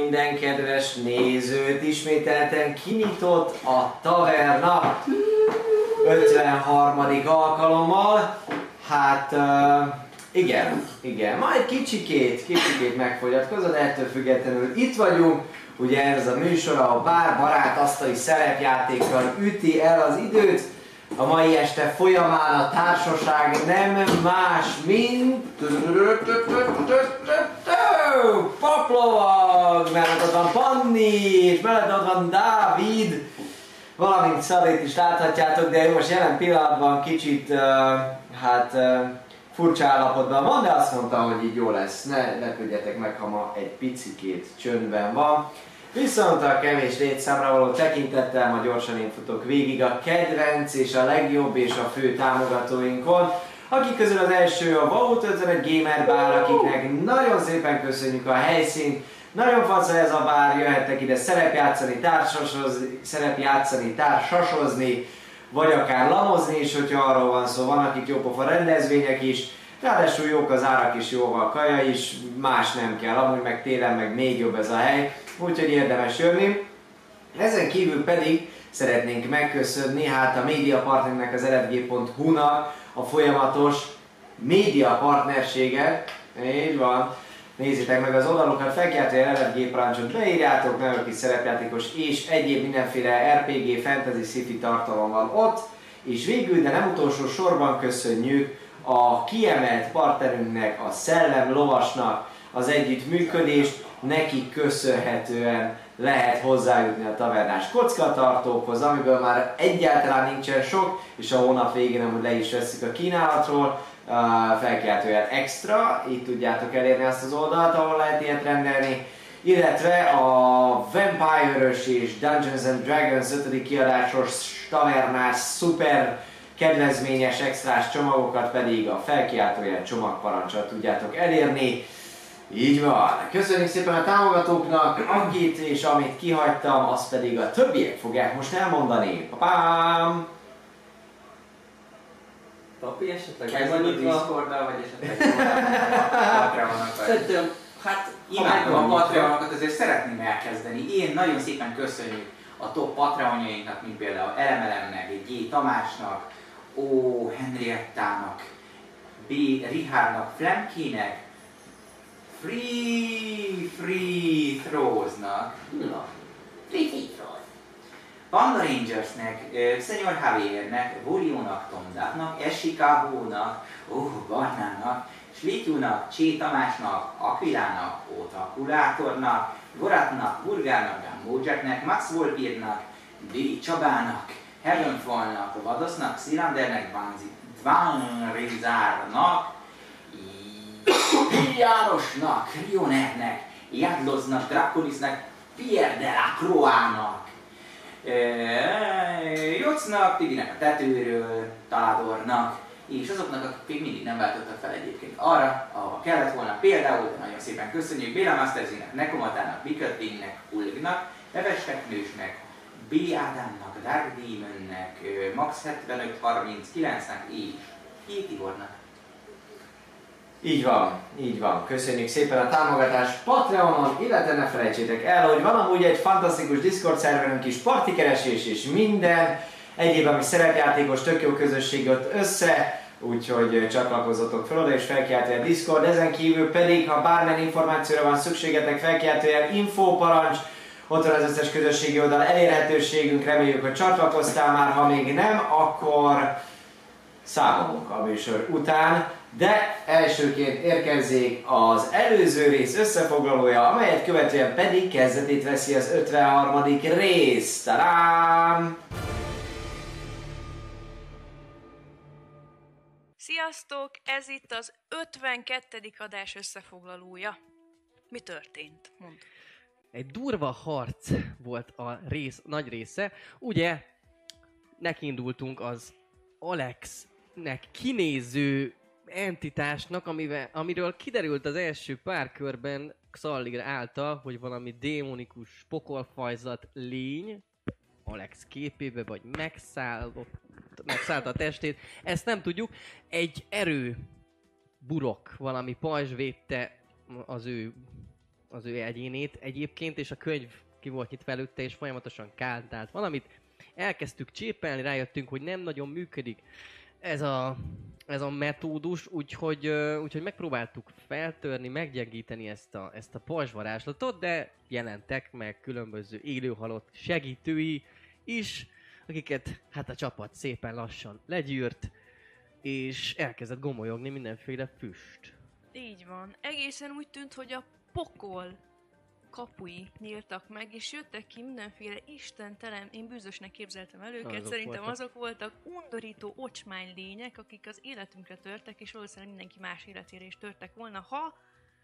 Minden kedves nézőt ismételten kinyitott a taverna 53. alkalommal. Hát uh, igen, igen, majd kicsikét, kicsikét megfogyatkozott, ettől függetlenül itt vagyunk. Ugye ez a műsor a bár barát asztali szerepjátékkal üti el az időt. A mai este folyamán a társaság nem más, mint... Paplovag, mellett ott van Panni, és mellett ott van Dávid, valamint Szalét is láthatjátok, de most jelen pillanatban kicsit, uh, hát uh, furcsa állapotban van, de azt mondta, hogy így jó lesz. Ne lepődjetek meg, ha ma egy picikét csöndben van. Viszont a kevés létszámra való tekintettel ma gyorsan én futok végig a kedvenc és a legjobb és a fő támogatóinkon, akik közül az első a Vault 51 Gamer Bar, akiknek nagyon szépen köszönjük a helyszínt, nagyon fasz ez a bár, jöhettek ide szerepjátszani, társasozni, szerepjátszani, társasozni, vagy akár lamozni is, hogyha arról van szó, van akik jópofa rendezvények is, ráadásul jók az árak is, jó a kaja is, más nem kell, amúgy meg télen meg még jobb ez a hely, úgyhogy érdemes jönni. Ezen kívül pedig szeretnénk megköszönni hát a média partnernek az lfg.hu-nak a folyamatos média partnerséget, így van, Nézzétek meg az oldalokat, felkeltő LFG parancsot beírjátok, nagyon kis szerepjátékos és egyéb mindenféle RPG, fantasy, sci tartalom van ott. És végül, de nem utolsó sorban köszönjük a kiemelt partnerünknek, a Szellem Lovasnak az együttműködést, nekik köszönhetően lehet hozzájutni a tavernás kockatartókhoz, amiből már egyáltalán nincsen sok, és a hónap végén amúgy le is veszük a kínálatról, uh, felkeltően extra, így tudjátok elérni azt az oldalt, ahol lehet ilyet rendelni, illetve a vampire és Dungeons and Dragons 5. kiadásos tavernás szuper kedvezményes extrás csomagokat pedig a felkiáltójel csomagparancsot tudjátok elérni. Így van. Köszönjük szépen a támogatóknak, akit és amit kihagytam, azt pedig a többiek fogják most elmondani. Papám! Papi esetleg? Kezdjük a? Discorddal, vagy esetleg? Szerintem, hát Imádom a. Patreonokat, azért szeretném elkezdeni. Én nagyon szépen köszönjük a top Patreonjainknak, mint például Elemelemnek, G. Tamásnak, O. Henriettának, B. Richardnak, Flemkének, Free Free Throwsnak, Na, Free Free Throws. Panda Rangersnek, Senior Javiernek, Voliónak, Tomdáknak, Esikahónak, uh, Barnának, Slityúnak, Csé Tamásnak, Aquilának, Otakulátornak, Goratnak, Burgárnak, Gambódzseknek, Max Volpírnak, Dili Csabának, Heavenfallnak, Vadosznak, Szilandernek, Dvanrizárnak, Jánosnak, Rionernek, Jadloznak, Draconisnak, Pierre de la Croix-nak, Jocnak, Tibinek a tetőről, Taladornak, és azoknak, akik még mindig nem váltottak fel egyébként arra, ahova kellett volna, például, de nagyon szépen köszönjük Béla Masterzinek, Nekomatának, Bikatinnek, Ulgnak, Neves Teknősnek, B. Ádámnak, Dark Demonnek, Max 7539-nek és Hét Ivornak. Így van, így van. Köszönjük szépen a támogatást Patreonon, illetve ne felejtsétek el, hogy van amúgy egy fantasztikus Discord szerverünk is, partikeresés és minden, egyéb, ami szerepjátékos, tök jó közösség jött össze, úgyhogy csatlakozzatok fel oda és felkiáltójel Discord, ezen kívül pedig, ha bármilyen információra van szükségetek, felkiáltójel info parancs, ott van az összes közösségi oldal elérhetőségünk, reméljük, hogy csatlakoztál már, ha még nem, akkor számolunk a műsor után, de elsőként érkezik az előző rész összefoglalója, amelyet követően pedig kezdetét veszi az 53. rész. Tadám! Sziasztok! Ez itt az 52. adás összefoglalója. Mi történt? Mondd. egy durva harc volt a rész, nagy része. Ugye, nekiindultunk az Alexnek kinéző entitásnak, amivel, amiről kiderült az első pár körben Xallir által, hogy valami démonikus pokolfajzat lény, Alex képébe, vagy megszállott, megszállt a testét, ezt nem tudjuk. Egy erő burok, valami pajzs védte az ő az ő egyénét egyébként, és a könyv ki volt nyitva előtte, és folyamatosan kántált valamit. Elkezdtük csépelni, rájöttünk, hogy nem nagyon működik ez a, ez a metódus, úgyhogy, úgyhogy megpróbáltuk feltörni, meggyengíteni ezt a, ezt a pajzsvarázslatot, de jelentek meg különböző élőhalott segítői is, akiket hát a csapat szépen lassan legyűrt, és elkezdett gomolyogni mindenféle füst. Így van. Egészen úgy tűnt, hogy a pokol kapui nyíltak meg, és jöttek ki mindenféle istentelen, én bűzösnek képzeltem el őket, Azok szerintem voltak. azok voltak undorító ocsmány lények, akik az életünkre törtek, és valószínűleg mindenki más életére is törtek volna, ha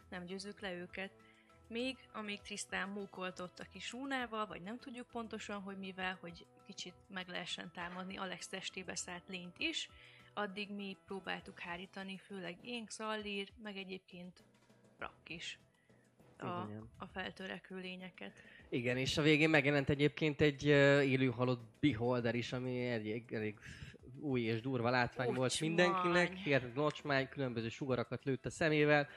nem győzzük le őket. Még amíg Trisztán mókoltott a kis rúnával, vagy nem tudjuk pontosan, hogy mivel, hogy kicsit meg lehessen támadni Alex testébe szállt lényt is, addig mi próbáltuk hárítani, főleg én, Xallír, meg egyébként Rakk is a, Igen. a feltörekvő lényeket. Igen, és a végén megjelent egyébként egy élő halott beholder is, ami elég, elég új és durva látvány volt Ocsmány. mindenkinek. Hihetetlen ocsmány, különböző sugarakat lőtt a szemével.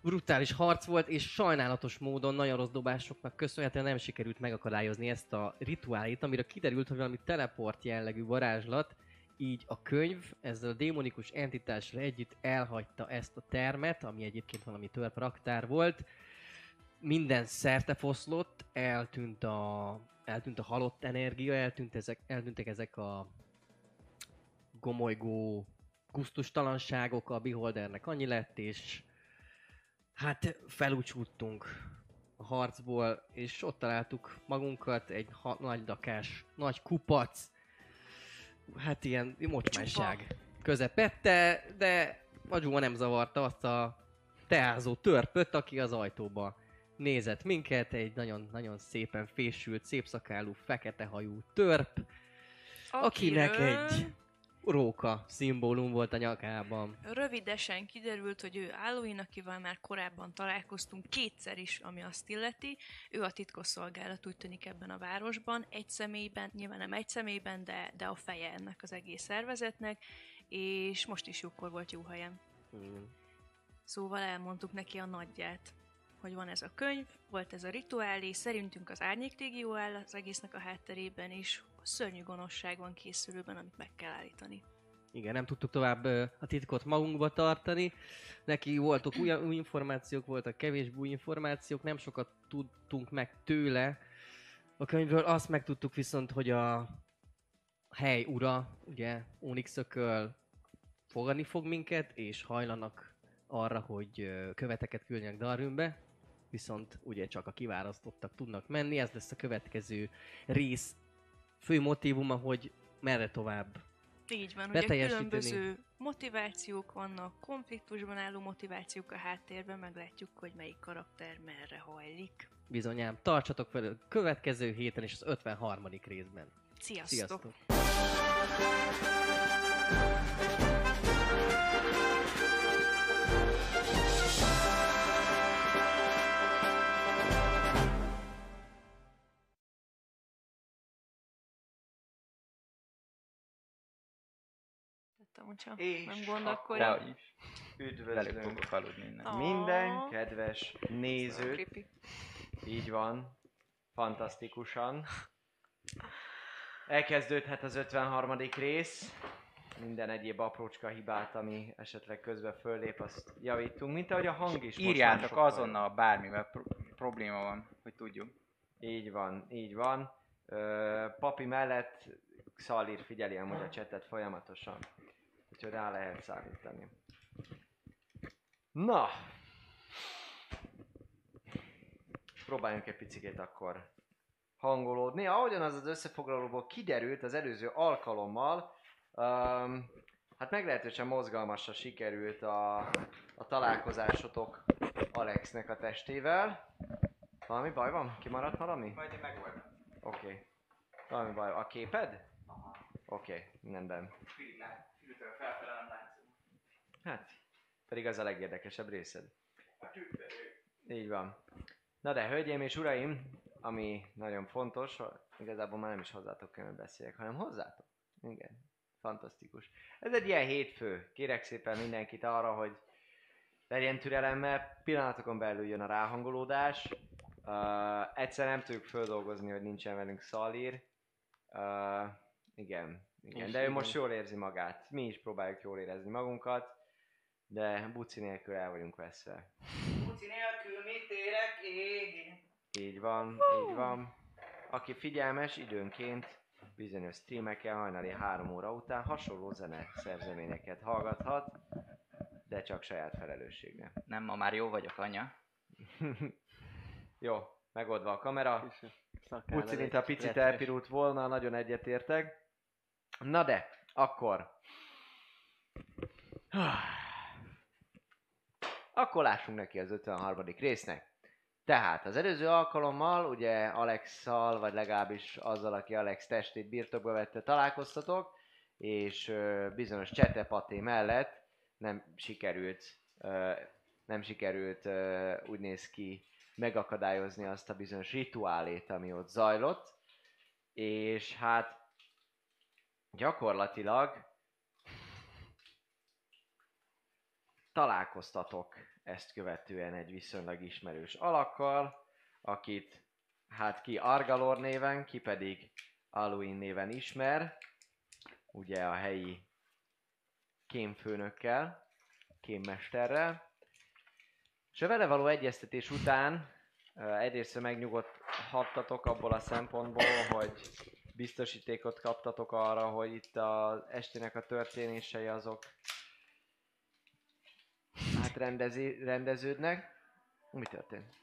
Brutális harc volt, és sajnálatos módon nagyon rossz dobásoknak köszönhetően nem sikerült megakadályozni ezt a rituálit, amire kiderült, hogy valami teleport jellegű varázslat, így a könyv ezzel a démonikus entitással együtt elhagyta ezt a termet, ami egyébként valami törp raktár volt, minden szerte foszlott, eltűnt a, eltűnt a halott energia, eltűnt ezek, eltűntek ezek a gomolygó gusztustalanságok, a Beholdernek annyi lett, és hát felúcsúttunk a harcból, és ott találtuk magunkat egy ha- nagy dakás, nagy kupac, hát ilyen mocsmányság közepette, de a Zsuma nem zavarta azt a teázó törpöt, aki az ajtóba nézett minket, egy nagyon-nagyon szépen fésült, szépszakálú, fekete hajú törp, akinek egy róka szimbólum volt a nyakában. Rövidesen kiderült, hogy ő Halloween, akivel már korábban találkoztunk kétszer is, ami azt illeti. Ő a titkosszolgálat úgy tűnik ebben a városban, egy személyben, nyilván nem egy személyben, de, de a feje ennek az egész szervezetnek, és most is jókor volt jó helyen. Igen. Szóval elmondtuk neki a nagyját, hogy van ez a könyv, volt ez a rituálé, szerintünk az árnyéklégió áll az egésznek a hátterében, és szörnyű gonoszság van készülőben, amit meg kell állítani. Igen, nem tudtuk tovább a titkot magunkba tartani. Neki voltak új, új információk, voltak kevésbé új információk, nem sokat tudtunk meg tőle a könyvről. Azt megtudtuk viszont, hogy a hely ura, ugye, Onyx Ököl fogadni fog minket, és hajlanak arra, hogy követeket küldjenek Darwinbe, viszont ugye csak a kiválasztottak tudnak menni, ez lesz a következő rész fő motivuma, hogy merre tovább Így van, ugye különböző motivációk vannak, konfliktusban álló motivációk a háttérben, meglátjuk, hogy melyik karakter merre hajlik. Bizonyám, tartsatok fel a következő héten és az 53. részben. Sziasztok! Sziasztok! Hogyha És nem akkor- gondolkodj. Dehogy is. Üdvözlünk fogok aludni innen. Ah. minden kedves nézőt. Így van. Fantasztikusan. Elkezdődhet az 53. rész. Minden egyéb aprócska hibát, ami esetleg közben föllép, azt javítunk, mint ahogy a hang is. Írjátok azonnal bármivel pro- probléma van, hogy tudjuk. Így van, így van. Ö, papi mellett Xalir figyeli amúgy a csetet folyamatosan. Úgyhogy rá lehet számítani. Na! Próbáljunk egy picit akkor hangolódni. Ahogyan az az összefoglalóból kiderült az előző alkalommal, um, hát meglehetősen mozgalmasra sikerült a, a találkozásotok Alexnek a testével. Valami baj van? Kimaradt valami? Majd én megoldom. Oké. Okay. Valami baj. A képed? Oké, okay, rendben. Filtről felfele nem látszik. Hát, pedig az a legérdekesebb részed. Így van. Na de, hölgyeim és uraim, ami nagyon fontos, igazából már nem is hozzátok kell, hogy beszéljek, hanem hozzátok. Igen, fantasztikus. Ez egy ilyen hétfő. Kérek szépen mindenkit arra, hogy legyen türelemmel, pillanatokon belül jön a ráhangolódás. Uh, egyszer nem tudjuk földolgozni, hogy nincsen velünk Szalír. Uh, igen, igen, de ő most jól érzi magát. Mi is próbáljuk jól érezni magunkat, de buci nélkül el vagyunk veszve. Buci nélkül mit érek én? Így van, így van. Aki figyelmes, időnként bizonyos streameken hajnali három óra után hasonló zene szerzeményeket hallgathat, de csak saját felelősségre. Nem, ma már jó vagyok, anya. Jó, megoldva a kamera. Úgy szerint egy a picit elpirult volna, nagyon egyetértek. Na de, akkor... Akkor lássunk neki az 53. résznek. Tehát az előző alkalommal, ugye Alex-szal, vagy legalábbis azzal, aki Alex testét birtokba vette, találkoztatok, és bizonyos csetepaté mellett nem sikerült, nem sikerült úgy néz ki megakadályozni azt a bizonyos rituálét, ami ott zajlott, és hát gyakorlatilag találkoztatok ezt követően egy viszonylag ismerős alakkal, akit hát ki Argalor néven, ki pedig Aluin néven ismer, ugye a helyi kémfőnökkel, kémmesterrel, és a vele való egyeztetés után ö, egyrészt megnyugodhattatok abból a szempontból, hogy biztosítékot kaptatok arra, hogy itt az estének a történései azok hát rendezi, rendeződnek. Mi történt?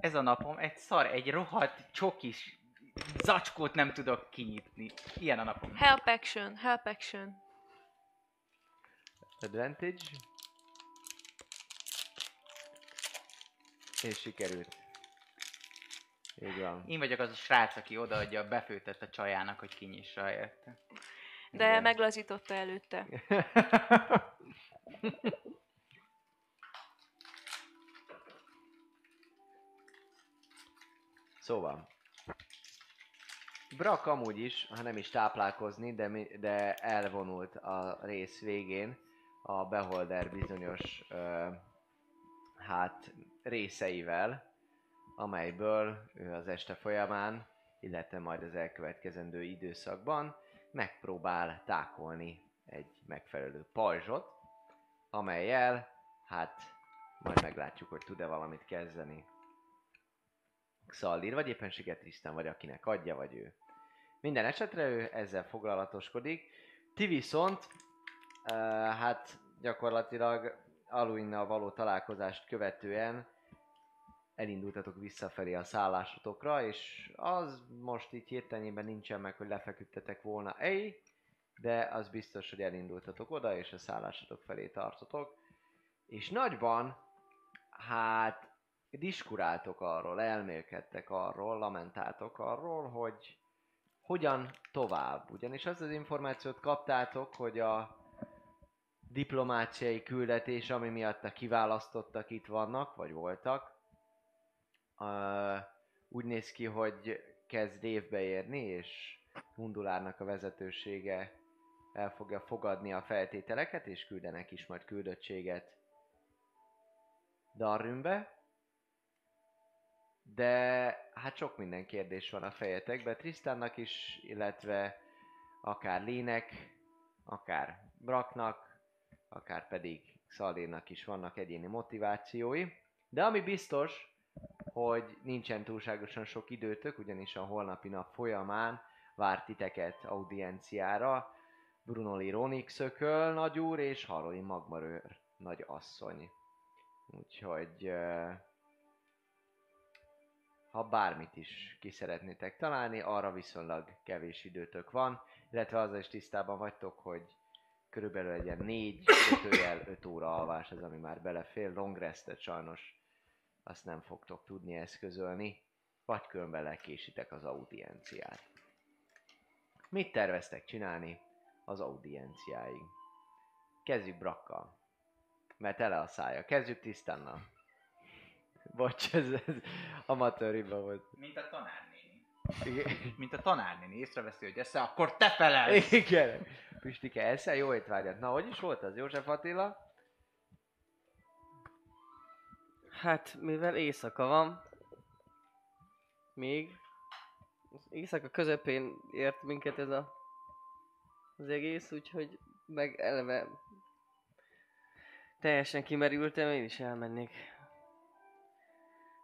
Ez a napom egy szar, egy rohadt csokis zacskót nem tudok kinyitni. Ilyen a napom. Help action, help action. Advantage. És sikerült. Így van. Én vagyok az a srác, aki odaadja a befőtet a csajának, hogy kinyissa érte. De Igen. meglazította előtte. Szóval. Brak amúgy is, ha nem is táplálkozni, de, mi, de elvonult a rész végén a Beholder bizonyos ö, hát részeivel, amelyből ő az este folyamán, illetve majd az elkövetkezendő időszakban megpróbál tákolni egy megfelelő pajzsot, amelyel hát majd meglátjuk, hogy tud-e valamit kezdeni. Xaldir, vagy éppenséggel Tristan, vagy akinek adja, vagy ő. Minden esetre ő ezzel foglalatoskodik. Ti viszont, uh, hát gyakorlatilag Aluinnal való találkozást követően elindultatok visszafelé a szállásotokra, és az most itt hirtelenében nincsen meg, hogy lefeküdtetek volna egy, de az biztos, hogy elindultatok oda, és a szállásotok felé tartotok. És nagyban, hát diskuráltok arról, elmélkedtek arról, lamentáltok arról, hogy hogyan tovább. Ugyanis azt az információt kaptátok, hogy a diplomáciai küldetés, ami miatt a kiválasztottak itt vannak, vagy voltak, uh, úgy néz ki, hogy kezd évbe érni, és Mundulárnak a vezetősége el fogja fogadni a feltételeket, és küldenek is majd küldöttséget Darrümbe. De hát sok minden kérdés van a fejetekben, Tristannak is, illetve akár Lének, akár Braknak, akár pedig Szaldénnak is vannak egyéni motivációi. De ami biztos, hogy nincsen túlságosan sok időtök, ugyanis a holnapi nap folyamán vár titeket audienciára Brunoli Ronixököl nagyúr és Haroli Magmarőr nagy asszony. Úgyhogy ha bármit is ki szeretnétek találni, arra viszonylag kevés időtök van, illetve azzal is tisztában vagytok, hogy körülbelül egy ilyen 4 kötőjel 5 óra alvás az, ami már belefér. Long restet sajnos azt nem fogtok tudni eszközölni, vagy különben lekésitek az audienciát. Mit terveztek csinálni az audienciáig? Kezdjük Brakkal. Mert tele a szája. Kezdjük Tisztánnal. Bocs, ez, ez amatőr hiba volt. Mint a tanárnéni. Igen. Mint a tanárnéni észreveszi, hogy esze, akkor te felelsz! Igen. Pistike, eszel jó étvágyat. Na, hogy is volt az József Attila? Hát, mivel éjszaka van, még az éjszaka közepén ért minket ez a az egész, úgyhogy meg eleve teljesen kimerültem, én is elmennék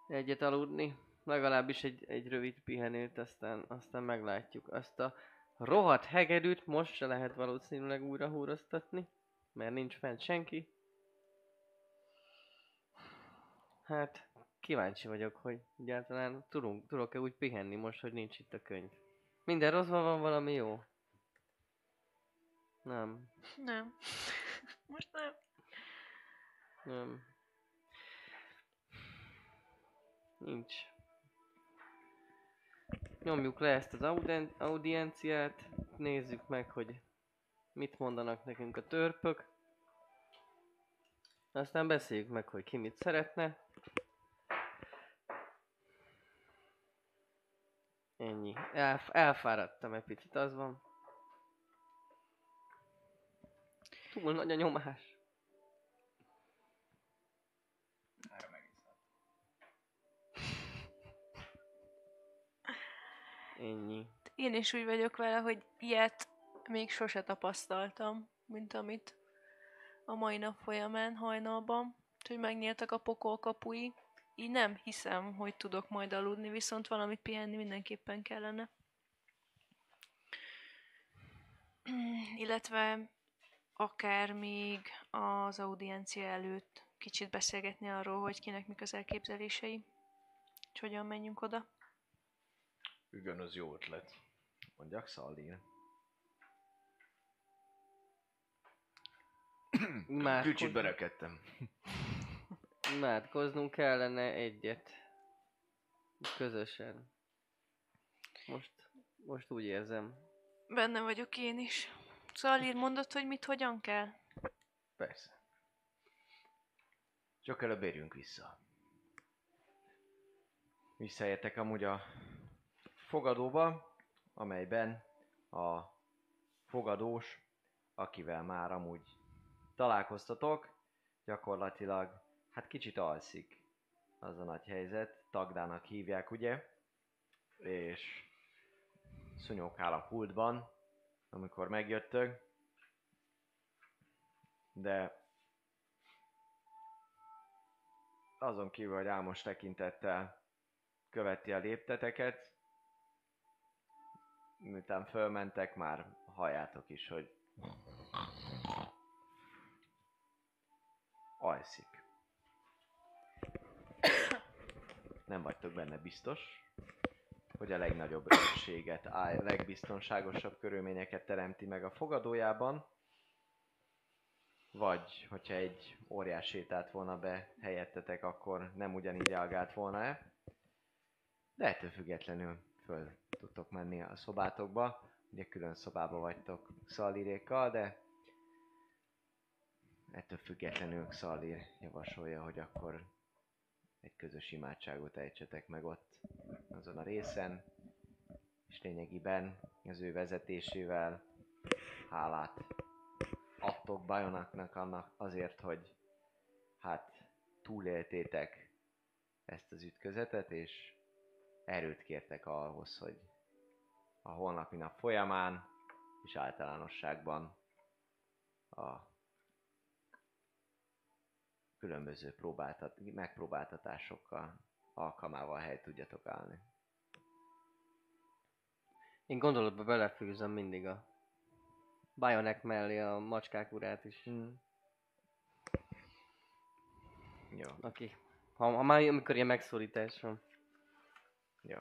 egyet aludni. Legalábbis egy, egy rövid pihenőt, aztán, aztán meglátjuk. Azt a rohadt hegedűt most se lehet valószínűleg újra húroztatni, mert nincs fent senki. Hát, kíváncsi vagyok, hogy egyáltalán tudunk, tudok-e úgy pihenni most, hogy nincs itt a könyv. Minden rosszban van valami jó? Nem, Nem. Most nem. nem. Nincs. Nyomjuk le ezt az audien- audienciát, nézzük meg, hogy mit mondanak nekünk a törpök. Aztán beszéljük meg, hogy ki mit szeretne. Ennyi. Elf- elfáradtam egy picit, az van. Túl nagy a nyomás. Erre megiszom. Ennyi. Én is úgy vagyok vele, hogy ilyet még sose tapasztaltam, mint amit a mai nap folyamán hajnalban, hogy megnyíltak a pokol kapui. Így nem hiszem, hogy tudok majd aludni, viszont valamit pihenni mindenképpen kellene. Illetve akár még az audiencia előtt kicsit beszélgetni arról, hogy kinek mik az elképzelései, és hogyan menjünk oda. Igen, az jó ötlet. Mondjak Szaldín. Imádkoz- Kicsit berekedtem. Imádkoznunk kellene egyet. Közösen. Most, most úgy érzem. Benne vagyok én is. Szalír mondott, hogy mit hogyan kell? Persze. Csak előbb érjünk vissza. Visszaértek amúgy a fogadóba, amelyben a fogadós, akivel már amúgy találkoztatok, gyakorlatilag hát kicsit alszik az a nagy helyzet. Tagdának hívják, ugye? És szúnyogál a pultban, amikor megjöttök. De azon kívül, hogy álmos tekintettel követi a lépteteket, miután fölmentek, már halljátok is, hogy alszik. Nem vagytok benne biztos, hogy a legnagyobb örökséget, a legbiztonságosabb körülményeket teremti meg a fogadójában, vagy hogyha egy óriás sétált volna be helyettetek, akkor nem ugyanígy reagált volna-e. De ettől függetlenül föl tudtok menni a szobátokba. Ugye külön szobába vagytok Szalirékkal, de ettől függetlenül Szalír javasolja, hogy akkor egy közös imádságot ejtsetek meg ott azon a részen, és lényegében az ő vezetésével hálát adtok Bajonaknak annak azért, hogy hát túléltétek ezt az ütközetet, és erőt kértek ahhoz, hogy a holnapi nap folyamán és általánosságban a különböző próbáltat, megpróbáltatásokkal alkalmával helyt tudjatok állni. Én gondolatba belefűzöm mindig a Bionek mellé a macskák urát is. Hmm. Jó, Aki, ha, ha már amikor ilyen megszólítás van. jó.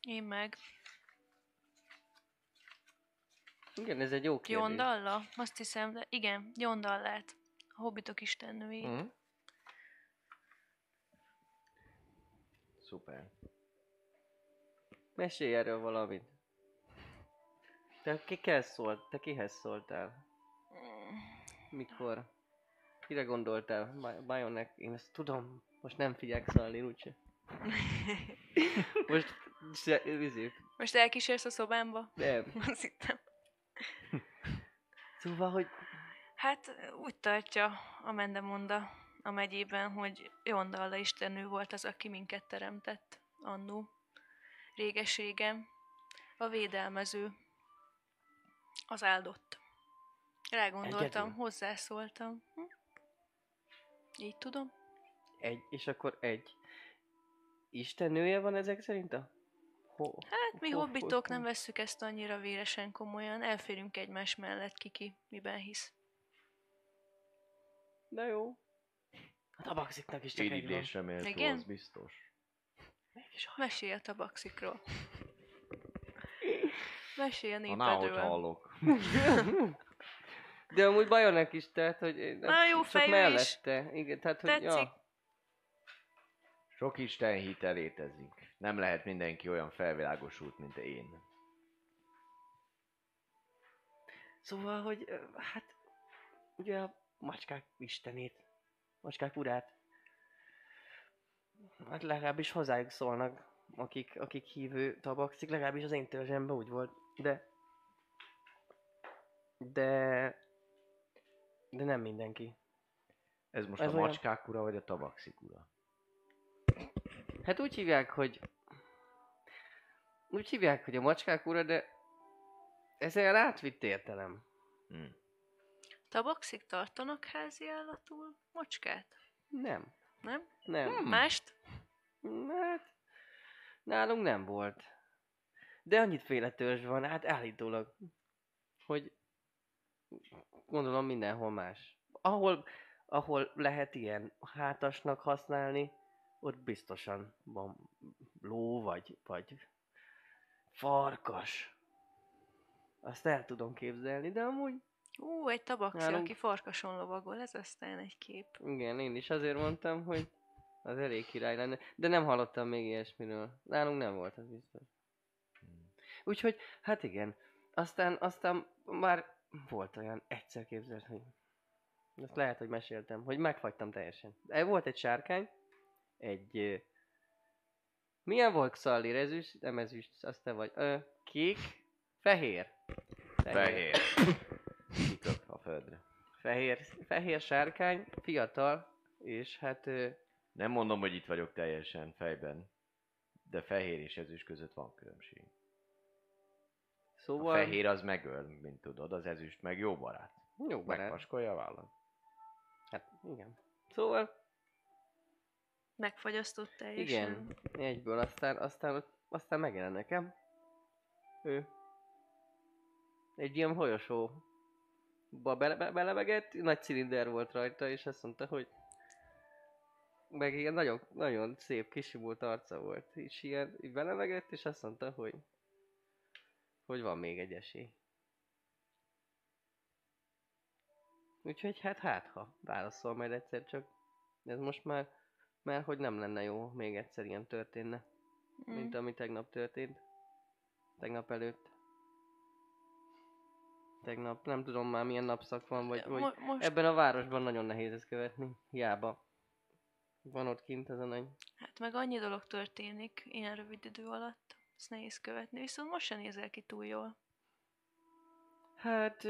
Én meg. Igen, ez egy jó kérdés. Jondalla? Azt hiszem, de igen, Jondallát. A hobbitok istennői. Mm. Szuper. Mesélj erről valamit. Te kihez szólt? Te kihez szóltál? Mikor? Kire gondoltál? Bionek? Én ezt tudom. Most nem figyelek szalni, úgyse. Most se, vizét. Most elkísérsz a szobámba? Nem. Azt hittem. Szóval, hogy Hát úgy tartja a Mendemonda a megyében, hogy Jondalla istennő volt az, aki minket teremtett annó. Régeségen. A védelmező. Az áldott. Rágondoltam, Egyedül? hozzászóltam. Hm? Így tudom. Egy, és akkor egy istennője van ezek szerint a... Ho, Hát mi ho- hobbitok ho- nem vesszük ezt annyira véresen komolyan, elférünk egymás mellett kiki, miben hisz. De jó. A tabaxiknak is csak egy van. Irigylésre méltó, Igen? az biztos. Mégis a- Mesélj a tabaxikról. Mesélj a Ha náhogy népedről. hallok. De amúgy bajonek is, tehát, hogy én- Na, jó csak fejű is. mellette. Igen, tehát, hogy Tetszik. ja. Sok Isten hite létezik. Nem lehet mindenki olyan felvilágosult, mint én. Szóval, hogy ö, hát ugye a macskák istenét, macskák urát, hát legalábbis hozzájuk szólnak, akik, akik hívő tabaxik, legalábbis az én törzsemben úgy volt, de de de nem mindenki. Ez most Ez a olyan- macskák ura, vagy a tabaxik ura? Hát úgy hívják, hogy úgy hívják, hogy a macskák ura, de ez olyan átvitt értelem. Hm. Tabaxik tartanak házi állatul macskát? Nem. Nem? Nem. Hmm. Mást? Hát, nálunk nem volt. De annyit féle törzs van, hát állítólag, hogy gondolom mindenhol más. Ahol, ahol lehet ilyen hátasnak használni, ott biztosan van ló, vagy, vagy farkas. Azt el tudom képzelni, de amúgy Ú, egy tabaxi, Nálunk- aki farkason lovagol, ez aztán egy kép. Igen, én is azért mondtam, hogy az elég király lenne. De nem hallottam még ilyesmiről. Nálunk nem volt, az biztos. Úgyhogy, hát igen. Aztán, aztán már volt olyan egyszer képzelt, hogy azt lehet, hogy meséltem, hogy megfagytam teljesen. Volt egy sárkány, egy... Milyen volt Xalli? Ezüst? Nem ezüst, azt te vagy. Ö, kék, fehér. Fehér. A földre. Fehér, fehér sárkány, fiatal, és hát ö, Nem mondom, hogy itt vagyok teljesen fejben, de fehér és ezüst között van különbség. A szóval... fehér az megöl, mint tudod, az ezüst meg jó barát. Jó barát. Megpaskolja a vállat. Hát igen. Szóval, Megfagyasztott teljesen. igen, egyből, aztán, aztán, aztán megjelen nekem. Ő. Egy ilyen folyosó bele, be, belevegett, nagy cilinder volt rajta, és azt mondta, hogy meg ilyen nagyon, nagyon szép kisimult arca volt, és ilyen így belevegett, és azt mondta, hogy hogy van még egy esély. Úgyhogy hát hát, ha válaszol majd egyszer csak. Ez most már, már hogy nem lenne jó még egyszer ilyen történne, Mm. mint ami tegnap történt. Tegnap előtt. Tegnap, nem tudom már milyen napszak van, vagy, vagy Mo- most, ebben a városban nagyon nehéz ezt követni. Hiába. Van ott kint ez a nagy... hát meg annyi dolog történik ilyen rövid idő alatt. Ezt nehéz követni, viszont most se nézel ki túl jól. Hát...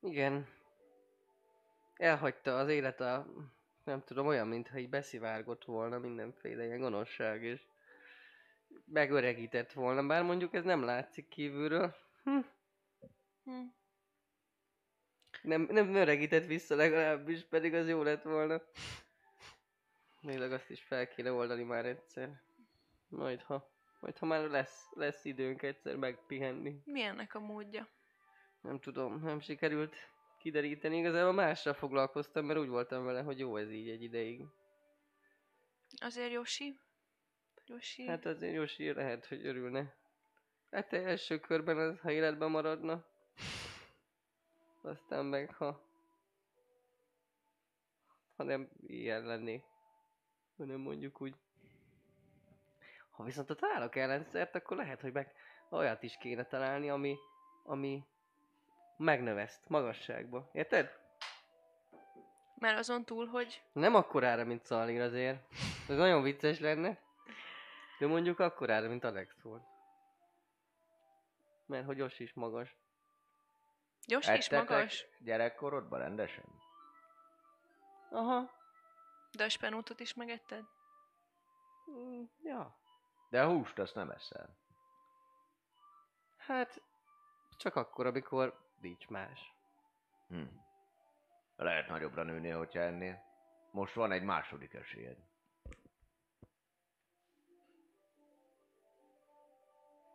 Igen. Elhagyta az élet a... Nem tudom, olyan, mintha így beszivárgott volna mindenféle ilyen gonoszság, és megöregített volna, bár mondjuk ez nem látszik kívülről. Hm. Hm. Nem, nem öregített vissza legalábbis, pedig az jó lett volna. Még azt is fel kéne oldani már egyszer. Majd ha, majd ha már lesz, lesz időnk egyszer megpihenni. Mi ennek a módja? Nem tudom, nem sikerült kideríteni. Igazából mással foglalkoztam, mert úgy voltam vele, hogy jó ez így egy ideig. Azért Josi? Josi? Hát azért Josi lehet, hogy örülne. Hát első körben az, ha életben maradna. Aztán meg, ha... Ha nem ilyen lennék. Hanem mondjuk úgy... Ha viszont a találok ellenszert, akkor lehet, hogy meg olyat is kéne találni, ami... Ami megnöveszt magasságba. Érted? Mert azon túl, hogy Nem akkorára, mint Szalin azért. Ez nagyon vicces lenne. De mondjuk akkorára, mint Alex volt. Mert hogy Josh is magas. Is Ettetek magas. gyerekkorodban rendesen? Aha. De a spenótot is megetted? Mm, ja. De a húst azt nem eszel. Hát, csak akkor, amikor nincs más. Hm. Lehet nagyobbra nőnél, hogyha ennél. Most van egy második esélyed.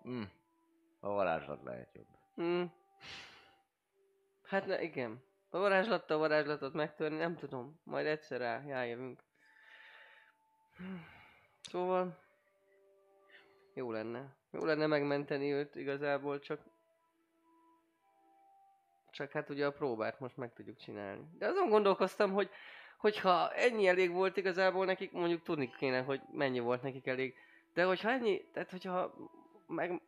Hm. A varázslat lehet jobb. Mm. Hát ne, igen. A varázslattal varázslatot megtörni, nem tudom. Majd egyszer rá. Szóval... Jó lenne. Jó lenne megmenteni őt igazából, csak... Csak hát ugye a próbát most meg tudjuk csinálni. De azon gondolkoztam, hogy hogyha ennyi elég volt igazából nekik, mondjuk tudni kéne, hogy mennyi volt nekik elég. De hogyha ennyi, tehát hogyha meg,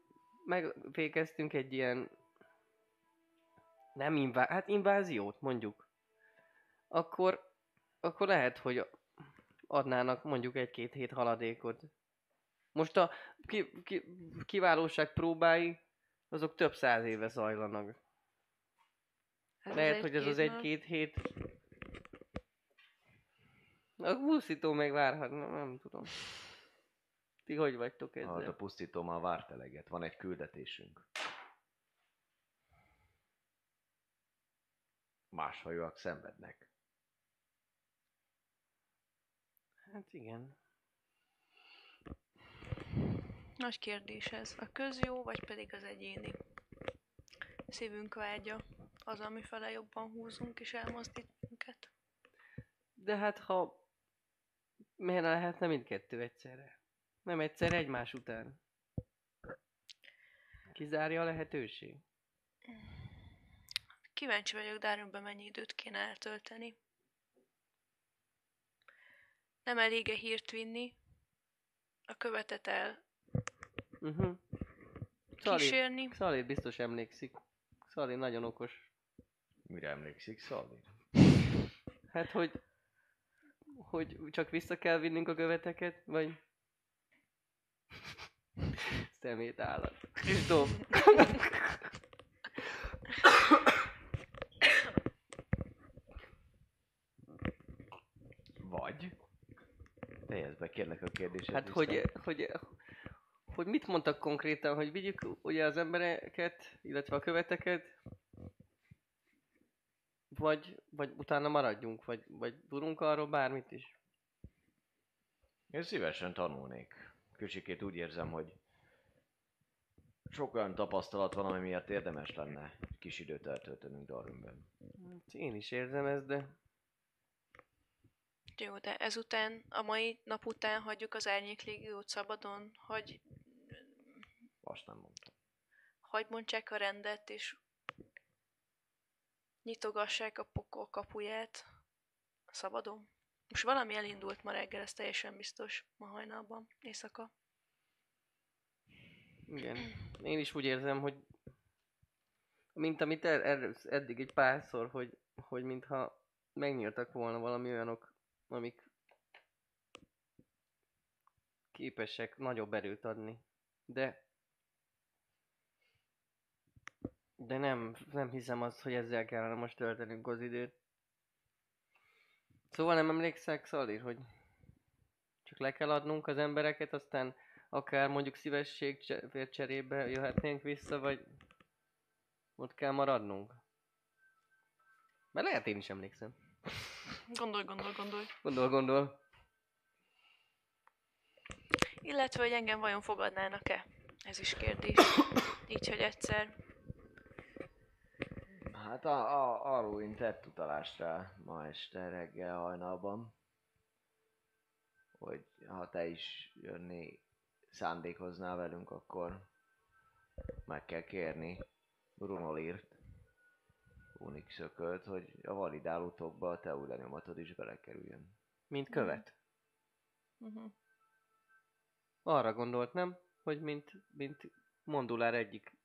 megvégeztünk egy ilyen nem invá- hát inváziót mondjuk, akkor, akkor lehet, hogy adnának mondjuk egy-két hét haladékot. Most a ki, ki, kiválóság próbái, azok több száz éve zajlanak. Ez Lehet, hogy ez az egy-két hét... A buszító meg várhatna, nem tudom. Ti hogy vagytok Hát a ezzel? pusztító már várt eleget. Van egy küldetésünk. Más hajóak szenvednek. Hát igen. Nagy kérdés ez. A közjó, vagy pedig az egyéni? Szívünk vágya. Az, ami fele jobban húzunk és elmozdít minket. De hát ha... Miért ne lehetne mindkettő egyszerre? Nem egyszer egymás után. Kizárja a lehetőség. Kíváncsi vagyok, Dárönben mennyi időt kéne eltölteni. Nem elég-e hírt vinni? A követet el Uh-huh. Szali, kísérni? Szali biztos emlékszik. Szali nagyon okos. Mire emlékszik, Szalvi? Hát, hogy... Hogy csak vissza kell vinnünk a követeket, vagy... Szemét állat. És dob. Vagy? Fejezd be kérlek a kérdésed. Hát, hogy, hogy, hogy mit mondtak konkrétan, hogy vigyük ugye az embereket, illetve a követeket, vagy, vagy utána maradjunk, vagy, vagy tudunk arról bármit is. Én szívesen tanulnék. Kicsikét úgy érzem, hogy sok olyan tapasztalat van, ami miatt érdemes lenne kis időt eltöltenünk Darwinben. Hát Én is érzem ezt, de Jó, de ezután, a mai nap után hagyjuk az Árnyék Légiót szabadon, hogy Azt nem mondtam. hagyd mondják a rendet, és nyitogassák a pokol kapuját szabadon. Most valami elindult ma reggel, ez teljesen biztos, ma hajnalban, éjszaka. igen. Én is úgy érzem, hogy mint amit el, el, eddig egy párszor, hogy, hogy mintha megnyíltak volna valami olyanok, amik képesek nagyobb erőt adni. De de nem, nem hiszem azt, hogy ezzel kellene most töltenünk az időt. Szóval nem emlékszek, Szalir, hogy csak le kell adnunk az embereket, aztán akár mondjuk szívesség cse- cserébe jöhetnénk vissza, vagy ott kell maradnunk. Mert lehet én is emlékszem. Gondolj, gondolj, gondolj. Gondol, gondol. Illetve, hogy engem vajon fogadnának-e? Ez is kérdés. Így, hogy egyszer. Hát a, a, Arwin tett utalást rá ma este reggel hajnalban, hogy ha te is jönni szándékoznál velünk, akkor meg kell kérni Bruno Ökölt, hogy a validálótokba a te új lenyomatod is belekerüljön. Mint követ. Uh-huh. Arra gondolt, nem? Hogy mint, mint Mondulár egyik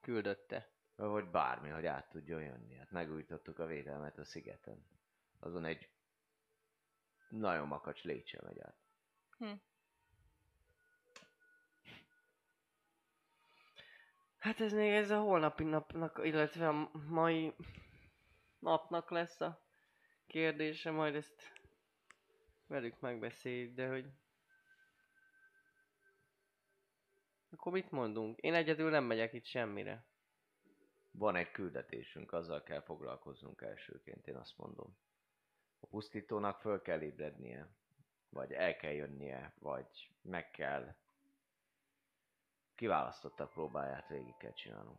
küldötte. Vagy bármi, hogy át tudjon jönni. Hát megújítottuk a védelmet a szigeten. Azon egy nagyon makacs létse megy át. Hát ez még ez a holnapi napnak, illetve a mai napnak lesz a kérdése, majd ezt velük megbeszéljük, de hogy... Akkor mit mondunk? Én egyedül nem megyek itt semmire. Van egy küldetésünk, azzal kell foglalkoznunk elsőként, én azt mondom. A pusztítónak föl kell ébrednie, vagy el kell jönnie, vagy meg kell kiválasztottak próbáját végig kell csinálnunk.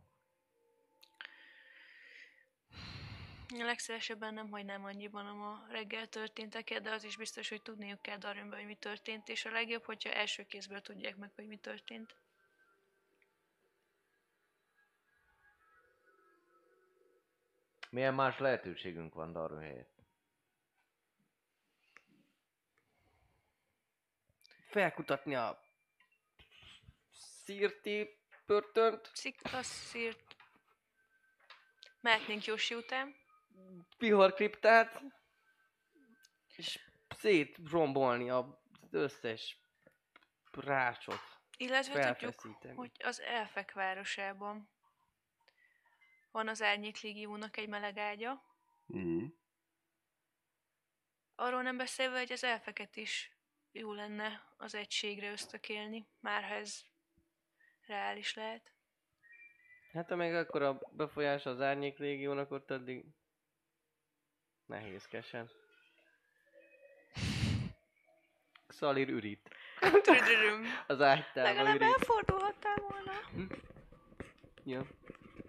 A legszívesebben nem hagynám annyiban a reggel történteket, de az is biztos, hogy tudniuk kell Darwinben, hogy mi történt, és a legjobb, hogyha első kézből tudják meg, hogy mi történt. Milyen más lehetőségünk van Darwin helyett? Felkutatni a szírti börtönt, Szikla, szírt. Mehetnénk Yoshi után. viharkriptát, és szétrombolni az összes rácsot. Illetve tudjuk, hogy az elfek városában van az Árnyék Légiónak egy meleg ágya. Mhm. Arról nem beszélve, hogy az elfeket is jó lenne az egységre ösztökélni, már ha ez reális lehet. Hát amíg akkor a befolyás az árnyék légiónak ott addig nehézkesen. Szalir ürít. Az ágytában Legalább ürít. elfordulhattál volna. Ja.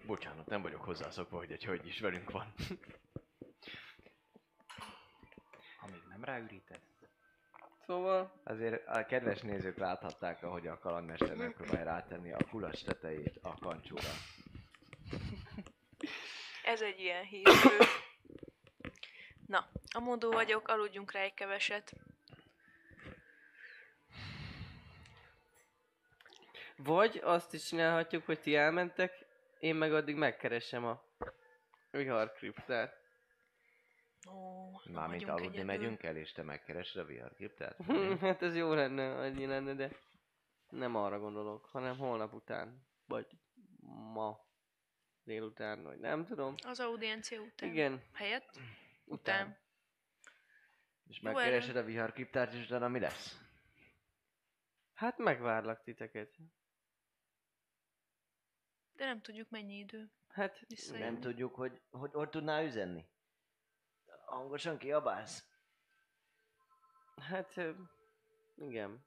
Bocsánat, nem vagyok hozzászokva, hogy egy hölgy is velünk van. Amíg nem ráürítesz. Szóval, Azért a kedves nézők láthatták, ahogy a kalandmester megpróbálja rátenni a kulacs tetejét a kancsóra. Ez egy ilyen hírfő. Na, a modó vagyok, aludjunk rá egy keveset. vagy azt is csinálhatjuk, hogy ti elmentek, én meg addig megkeresem a viharkriptát. Ó, Mármint aludni egyedül. megyünk el, és te megkeresed a viharkriptát? hát ez jó lenne, annyi lenne, de nem arra gondolok, hanem holnap után. Vagy ma délután, vagy nem tudom. Az audiencia után. Igen, Helyett? után. Után. És Jó, megkeresed a viharkriptát, és utána mi lesz? Hát megvárlak titeket. De nem tudjuk mennyi idő. Hát. Nem tudjuk, hogy hogy, hogy tudná üzenni. Hangosan kiabálsz. Hát, igen.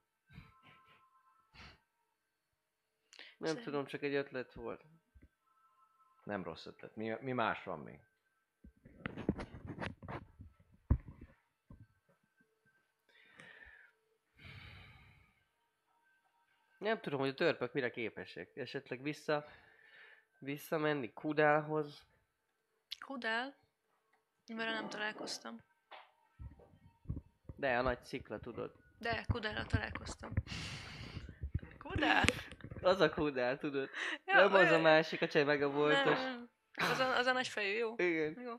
Nem Szerint- tudom, csak egy ötlet volt. Nem rossz ötlet. Mi, mi más van még? Nem tudom, hogy a törpök mire képesek. Esetleg vissza, visszamenni Kudálhoz. Kudál? Vele nem találkoztam. De a nagy szikla tudod. De Kudállal találkoztam. Kudál? Az a Kudál, tudod. Ja, nem az a másik, a cseh meg a voltos. nem. Az a, az a nagy fejű, jó? Igen. Jó.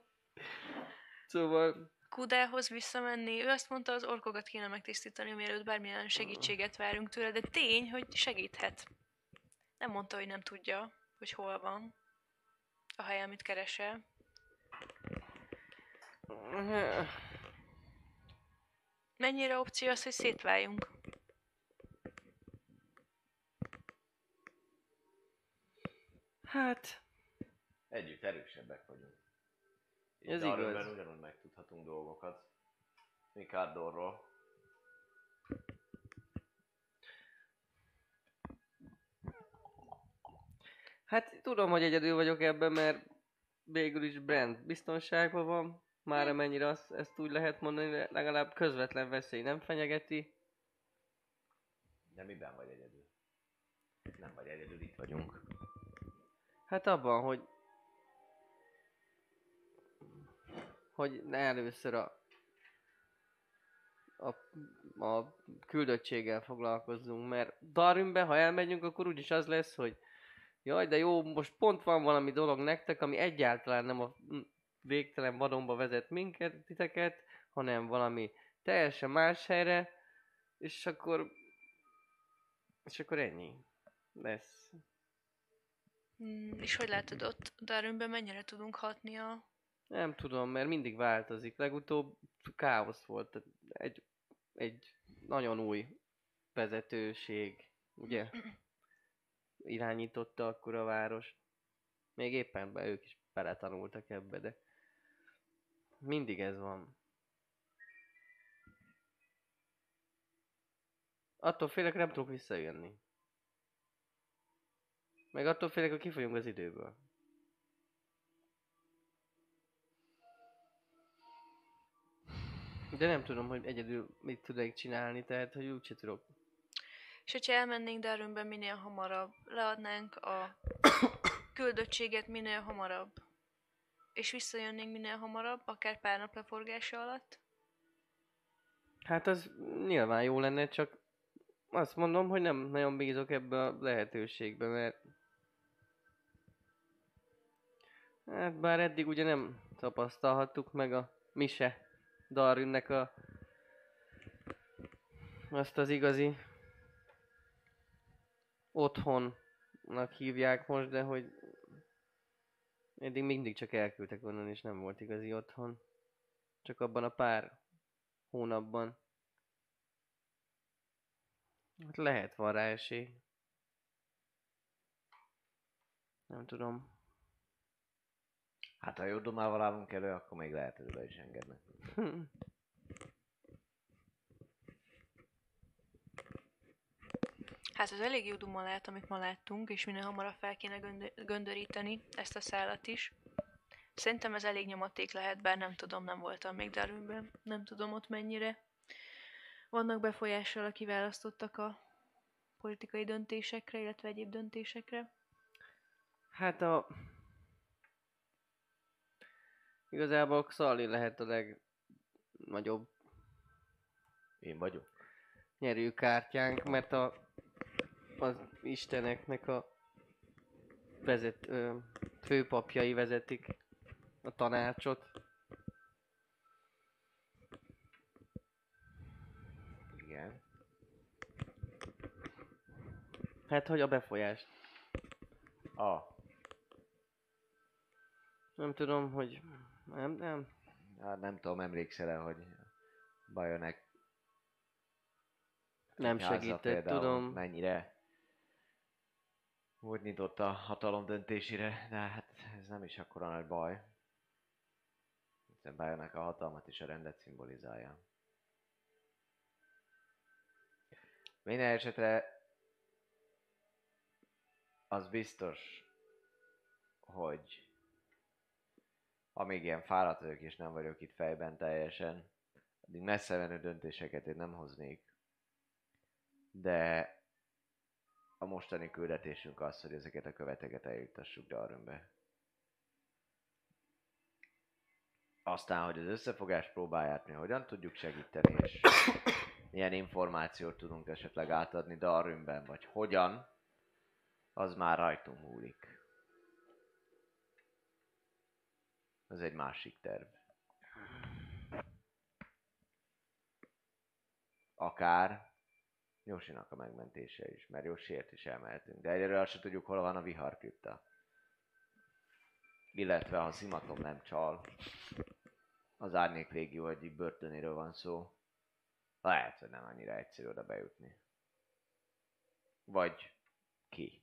Szóval, Kudához visszamenni, ő azt mondta, az orkokat kéne megtisztítani, mielőtt bármilyen segítséget várunk tőle, de tény, hogy segíthet. Nem mondta, hogy nem tudja, hogy hol van a hely, amit keresel. Mennyire opció az, hogy szétváljunk? hát, Együtt erősebbek vagyunk. Ez Darwinben igaz. ugyanúgy megtudhatunk dolgokat. Mikádorról. hát tudom, hogy egyedül vagyok ebben, mert végül is Brand biztonságban van. Már amennyire azt, ezt úgy lehet mondani, legalább közvetlen veszély nem fenyegeti. De miben vagy egyedül? Nem vagy egyedül, itt vagyunk. Hát abban, hogy hogy ne először a, a, a küldöttséggel foglalkozzunk, mert Darwinbe, ha elmegyünk, akkor úgyis az lesz, hogy jaj, de jó, most pont van valami dolog nektek, ami egyáltalán nem a végtelen vadonba vezet minket, titeket, hanem valami teljesen más helyre, és akkor és akkor ennyi lesz. Hmm, és hogy látod ott Darwinben mennyire tudunk hatni a Nem tudom, mert mindig változik. Legutóbb káosz volt. Egy, egy nagyon új vezetőség, ugye? Irányította akkor a várost. Még éppen be ők is beletanultak ebbe, de mindig ez van. Attól félek, nem tudok visszajönni. Meg attól félek, hogy kifolyunk az időből. De nem tudom, hogy egyedül mit tudok csinálni, tehát hogy úgyse tudok. És hogyha elmennénk Darwinbe minél hamarabb, leadnánk a küldöttséget minél hamarabb, és visszajönnénk minél hamarabb, akár pár nap leforgása alatt, Hát az nyilván jó lenne, csak azt mondom, hogy nem nagyon bízok ebbe a lehetőségbe, mert Hát bár eddig ugye nem tapasztalhattuk meg a Mise Darwinnek a azt az igazi otthonnak hívják most, de hogy eddig mindig csak elküldtek onnan, és nem volt igazi otthon. Csak abban a pár hónapban. Hát lehet van rá esély. Nem tudom. Hát ha jó domával állunk elő, akkor még lehet, hogy be is engednek. Hát ez elég jó duma lehet, amit ma láttunk, és minél hamarabb fel kéne göndö- göndöríteni ezt a szállat is. Szerintem ez elég nyomaték lehet, bár nem tudom, nem voltam még Darwinben. Nem tudom ott mennyire vannak befolyással a kiválasztottak a politikai döntésekre, illetve egyéb döntésekre. Hát a... Igazából Xali lehet a legnagyobb Én vagyok. nyerőkártyánk, mert a az isteneknek a vezet, ö, főpapjai vezetik a tanácsot. Igen. Hát, hogy a befolyást. A. Nem tudom, hogy... Nem, nem. Hát nem tudom, emlékszel-e, hogy Bajonek Nem segített, tudom. mennyire nyitott a hatalom döntésére, de hát ez nem is akkora nagy baj. Hiszen Bajonek a hatalmat és a rendet szimbolizálja. Minden esetre az biztos, hogy amíg ilyen fáradt vagyok és nem vagyok itt fejben teljesen, addig messze menő döntéseket én nem hoznék. De a mostani küldetésünk az, hogy ezeket a követeket eljuttassuk Darwinbe. Aztán, hogy az összefogást próbálját mi hogyan tudjuk segíteni, és milyen információt tudunk esetleg átadni Darwinben, vagy hogyan, az már rajtunk múlik. Ez egy másik terv. Akár Josinak a megmentése is, mert Josiért is elmehetünk. De egyelőre azt sem tudjuk, hol van a viharkripta. Illetve ha Szimatom nem csal, az Árnyék Légió egyik börtönéről van szó. Lehet, hogy nem annyira egyszerű oda bejutni. Vagy ki.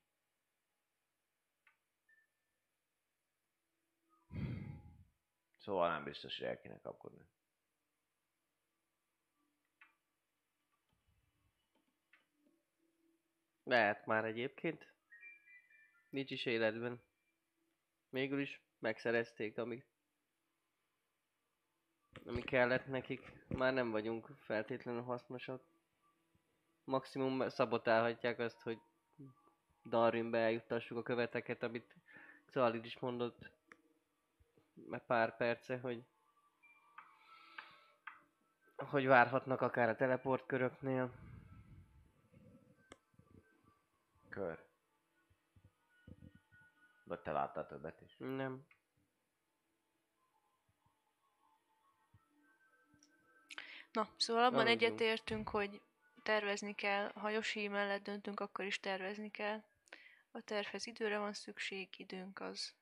Szóval nem biztos, hogy el kéne kapkodni. Lehet már egyébként. Nincs is életben. Végül is megszerezték, ami, ami kellett nekik. Már nem vagyunk feltétlenül hasznosak. Maximum szabotálhatják azt, hogy Darwinbe eljuttassuk a követeket, amit Xalid is mondott pár perce, hogy hogy várhatnak akár a teleportköröknél. Kör. Vagy te láttál többet is? Nem. Na, szóval abban egyetértünk, hogy tervezni kell, ha Yoshi mellett döntünk, akkor is tervezni kell. A tervhez időre van szükség, időnk az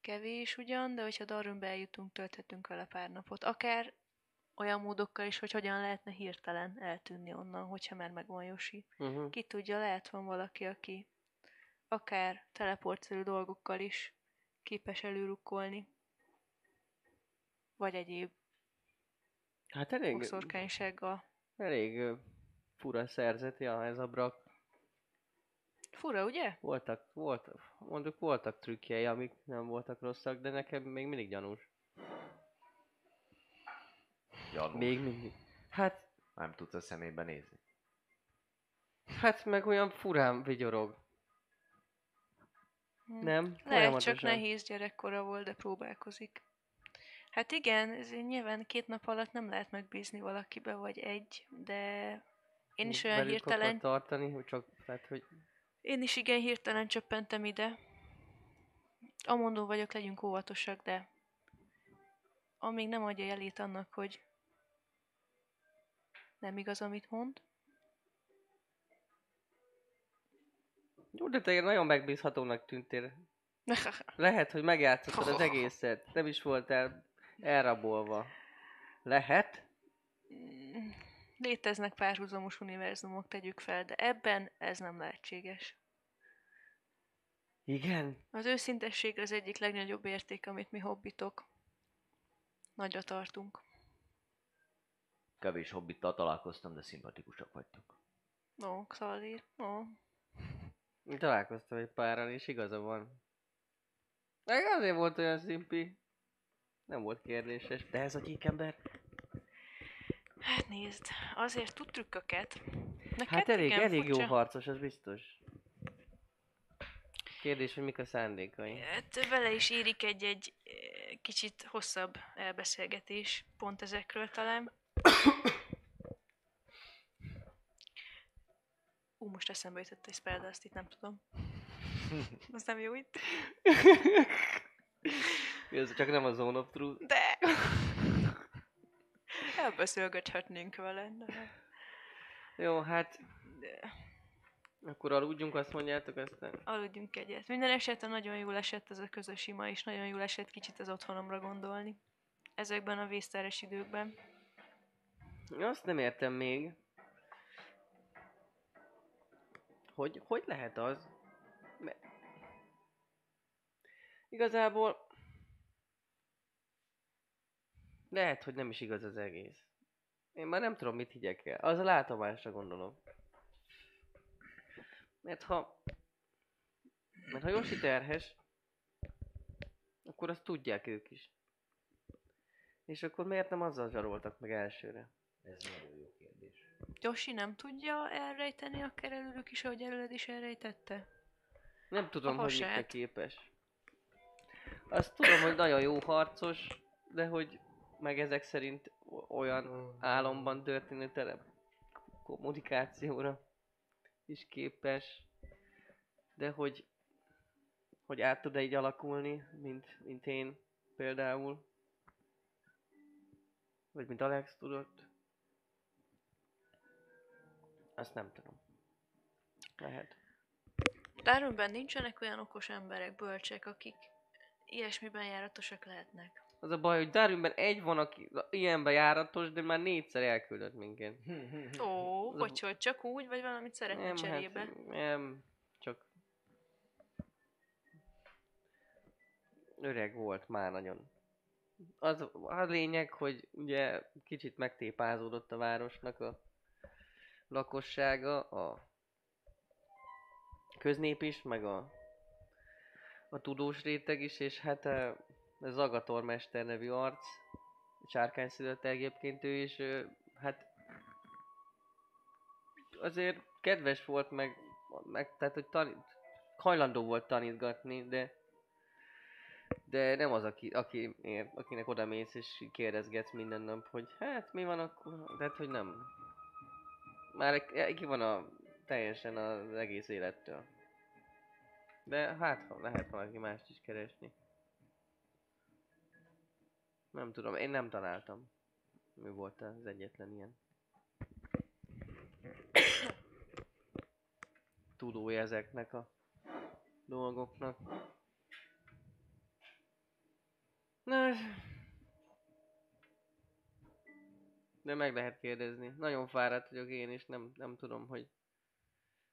kevés ugyan, de hogyha Darwinbe eljutunk, tölthetünk vele pár napot. Akár olyan módokkal is, hogy hogyan lehetne hirtelen eltűnni onnan, hogyha már megvan Yoshi. Uh-huh. Ki tudja, lehet van valaki, aki akár teleportszerű dolgokkal is képes előrukkolni. Vagy egyéb Hát elég, bokszorkánysággal. elég fura szerzeti a ez a brak. Fura, ugye? Voltak, voltak, mondjuk voltak trükkjei, amik nem voltak rosszak, de nekem még mindig gyanús. Gyanús. Még mindig. Hát, Nem tudsz a szemébe nézni. hát meg olyan furán vigyorog. Hm. Nem? Lehet, csak nehéz gyerekkora volt, de próbálkozik. Hát igen, ez nyilván két nap alatt nem lehet megbízni valakibe, vagy egy, de én is olyan Velük hirtelen, tartani, hogy csak, tehát, hogy én is igen hirtelen csöppentem ide. Amondó vagyok, legyünk óvatosak, de amíg nem adja jelét annak, hogy nem igaz, amit mond, Jó, de te nagyon megbízhatónak tűntél. Lehet, hogy megjátszottad az egészet. Nem is voltál elrabolva. Lehet? Léteznek párhuzamos univerzumok, tegyük fel, de ebben ez nem lehetséges. Igen? Az őszintesség az egyik legnagyobb érték, amit mi hobbitok nagyra tartunk. Kevés hobbittal találkoztam, de szimpatikusak vagytok. No, Xalir, no. Találkoztam egy párral, és igaza van. Meg azért volt olyan szimpi. Nem volt kérdéses. De ez a gyík ember? Hát nézd, azért tud trükköket. Neked Hát elég, elég jó furcsa. harcos, az biztos. Kérdés, hogy mik a szándékai. Hát vele is érik egy-egy eh, kicsit hosszabb elbeszélgetés, pont ezekről talán. Ú, most eszembe jutott egy spell, de azt itt nem tudom. Az nem jó itt. Ez csak nem a Zone of Truth. De! Elbeszélgethetnénk vele, de... Jó, hát de... akkor aludjunk, azt mondjátok aztán. Aludjunk egyet. Minden esetre nagyon jól esett ez a közös ima, és nagyon jól esett kicsit az otthonomra gondolni. Ezekben a vészteres időkben. Azt nem értem még. Hogy, hogy lehet az? Mert... Igazából... Lehet, hogy nem is igaz az egész. Én már nem tudom, mit higgyek el. Az a látomásra gondolom. Mert ha... Mert ha Yoshi terhes, akkor azt tudják ők is. És akkor miért nem azzal zsaroltak meg elsőre? Ez nagyon jó kérdés. Yoshi nem tudja elrejteni a kerelőrük is, ahogy előled is elrejtette? Nem tudom, A hogy mikre képes. Azt tudom, hogy nagyon jó harcos, de hogy meg ezek szerint olyan álomban történő tele kommunikációra is képes, de hogy hogy át tud-e így alakulni, mint, mint én például. Vagy mint Alex tudott. Azt nem tudom. Lehet. Darwinben nincsenek olyan okos emberek, bölcsek, akik ilyesmiben járatosak lehetnek. Az a baj, hogy Darwinben egy van, aki ilyenben járatos, de már négyszer elküldött minket. Ó, Az a- hogy, hogy csak úgy, vagy valamit szeretne Nem, cserébe? hát, nem, csak öreg volt már nagyon. Az a lényeg, hogy ugye kicsit megtépázódott a városnak a lakossága, a köznép is, meg a, a tudós réteg is, és hát a, a Zagator Mester nevű arc, sárkány szülött egyébként ő is, hát azért kedves volt, meg, meg tehát, hogy tanít, hajlandó volt tanítgatni, de de nem az, aki, aki, akinek oda mész és kérdezgetsz minden nap, hogy hát mi van akkor, tehát hogy nem. Már ki- van a, teljesen az egész élettől. De hát ha lehet valaki mást is keresni. Nem tudom, én nem találtam. Mi volt az egyetlen ilyen. tudója ezeknek a dolgoknak. Na, de meg lehet kérdezni. Nagyon fáradt vagyok én is, nem, nem tudom, hogy,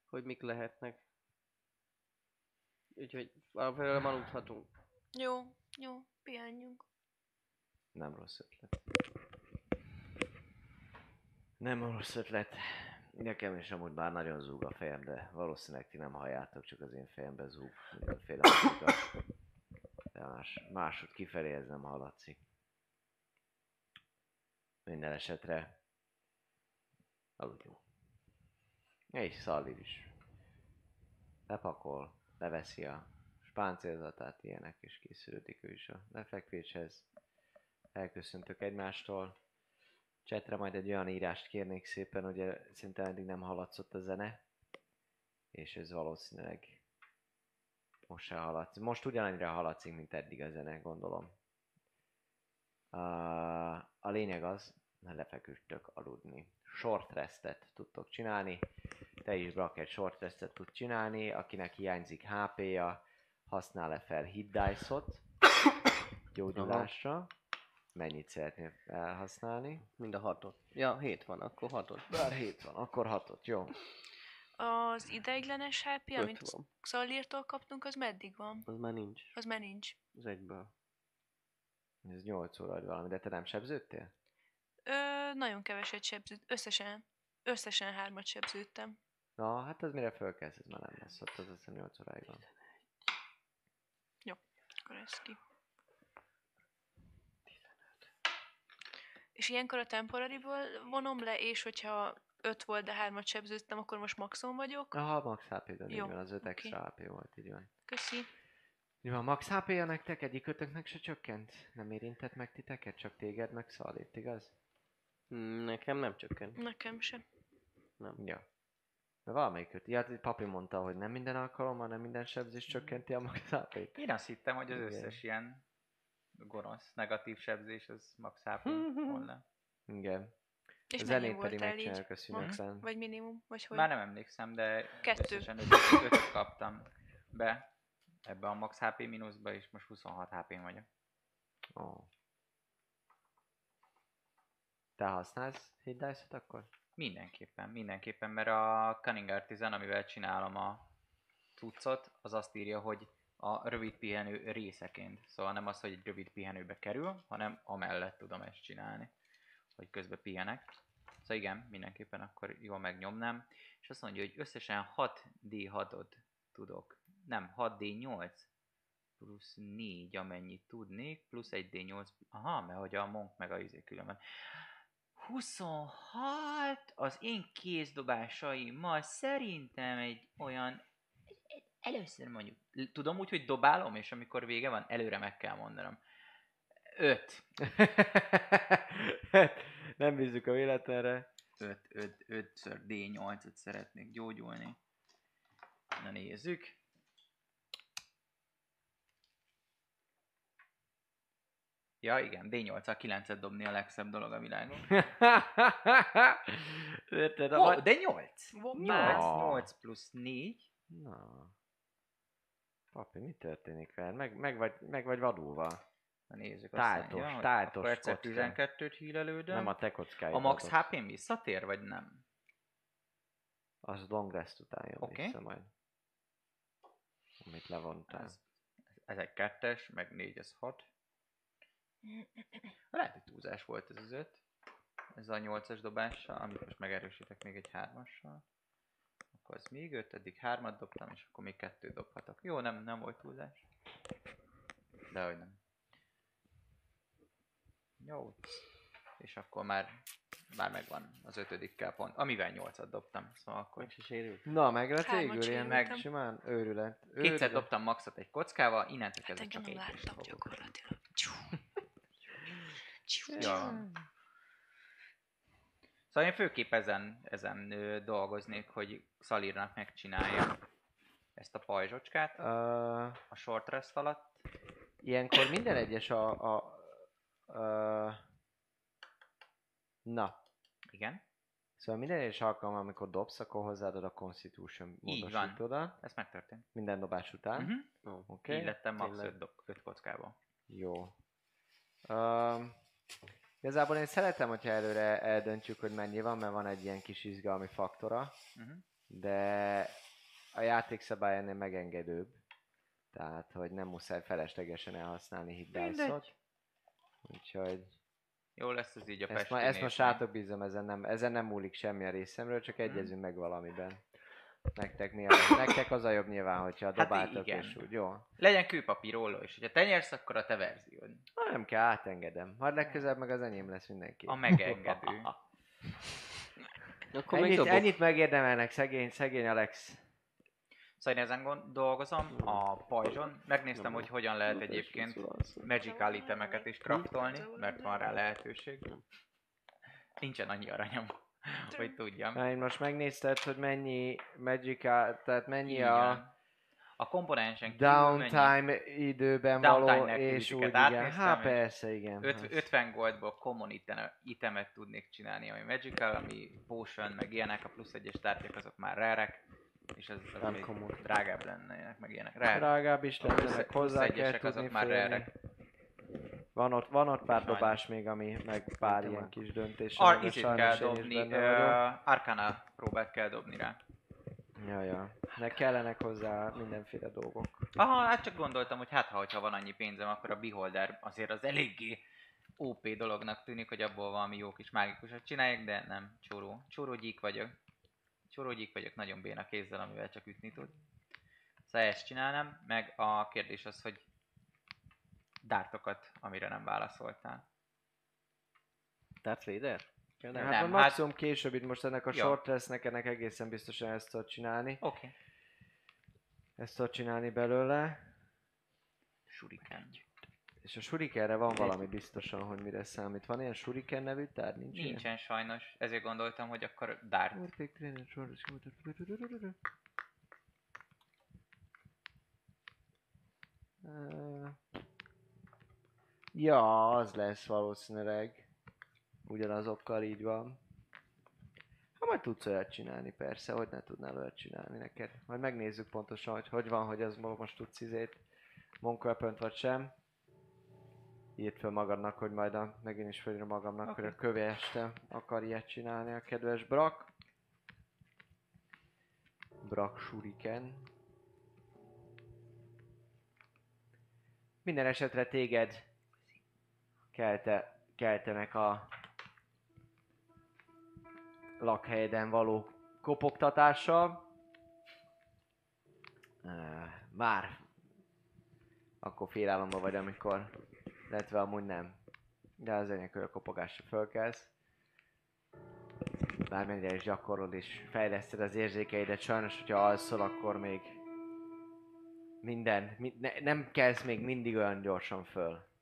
hogy mik lehetnek. Úgyhogy alapvetően aludhatunk. Jó, jó, pihenjünk. Nem rossz ötlet. Nem rossz ötlet. Nekem is amúgy már nagyon zúg a fejem, de valószínűleg ti nem halljátok, csak az én fejembe zúg mindenféle muzsika. De más, másod kifelé ez nem hallatszik. Minden esetre aludjunk. És Szallid is. Lepakol, leveszi a spáncélzatát, ilyenek, és készülődik ő is a lefekvéshez. Elköszöntök egymástól. Csetre majd egy olyan írást kérnék szépen, hogy szinte eddig nem hallatszott a zene. És ez valószínűleg most se hallatszik. Most ugyanannyira hallatszik, mint eddig a zene, gondolom. A, lényeg az, hogy lefeküdtök aludni. Short restet tudtok csinálni. Te is, Brak, egy short restet tud csinálni. Akinek hiányzik HP-ja, használ-e fel hit dice-ot gyógyulásra. Mennyit szeretnél elhasználni? Mind a hatot. Ja, hét van, akkor hatot. Bár 7 van, akkor 6-ot, jó. Az ideiglenes HP, Öt amit van. Xalírtól kaptunk, az meddig van? Az már nincs. Az már nincs. Az egyből. Ez 8 óra vagy valami, de te nem sebződtél? Ö, nagyon keveset sebződ, összesen, összesen hármat sebződtem. Na, hát az mire fölkelsz, ez már nem lesz, ott az azt hiszem 8 óráig van. Akkor ez ki. És ilyenkor a temporaryből vonom le, és hogyha 5 volt, de 3-at sebződtem, akkor most maxon vagyok. Aha, max így Jó, van, az 5 oké. extra HP volt, így van. Köszi. Mi van, max HP-ja nektek? Egyik ötöknek se csökkent? Nem érintett meg titeket? Csak téged meg Szalét, igaz? Hmm, Nekem nem csökken. Nekem sem. Ja. De valamelyik öt. Ja, papi mondta, hogy nem minden alkalommal, nem minden sebzés csökkenti a max HP-t. Én azt hittem, hogy az Igen. összes ilyen gonosz, negatív sebzés az max HP volna. Igen. És a mennyi zenét pedig voltál így? megcsináljuk a szünetben. Vagy minimum? Vagy hogy? Már nem emlékszem, de Kettő. összesen ötöt kaptam be ebbe a max HP mínuszba, és most 26 HP-n vagyok. Ó. Te használsz hit dice-ot akkor? Mindenképpen, mindenképpen, mert a Cunning Artisan, amivel csinálom a cuccot, az azt írja, hogy a rövid pihenő részeként. Szóval nem az, hogy egy rövid pihenőbe kerül, hanem amellett tudom ezt csinálni, hogy közben pihenek. Szóval igen, mindenképpen akkor jól megnyomnám. És azt mondja, hogy összesen 6D6-ot tudok. Nem, 6D8 plusz 4, amennyit tudnék, plusz 1D8, aha, mert hogy a monk meg a izé különben. 26 az én kézdobásaimmal szerintem egy olyan először mondjuk, tudom úgy, hogy dobálom, és amikor vége van, előre meg kell mondanom. 5. nem bízzuk a véletlenre. 5, 5, 5 D8-ot szeretnék gyógyulni. Na nézzük. Ja igen, D8-al 9-et dobni a legszebb dolog a világon. Érted? A vagy... de 8! Hoppá. 8, 8 plusz 4. Na. Papi, mi történik veled? Meg, meg, vagy, meg vagy vadulva. Na nézzük. Táltos, azt mondja, hogy táltos Akkor egyszer kocka. 12-t hílelődöm. Nem a te kockáid. a max. HP-n visszatér, vagy nem? Az long rest után jön Oké. vissza majd. Amit levontál. Ez, ez egy kettes, meg négy, ez hat. Lehet, hogy túlzás volt ez az öt. Ez a nyolcas dobással, amit most megerősítek még egy hármassal. Akkor az még öt, eddig hármat dobtam, és akkor még kettő dobhatok. Jó, nem, nem volt túlzás. Dehogy nem. Nyolc. És akkor már, már megvan az ötödikkel pont, amivel nyolcat dobtam, szóval akkor Meg se sérült. Na, meg lett Hármat végül ilyen sérültem. meg simán őrület. kétszer őrület. dobtam maxot egy kockával, innentől Hát kezdve csak engem egy láttam gyakorlatilag. Ja. Szóval én főképp ezen, ezen dolgoznék, hogy Szalírnak megcsinálja ezt a pajzsocskát Ö, a short rest alatt. ilyenkor minden egyes a... a ö, na, Igen, Szóval minden egyes alkalommal, amikor dobsz, akkor hozzáadod a Constitution módosítódat. ez megtörtént. Minden dobás után. Uh-huh. Oké. Okay. Így lettem max tényleg. 5, dob, 5 kockából. Jó. Um, igazából én szeretem, hogyha előre eldöntjük, hogy mennyi van, mert van egy ilyen kis izgalmi faktora, Uh-huh. de a játékszabály ennél megengedőbb. Tehát, hogy nem muszáj feleslegesen elhasználni hitdászot. Mindegy. Úgyhogy Jó lesz ez így a ezt, ma, ezt most rátok bízom, ezen nem, ezen nem múlik semmi a részemről, csak Hmm. egyezünk meg valamiben. Nektek, mi a, nektek az a jobb nyilván, hogyha Hát dobáltok igen. és úgy, jó? Legyen kőpapír róla, és hogyha te nyersz, akkor a te verziód. Ha nem kell, átengedem. Majd legközelebb meg az enyém lesz mindenki. A megengedő. Akkor Ennyit, dobok. ennyit megérdemelnek, szegény, szegény Alex. Szóval én ezen dolgozom a pajzson. Megnéztem, hogy hogyan lehet egyébként magical itemeket is craftolni, mert van rá lehetőség. Nincsen annyi aranyom, hogy tudjam. Na, én most megnézted, hogy mennyi Magica, tehát mennyi Így a. A komponensen kívül mennyi? downtime időben való, Downtime és úgy igen. átnéztem, Hát és persze, igen. Öt- Az- 50 goldból common itene- itemet tudnék csinálni, ami magical, ami potion, meg ilyenek, a plusz egyes tárgyak azok már rárek, és az, az még drágább lennének, meg ilyenek. Rare. Drágább is lenne, plusz hozzá kell egyesek azok tudni már félni. Van ott, van ott pár Sajnos. dobás még, ami meg pár ilyen kis döntés. Ar- sajnos kell dobni, uh, Arcana próbát kell dobni rá. Ja, ja. Nek kellenek hozzá mindenféle dolgok. Aha, hát csak gondoltam, hogy hát ha hogyha van annyi pénzem, akkor a Beholder azért az eléggé OP dolognak tűnik, hogy abból valami jó kis mágikusat csinálják, de nem, csóró. Csórógyík vagyok. Csórógyík vagyok, nagyon béna kézzel, amivel csak ütni tud. Szóval ezt csinálnám, meg a kérdés az, hogy dártokat, amire nem válaszoltál. Darth Vader? Kell Nem, nem? hát nem, maximum később itt most ennek a Jó. short lesznek, ennek egészen biztosan ezt tudod csinálni. Oké. Okay. Ezt tudod csinálni belőle. Shuriken. És a shurikenre van valami biztosan, hogy mire számít. Van ilyen shuriken nevű tár? Nincs ilyen? Nincsen sajnos, ezért gondoltam, hogy akkor dárt. Perfect trainer, short- short- Ö, Ja, az lesz valószínűleg. Ugyanazokkal így van. Ha majd tudsz olyat csinálni, persze, hogy ne tudnál olyat csinálni neked. Majd megnézzük pontosan, hogy hogy van, hogy az mo- most tudsz izét Monk weapon vagy sem. Írd fel magadnak, hogy majd a, megint is felírom magamnak, okay. hogy a kövé este akar ilyet csinálni a kedves Brak. Brak Shuriken. Minden esetre téged kelte, keltenek a lakhelyeden való kopogtatással. Ö, Már akkor félálomba vagy, amikor, illetve amúgy nem. De az a kopogásra fölkelsz. Bármennyire is gyakorlod és fejleszted az érzékeidet, sajnos, hogyha alszol, akkor még minden, mi, ne, nem kelsz még mindig olyan gyorsan föl.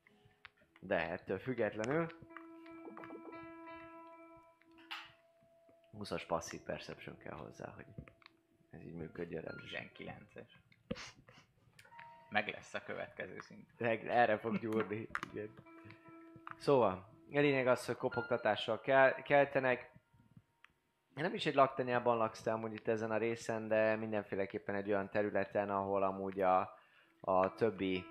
De ettől függetlenül 20-as passzív perception kell hozzá, hogy ez így működjön rendesen. 19-es. Meg lesz a következő szint. Leg- Erre fog gyúrni, igen. Szóval, a lényeg az, hogy kopogtatással kel- keltenek. Nem is egy laktanyában laksz te amúgy itt ezen a részen, de mindenféleképpen egy olyan területen, ahol amúgy a, a többi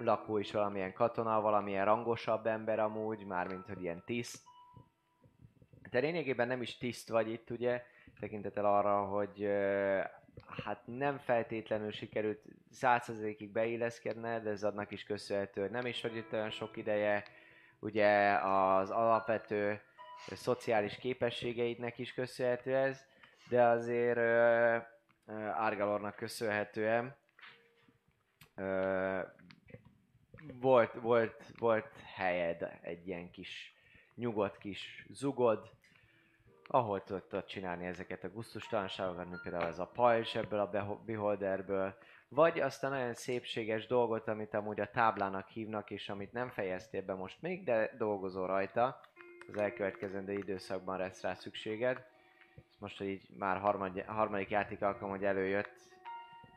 lakó is valamilyen katona, valamilyen rangosabb ember amúgy, mármint hogy ilyen tiszt. Te lényegében nem is tiszt vagy itt, ugye, tekintettel arra, hogy hát nem feltétlenül sikerült százszerzékig beilleszkedne, de ez annak is köszönhető, nem is vagy itt olyan sok ideje, ugye az alapvető szociális képességeidnek is köszönhető ez, de azért Argalornak köszönhetően volt, volt, volt helyed egy ilyen kis nyugodt kis zugod, ahol tudtad csinálni ezeket a gusztustalanságokat, mint például ez a pajzs ebből a beho- beholderből, vagy aztán olyan szépséges dolgot, amit amúgy a táblának hívnak, és amit nem fejeztél be most még, de dolgozol rajta, az elkövetkezendő időszakban lesz rá szükséged. Ezt most, hogy így már harmad, harmadik játék alkalom, hogy előjött,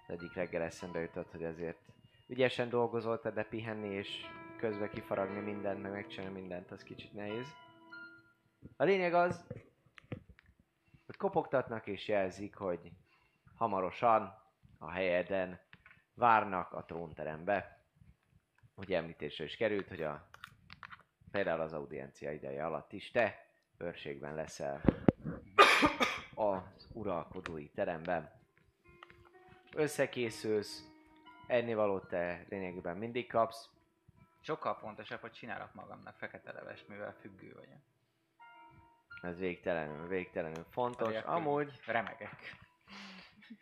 az egyik reggel eszembe jutott, hogy azért ügyesen dolgozol, te, de pihenni és közben kifaragni mindent, meg megcsinálni mindent, az kicsit nehéz. A lényeg az, hogy kopogtatnak és jelzik, hogy hamarosan a helyeden várnak a trónterembe. Ugye említésre is került, hogy a például az audiencia ideje alatt is te őrségben leszel az uralkodói teremben. Összekészülsz, ennivalót te lényegében mindig kapsz, Sokkal fontosabb, hogy csinálok magamnak fekete leves, mivel függő vagyok. ez végtelenül, végtelenül fontos. Azért Amúgy, Remegek.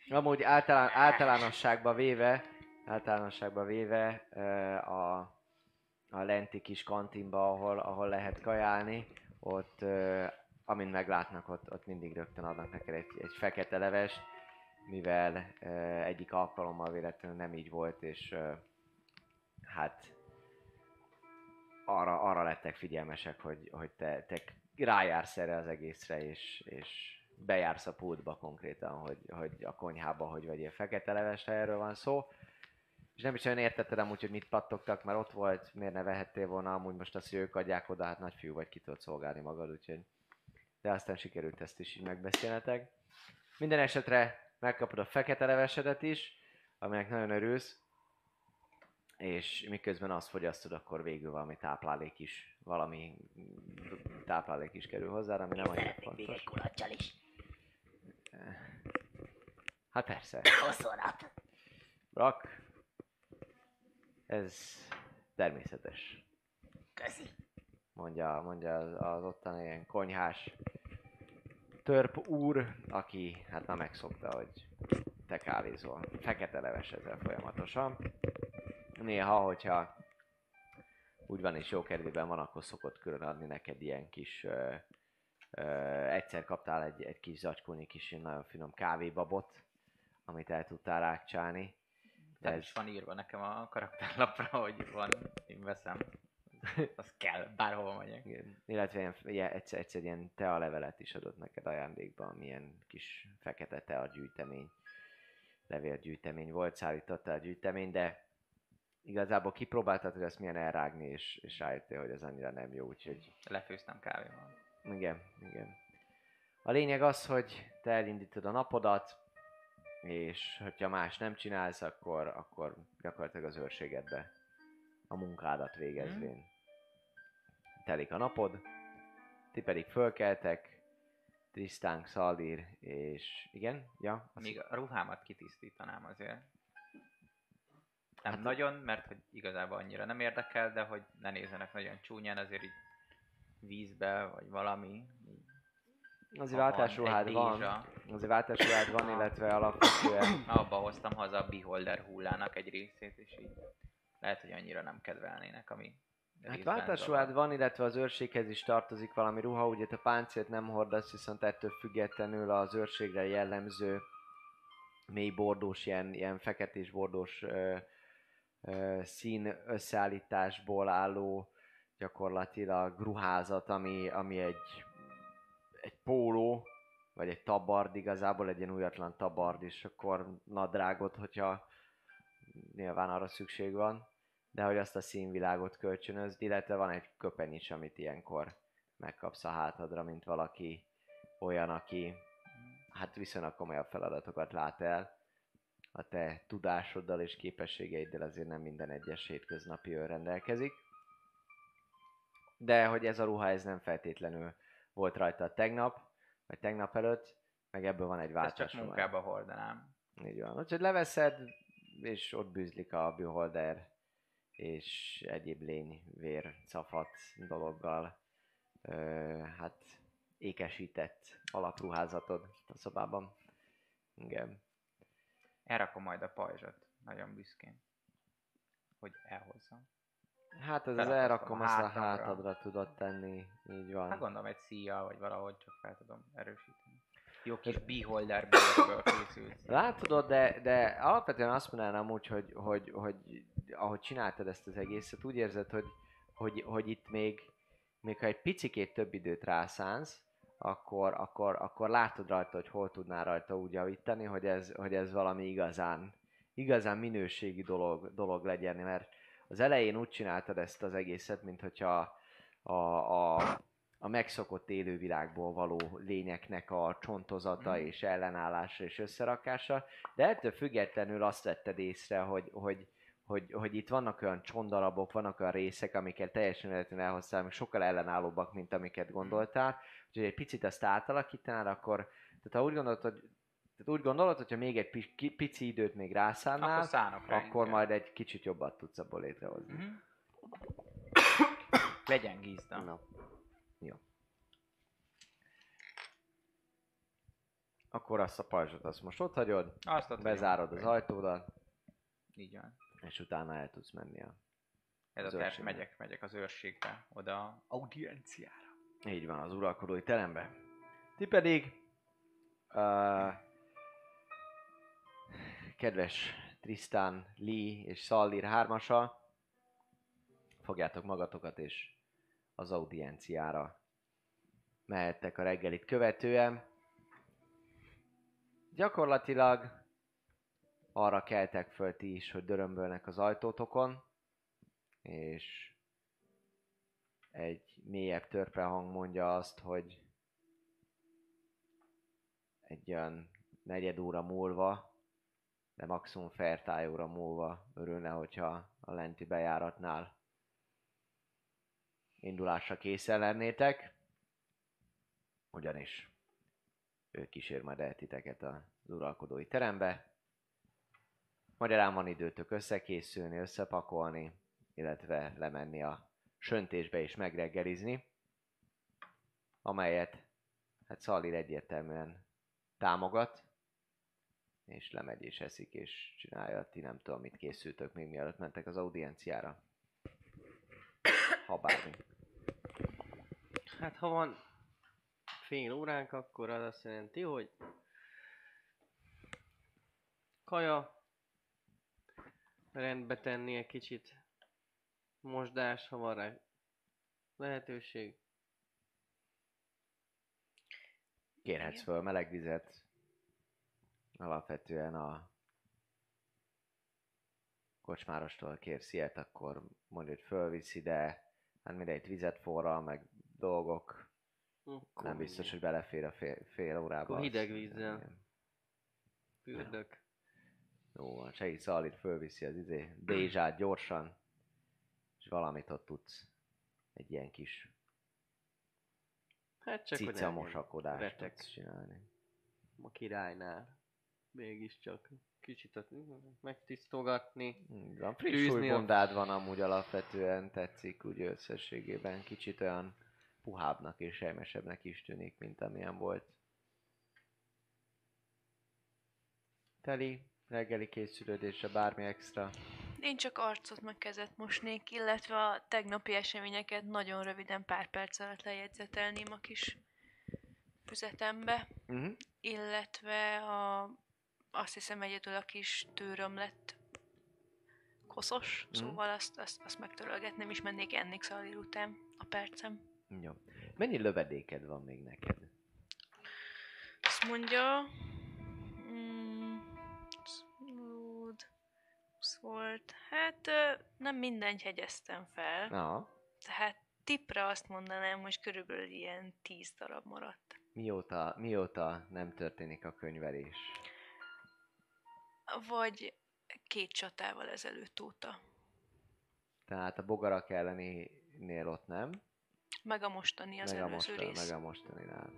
amúgy általán, általánosságban véve, általánosságban véve a, a lenti kis kantinba, ahol, ahol lehet kajálni, ott, amint meglátnak, ott, ott mindig rögtön adnak neked egy, egy fekete leves, mivel egyik alkalommal véletlenül nem így volt, és hát arra, arra lettek figyelmesek, hogy, hogy te, te rájársz erre az egészre, és, és bejársz a pultba konkrétan, hogy, hogy a konyhába, hogy vegyél fekete leves, ha erről van szó. És nem is olyan értetted amúgy, hogy mit pattogtak, mert ott volt, miért ne vehettél volna, amúgy most azt, hogy ők adják oda, hát nagy fiú vagy, ki tudod szolgálni magad, úgyhogy... De aztán sikerült ezt is így megbeszélnetek. Minden esetre megkapod a fekete levesedet is, aminek nagyon örülsz, és miközben azt fogyasztod, akkor végül valami táplálék is, valami táplálék is kerül hozzá, ami nem annyira Szeretnék még fontos. egy kulacsal is. Hát persze. Hosszú nap. Rak. Ez természetes. Köszi. Mondja, mondja az, az ottani ilyen konyhás törp úr, aki hát már megszokta, hogy te kávézol. Fekete leves ezzel folyamatosan. Néha, hogyha úgy van és jó kedvében van, akkor szokott külön adni neked ilyen kis... Ö, ö, egyszer kaptál egy, egy kis zacskónyi kis nagyon finom kávébabot, amit el tudtál rákcsálni. De Ez- is van írva nekem a karakterlapra, hogy van, én veszem. Az kell, bárhova megyek. Illetve ilyen, ilyen, egyszer, egyszer ilyen tea levelet is adott neked ajándékba, amilyen kis fekete tea gyűjtemény, levélgyűjtemény volt, szállítottál a gyűjtemény, de igazából kipróbáltad, hogy ezt milyen elrágni, és, és rájöttél, hogy ez annyira nem jó, úgyhogy Lefőztem kávéval. igen, igen. A lényeg az, hogy te elindítod a napodat, és hogyha más nem csinálsz, akkor, akkor gyakorlatilag az őrségedbe a munkádat végezvén. Telik a napod, ti pedig fölkeltek, Tristán, Szaldír, és igen, ja, azt Még a ruhámat kitisztítanám azért. Nem Hát- nagyon, mert hogy igazából annyira nem érdekel, de hogy ne nézzenek nagyon csúnyán, azért így vízbe, vagy valami. azért váltásruhád van, azért váltásruhád van, illetve alapvetően Abba hoztam haza a Beholder hullának egy részét, és így lehet, hogy annyira nem kedvelnének, ami Hát váltásruhád van, illetve az őrséghez is tartozik valami ruha, ugye te páncélt nem hordasz, viszont ettől függetlenül az őrségre jellemző mély bordós, ilyen, ilyen feketés bordós ö, ö, szín összeállításból álló gyakorlatilag ruházat, ami, ami egy, egy póló, vagy egy tabard, igazából egy ilyen újatlan tabard, és akkor nadrágot, hogyha nyilván arra szükség van de hogy azt a színvilágot kölcsönözd, illetve van egy köpeny is, amit ilyenkor megkapsz a hátadra, mint valaki olyan, aki hát viszonylag komolyabb feladatokat lát el. A te tudásoddal és képességeiddel azért nem minden egyes hétköznapi őr rendelkezik. De hogy ez a ruha, ez nem feltétlenül volt rajta tegnap, vagy tegnap előtt, meg ebből van egy Ezt csak váltás. munkába hordanám. Így van. Úgyhogy leveszed, és ott bűzlik a beholder és egyéb lény, vér, cafat dologgal. Ö, hát ékesített alapruházatod a szobában. Igen. Elrakom majd a pajzsot, nagyon büszkén. Hogy elhozzam. Hát ez az elrakom, azt a hátadra tudod tenni. Így van. Hát gondolom egy szíjjal, vagy valahogy csak fel tudom erősíteni. Jó kis beholder készült. Látod, de, de alapvetően azt mondanám úgy, hogy, hogy, hogy ahogy csináltad ezt az egészet, úgy érzed, hogy, hogy, hogy itt még, még ha egy picikét több időt rászánsz, akkor, akkor, akkor látod rajta, hogy hol tudnál rajta úgy javítani, hogy ez, hogy ez valami igazán, igazán minőségi dolog, dolog legyen, mert az elején úgy csináltad ezt az egészet, mint hogyha a, a, a megszokott élővilágból való lényeknek a csontozata Mhm. és ellenállása és összerakása, de ettől függetlenül azt vetted észre, hogy, hogy, hogy, hogy itt vannak olyan csondarabok, vannak olyan részek, amiket teljesen véletlenül elhoztál, amik sokkal ellenállóbbak, mint amiket gondoltál. Úgyhogy egy picit ezt átalakítanál, akkor tehát ha úgy gondolod, hogy tehát úgy gondolod, hogyha még egy pi- ki- pici időt még rászánnál, Akkor szánok rá akkor inkább. majd egy kicsit jobbat tudsz abból létrehozni. Mhm. Legyen gízda. Na. Jó. Akkor azt a pajzsot azt most ott hagyod, Azt ott bezárod az ajtódat, Így van. És utána el tudsz menni a... Ez Az a őrségbe. megyek, megyek az őrségbe, oda audienciára. Így van, az uralkodói terembe. Ti pedig... Uh, kedves Tristan, Lee és Szallir hármasa, fogjátok magatokat és az audienciára mehettek a reggelit követően. Gyakorlatilag arra keltek föl ti is, hogy dörömbölnek az ajtótokon, és egy mélyebb törpe hang mondja azt, hogy egy olyan negyed óra múlva, de maximum fertály óra múlva örülne, hogyha a lenti bejáratnál indulásra készen lennétek. Ugyanis ő kísér majd el titeket az uralkodói terembe. Magyarán van időtök összekészülni, összepakolni, illetve lemenni a söntésbe és megreggelizni, amelyet hát Szalir egyértelműen támogat, és lemegy és eszik és csinálja. Ti nem tudom, mit készültök még mielőtt mentek az audienciára. Ha bármi. Hát ha van fél óránk, akkor az azt jelenti, hogy kaja, rendbe tenni egy kicsit, mosdás, ha van rá lehetőség. Kérhetsz föl meleg vizet. Alapvetően a kocsmárostól kérsz ilyet, akkor mondja, hogy fölviszi, de hát mindegy vizet forral, meg dolgok, Akkor nem biztos, hogy belefér a fél, fél órába. Akkor hideg vízzel. Fürdök. Jó, van, segít Szalit fölviszi az izé, dézsát gyorsan, és valamit ott tudsz. Egy ilyen kis Hát csak, cica mosakodást tudsz csinálni. a királynál. Mégiscsak kicsit megtisztogatni. Van, friss Tűzni új a- bundád van amúgy alapvetően, tetszik úgy összességében, kicsit olyan puhábbnak és elmesebbnek is tűnik, mint amilyen volt. Teli, reggeli készülődése, bármi extra. Én csak arcot meg kezet mosnék, illetve a tegnapi eseményeket nagyon röviden pár perc alatt lejegyzetelném a kis füzetembe, Uh-huh. illetve a, azt hiszem egyedül a kis tőröm lett koszos, Mhm. szóval azt, azt, azt megtörölgetném, és mennék enni Xalir után a percem. Jó. Mennyi lövedéked van még neked? Azt mondja... Sword. Hát nem mindent hegyeztem fel. Na, Tehát tipra azt mondanám, hogy körülbelül ilyen 10 darab maradt. mióta, mióta nem történik a könyvelés? Vagy két csatával ezelőtt óta. Tehát a bogarak elleninél ott nem, Meg a mostani az meg a, előző mostan, rész. meg a mostaninál.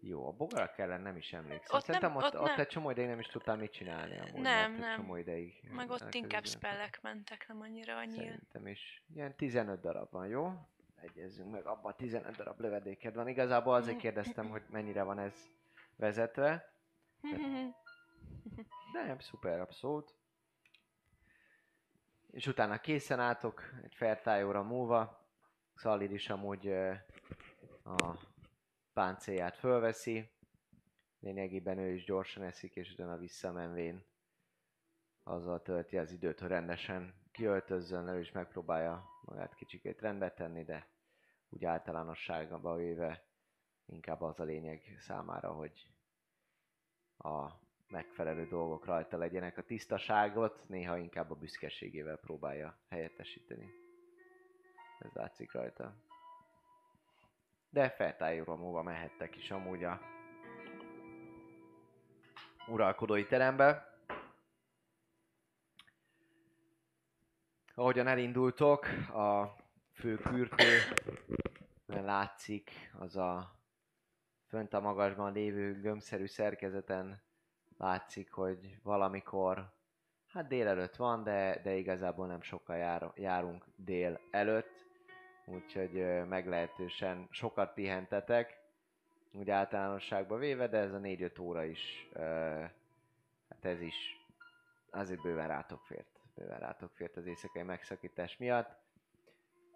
Jó, a bogarak ellen nem is emlékszem. Ott nem- Szerintem ott, ott ott, nem. egy csomó ideig nem is tudtál mit csinálni amúgy, Nem, mert nem. csomó ideig Meg ott inkább spellek mentek, nem annyira annyi. Szerintem is. Ilyen 15 darab van, jó? Egyezzünk meg, abban 15 darab lövedéked van. Igazából azért kérdeztem, hogy mennyire van ez vezetve. De nem, szuper, abszolút. És utána készen álltok, egy fertály óra múlva. Szalid is amúgy a páncélját fölveszi. Lényegében ő is gyorsan eszik, és utána visszamenvén azzal tölti az időt, hogy rendesen kiöltözzön, ő is megpróbálja magát kicsikét rendbe tenni, de úgy általánosságban véve inkább az a lényeg számára, hogy a megfelelő dolgok rajta legyenek. A tisztaságot néha inkább a büszkeségével próbálja helyettesíteni. Ez látszik rajta. De feltájóra múlva mehettek is amúgy a uralkodói terembe. ahogyan elindultok, a fő kürtő látszik, az a fönt a magasban lévő gömbszerű szerkezeten látszik, hogy valamikor, hát délelőtt van, de, de igazából nem sokkal jár, járunk dél előtt, úgyhogy meglehetősen sokat pihentetek, úgy általánosságban véve, de ez a 4-5 óra is, hát ez is azért bőven rátok fért, bőven rátok fért az éjszakai megszakítás miatt.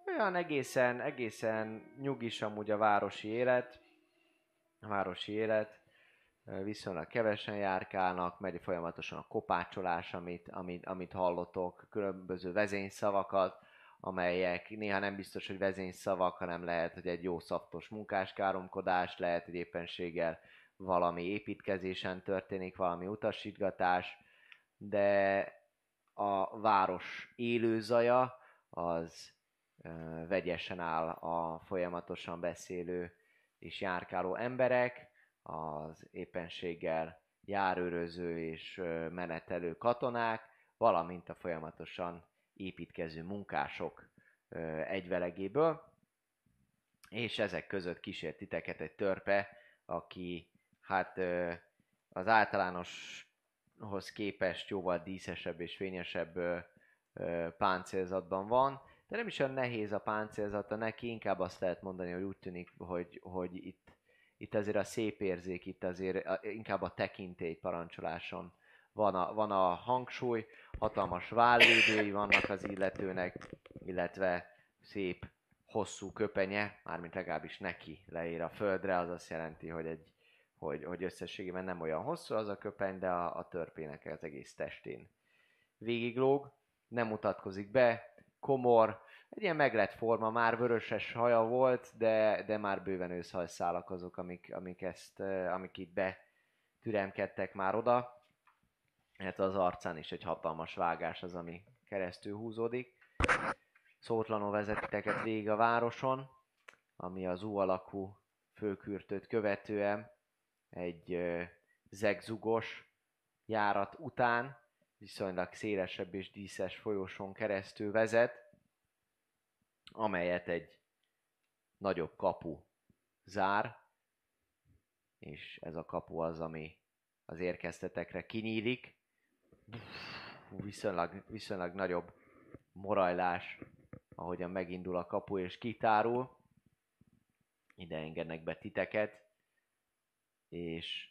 Olyan egészen, egészen nyugis amúgy a városi élet, a városi élet, viszonylag kevesen járkálnak, megy folyamatosan a kopácsolás, amit, amit, amit hallotok, különböző vezényszavakat, amelyek néha nem biztos, hogy vezényszavak, hanem lehet, hogy egy jó szaftos munkáskáromkodás, lehet, hogy éppenséggel valami építkezésen történik, valami utasítgatás, de a város élőzaja az vegyesen áll a folyamatosan beszélő és járkáló emberek, az éppenséggel járőröző és menetelő katonák, valamint a folyamatosan építkező munkások egyvelegéből, és ezek között kísért titeket egy törpe, aki hát az általánoshoz képest jóval díszesebb és fényesebb páncélzatban van, de nem is olyan nehéz a páncélzata neki, inkább azt lehet mondani, hogy úgy tűnik, hogy, hogy itt, itt azért a szép érzék, itt azért inkább a tekintély parancsoláson van a, van a hangsúly, hatalmas válvédői vannak az illetőnek, illetve szép hosszú köpenye, mármint legalábbis neki leér a földre, az azt jelenti, hogy, egy, hogy, hogy összességében nem olyan hosszú az a köpeny, de a, a törpének az egész testén végiglóg, nem mutatkozik be, komor, egy ilyen meglett forma, már vöröses haja volt, de, de már bőven őszhajszálak azok, amik, amik, ezt, eh, amik itt betüremkedtek már oda. Hát az arcán is egy hatalmas vágás az, ami keresztül húzódik. Szótlanul vezetiteket végig a városon, ami az U alakú főkürtőt követően egy zegzugos járat után viszonylag szélesebb és díszes folyosón keresztül vezet, amelyet egy nagyobb kapu zár, és ez a kapu az, ami az érkeztetekre kinyílik. Viszonylag, viszonylag nagyobb morajlás, ahogyan megindul a kapu és kitárul. Ide engednek be titeket, és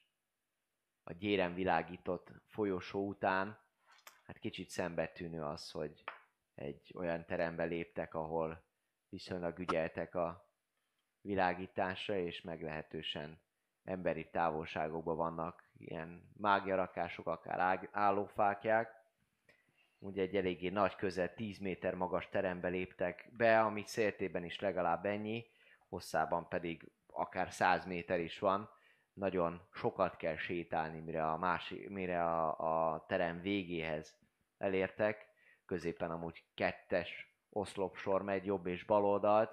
a gyéren világított folyosó után, hát kicsit szembetűnő az, hogy egy olyan terembe léptek, ahol viszonylag ügyeltek a világításra, és meglehetősen emberi távolságokban vannak ilyen mágiarakások, akár állófákják. Ugye egy eléggé nagy, közel 10 méter magas terembe léptek be, ami széltében is legalább ennyi, hosszában pedig akár 100 méter is van. Nagyon sokat kell sétálni, mire a, másik, mire a, a terem végéhez elértek. Középen amúgy kettes oszlopsor megy jobb és bal oldalt,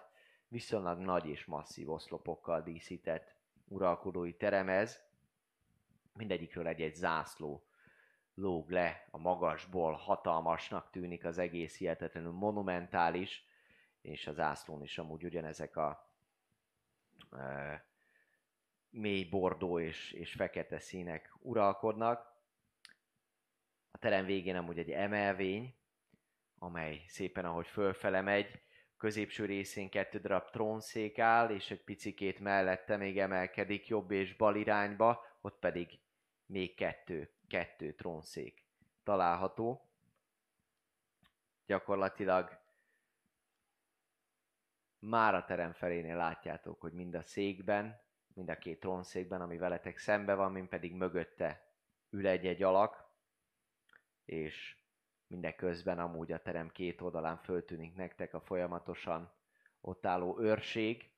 viszonylag nagy és masszív oszlopokkal díszített uralkodói terem ez. Mindegyikről egy-egy zászló lóg le a magasból, hatalmasnak tűnik az egész, hihetetlenül monumentális, és az zászlón is amúgy ugyanezek a e, mély bordó és, és fekete színek uralkodnak. A terem végén amúgy egy emelvény, amely szépen ahogy fölfele megy, középső részén kettő darab trónszék áll, és egy picikét mellette még emelkedik jobb és bal irányba, ott pedig még kettő, kettő trónszék található. Gyakorlatilag már a terem felénél látjátok, hogy mind a székben, mind a két trónszékben, ami veletek szembe van, mind pedig mögötte ül egy-egy alak, és mindeközben amúgy a terem két oldalán föltűnik nektek a folyamatosan ott álló őrség,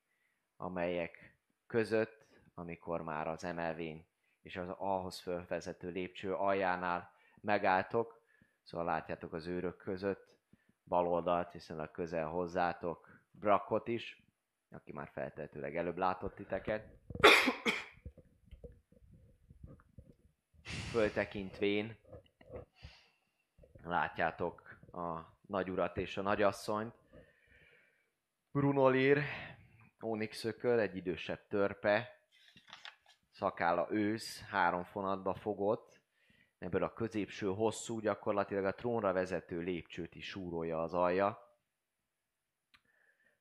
amelyek között, amikor már az emelvény és az ahhoz fölvezető lépcső aljánál megálltok, szóval látjátok az őrök között, bal oldalt, viszonylag közel hozzátok Brakot is, aki már feltehetőleg előbb látott titeket. Föltekintvén látjátok a nagyurat és a nagyasszonyt. Bruno Lear, Onyx ököl, egy idősebb törpe, szakálla ősz, három fonatba fogott, ebből a középső hosszú, gyakorlatilag a trónra vezető lépcsőt is súrolja az alja.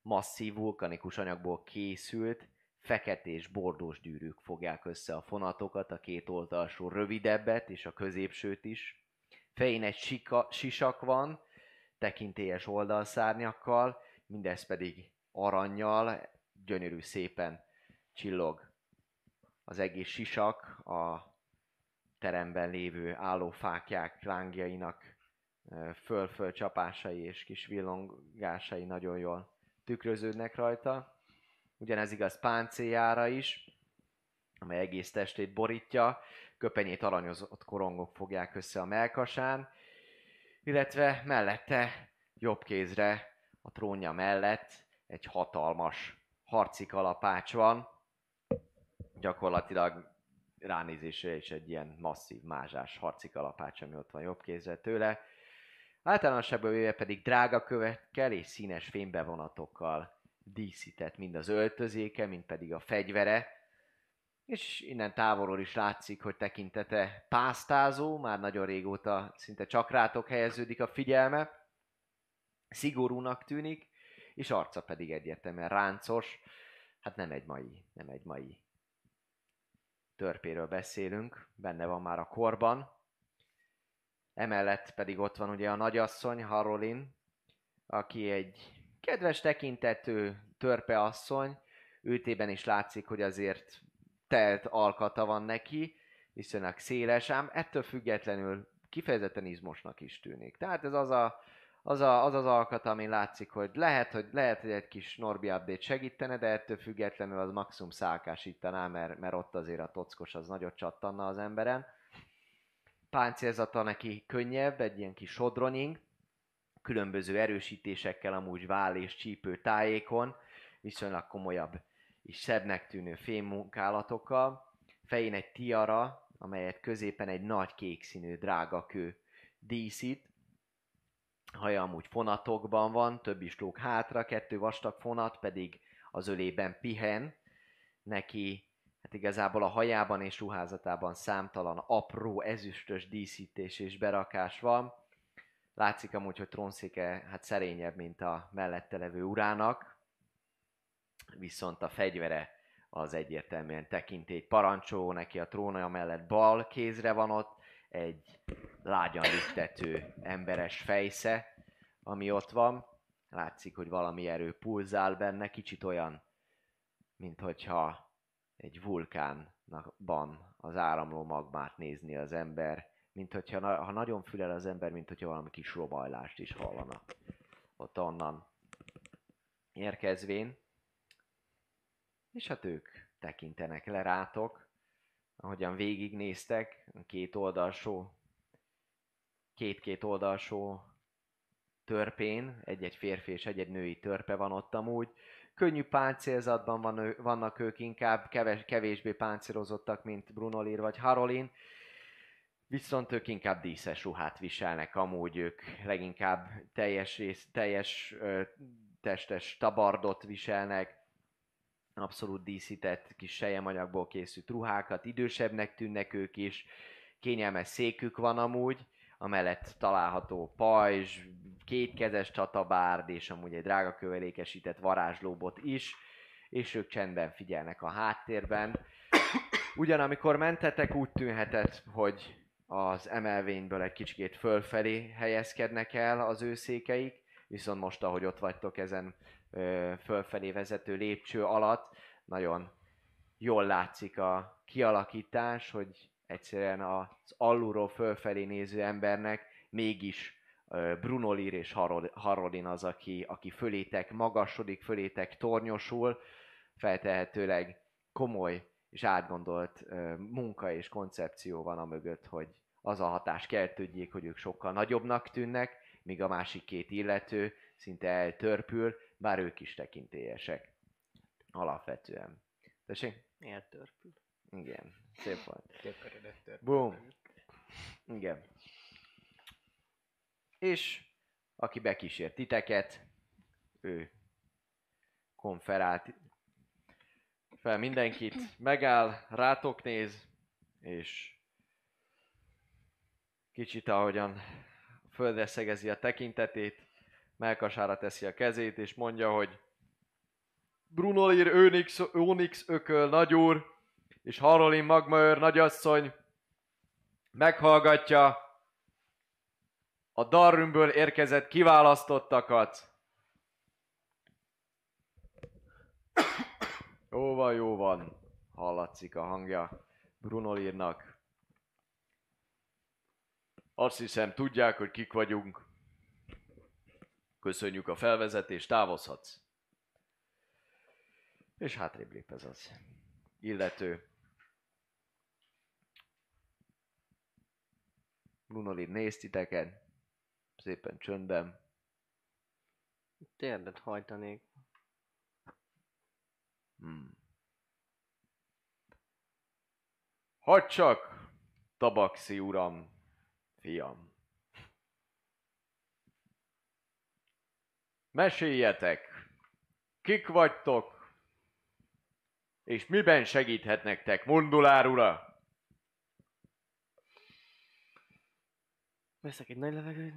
Masszív vulkanikus anyagból készült, fekete és bordós gyűrűk fogják össze a fonatokat, a két oldalsó rövidebbet és a középsőt is. Fején egy sika, sisak van, tekintélyes oldalszárnyakkal, mindez pedig aranyjal, gyönyörű szépen csillog. Az egész sisak a teremben lévő állófákják lángjainak föl-föl csapásai és kis villongásai nagyon jól tükröződnek rajta. Ugyanez igaz páncéljára is, amely egész testét borítja, köpenyét aranyozott korongok fogják össze a melkasán, illetve mellette jobb kézre a trónja mellett egy hatalmas harci kalapács van, gyakorlatilag ránézésre is egy ilyen masszív mázsás harci kalapács, ami ott van jobb kézre tőle. Általánosságban véve pedig drága kövekkel és színes fénybevonatokkal díszített mind az öltözéke, mind pedig a fegyvere, és innen távolról is látszik, hogy tekintete pásztázó, már nagyon régóta szinte csak rátok helyeződik a figyelme, szigorúnak tűnik, és arca pedig egyértelműen ráncos, hát nem egy mai, nem egy mai törpéről beszélünk, benne van már a korban. Emellett pedig ott van ugye a nagyasszony, Harolin, aki egy kedves tekintetű törpeasszony, őtében is látszik, hogy azért telt alkata van neki, viszonylag széles, ám ettől függetlenül kifejezetten izmosnak is tűnik. Tehát ez az a, az, a, az, az alkat, ami látszik, hogy lehet, hogy lehet, hogy egy kis Norbi update segítene, de ettől függetlenül az maximum szálkásítaná, mert, mert ott azért a tockos az nagyot csattanna az emberen. Páncélzata neki könnyebb, egy ilyen kis sodronying, különböző erősítésekkel amúgy váll és csípő tájékon, viszonylag komolyabb és szebbnek tűnő fémmunkálatokkal. Fején egy tiara, amelyet középen egy nagy kék színű drága kő díszít. Haja amúgy fonatokban van, több is lóg hátra, kettő vastag fonat pedig az ölében pihen. Neki hát igazából a hajában és ruházatában számtalan apró ezüstös díszítés és berakás van. Látszik amúgy, hogy trónszéke hát szerényebb, mint a mellette levő urának, viszont a fegyvere az egyértelműen tekintély parancsó, neki a trónja mellett bal kézre van ott, egy lágyan lüktető emberes fejsze, ami ott van. Látszik, hogy valami erő pulzál benne, kicsit olyan, mint hogyha egy vulkánban az áramló magmát nézni az ember, mint hogyha, ha nagyon fülel az ember, mint hogyha valami kis robajlást is hallana. Ott onnan érkezvén. És hát ők tekintenek le rátok, ahogyan végignéztek, két oldalsó, két-két oldalsó törpén, egy-egy férfi és egy-egy női törpe van ott amúgy. Könnyű páncélzatban van, vannak ők inkább, keves, kevésbé páncélozottak, mint Brunolir vagy Harolin, viszont ők inkább díszes ruhát viselnek, amúgy ők leginkább teljes, rész, teljes ö, testes tabardot viselnek, abszolút díszített kis sejemanyagból készült ruhákat, idősebbnek tűnnek ők is, kényelmes székük van amúgy, amellett található pajzs, kétkezes csatabárd és amúgy egy drága kövelékesített varázslóbot is, és ők csendben figyelnek a háttérben. Ugyan amikor mentetek, úgy tűnhetett, hogy az emelvényből egy kicsikét fölfelé helyezkednek el az ő székeik, viszont most, ahogy ott vagytok ezen fölfelé vezető lépcső alatt, nagyon jól látszik a kialakítás, hogy egyszerűen az alulról fölfelé néző embernek mégis ö, Bruno Lear és Harolin az, aki, aki fölétek magasodik, fölétek tornyosul, feltehetőleg komoly és átgondolt munka és koncepció van a mögött, hogy az a hatás keltődjék, hogy ők sokkal nagyobbnak tűnnek, míg a másik két illető szinte eltörpül, bár ők is tekintélyesek. Alapvetően. Tessék? Eltörpül. Igen, szép volt. Tököredett Boom. Igen. És aki bekísért titeket. Ő konferált fel mindenkit, megáll, rátok néz, és kicsit ahogyan földre szegezi a tekintetét, melkasára teszi a kezét, és mondja, hogy Brunolir Önix, Onyx ököl nagyúr, és Harolin Magmaőr nagyasszony meghallgatja a Darrümből érkezett kiválasztottakat. Jó van, jó van, hallatszik a hangja Brunolírnak. Azt hiszem, tudják, hogy kik vagyunk. Köszönjük a felvezetést, távozhatsz. És hátrébb lép ez az illető. Brunolír néz titeket, szépen csöndben. Térdet hajtanék. Hmm. Hadd csak, tabaxi uram, fiam. Meséljetek, kik vagytok, és miben segíthet nektek, Mundulár ura? Veszek egy nagy levegőt.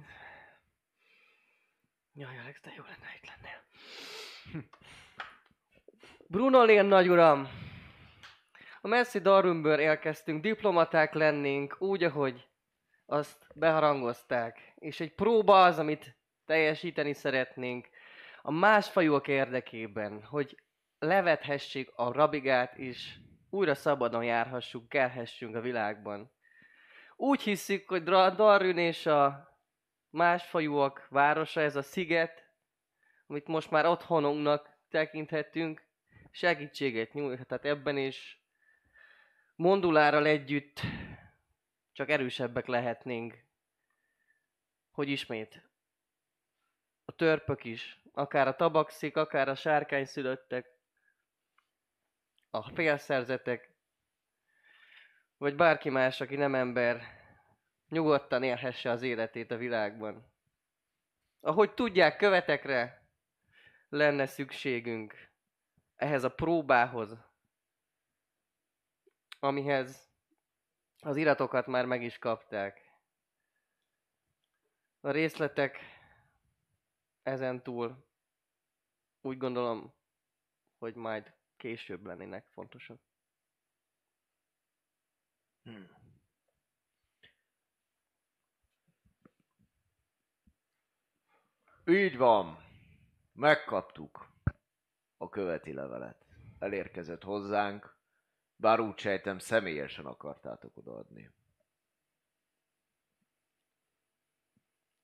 Jaj, Alex, de jó lenne, itt lennél. Bruno Lén nagyuram! A messzi Darümből érkeztünk, diplomaták lennénk, úgy, ahogy azt beharangozták. És egy próba az, amit teljesíteni szeretnénk a másfajúak érdekében, hogy levethessék a rabigát, és újra szabadon járhassunk, kelhessünk a világban. Úgy hiszük, hogy Darün és a másfajúak városa, ez a sziget, amit most már otthonunknak tekinthetünk, segítséget nyújt, tehát ebben is Mondulárral együtt csak erősebbek lehetnénk, hogy ismét a törpök is, akár a tabaxik, akár a sárkányszülöttek, a félszerzetek, vagy bárki más, aki nem ember, nyugodtan élhesse az életét a világban. Ahogy tudják, követekre lenne szükségünk ehhez a próbához, amihez az iratokat már meg is kapták. A részletek ezen túl úgy gondolom, hogy majd később lennének fontosak. Hmm. Így van. Megkaptuk a követi levelet. Elérkezett hozzánk, bár úgy sejtem személyesen akartátok odaadni.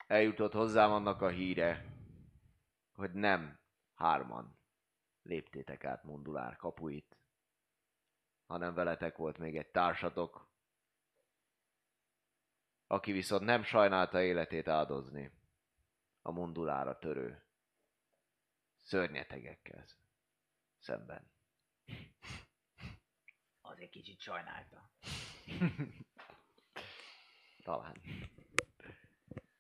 Eljutott hozzám annak a híre, hogy nem hárman léptétek át Mundulár kapuit, hanem veletek volt még egy társatok, aki viszont nem sajnálta életét áldozni a Mundulára törő szörnyetegekkel szemben. Az egy kicsit sajnálta. Talán.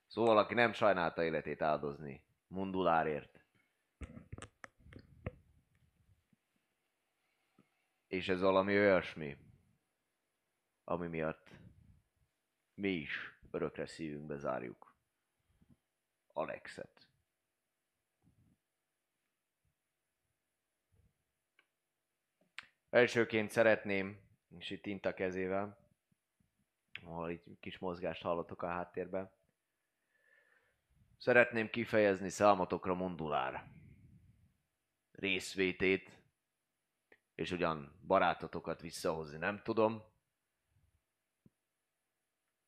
Szóval, aki nem sajnálta életét áldozni Mundulárért, és ez valami olyasmi, ami miatt mi is örökre szívünkbe zárjuk Alexet. Elsőként szeretném, és itt int a kezével, ahol itt kis mozgást hallottok a háttérben, szeretném kifejezni számotokra Mondulár részvétét, és ugyan barátotokat visszahozni nem tudom,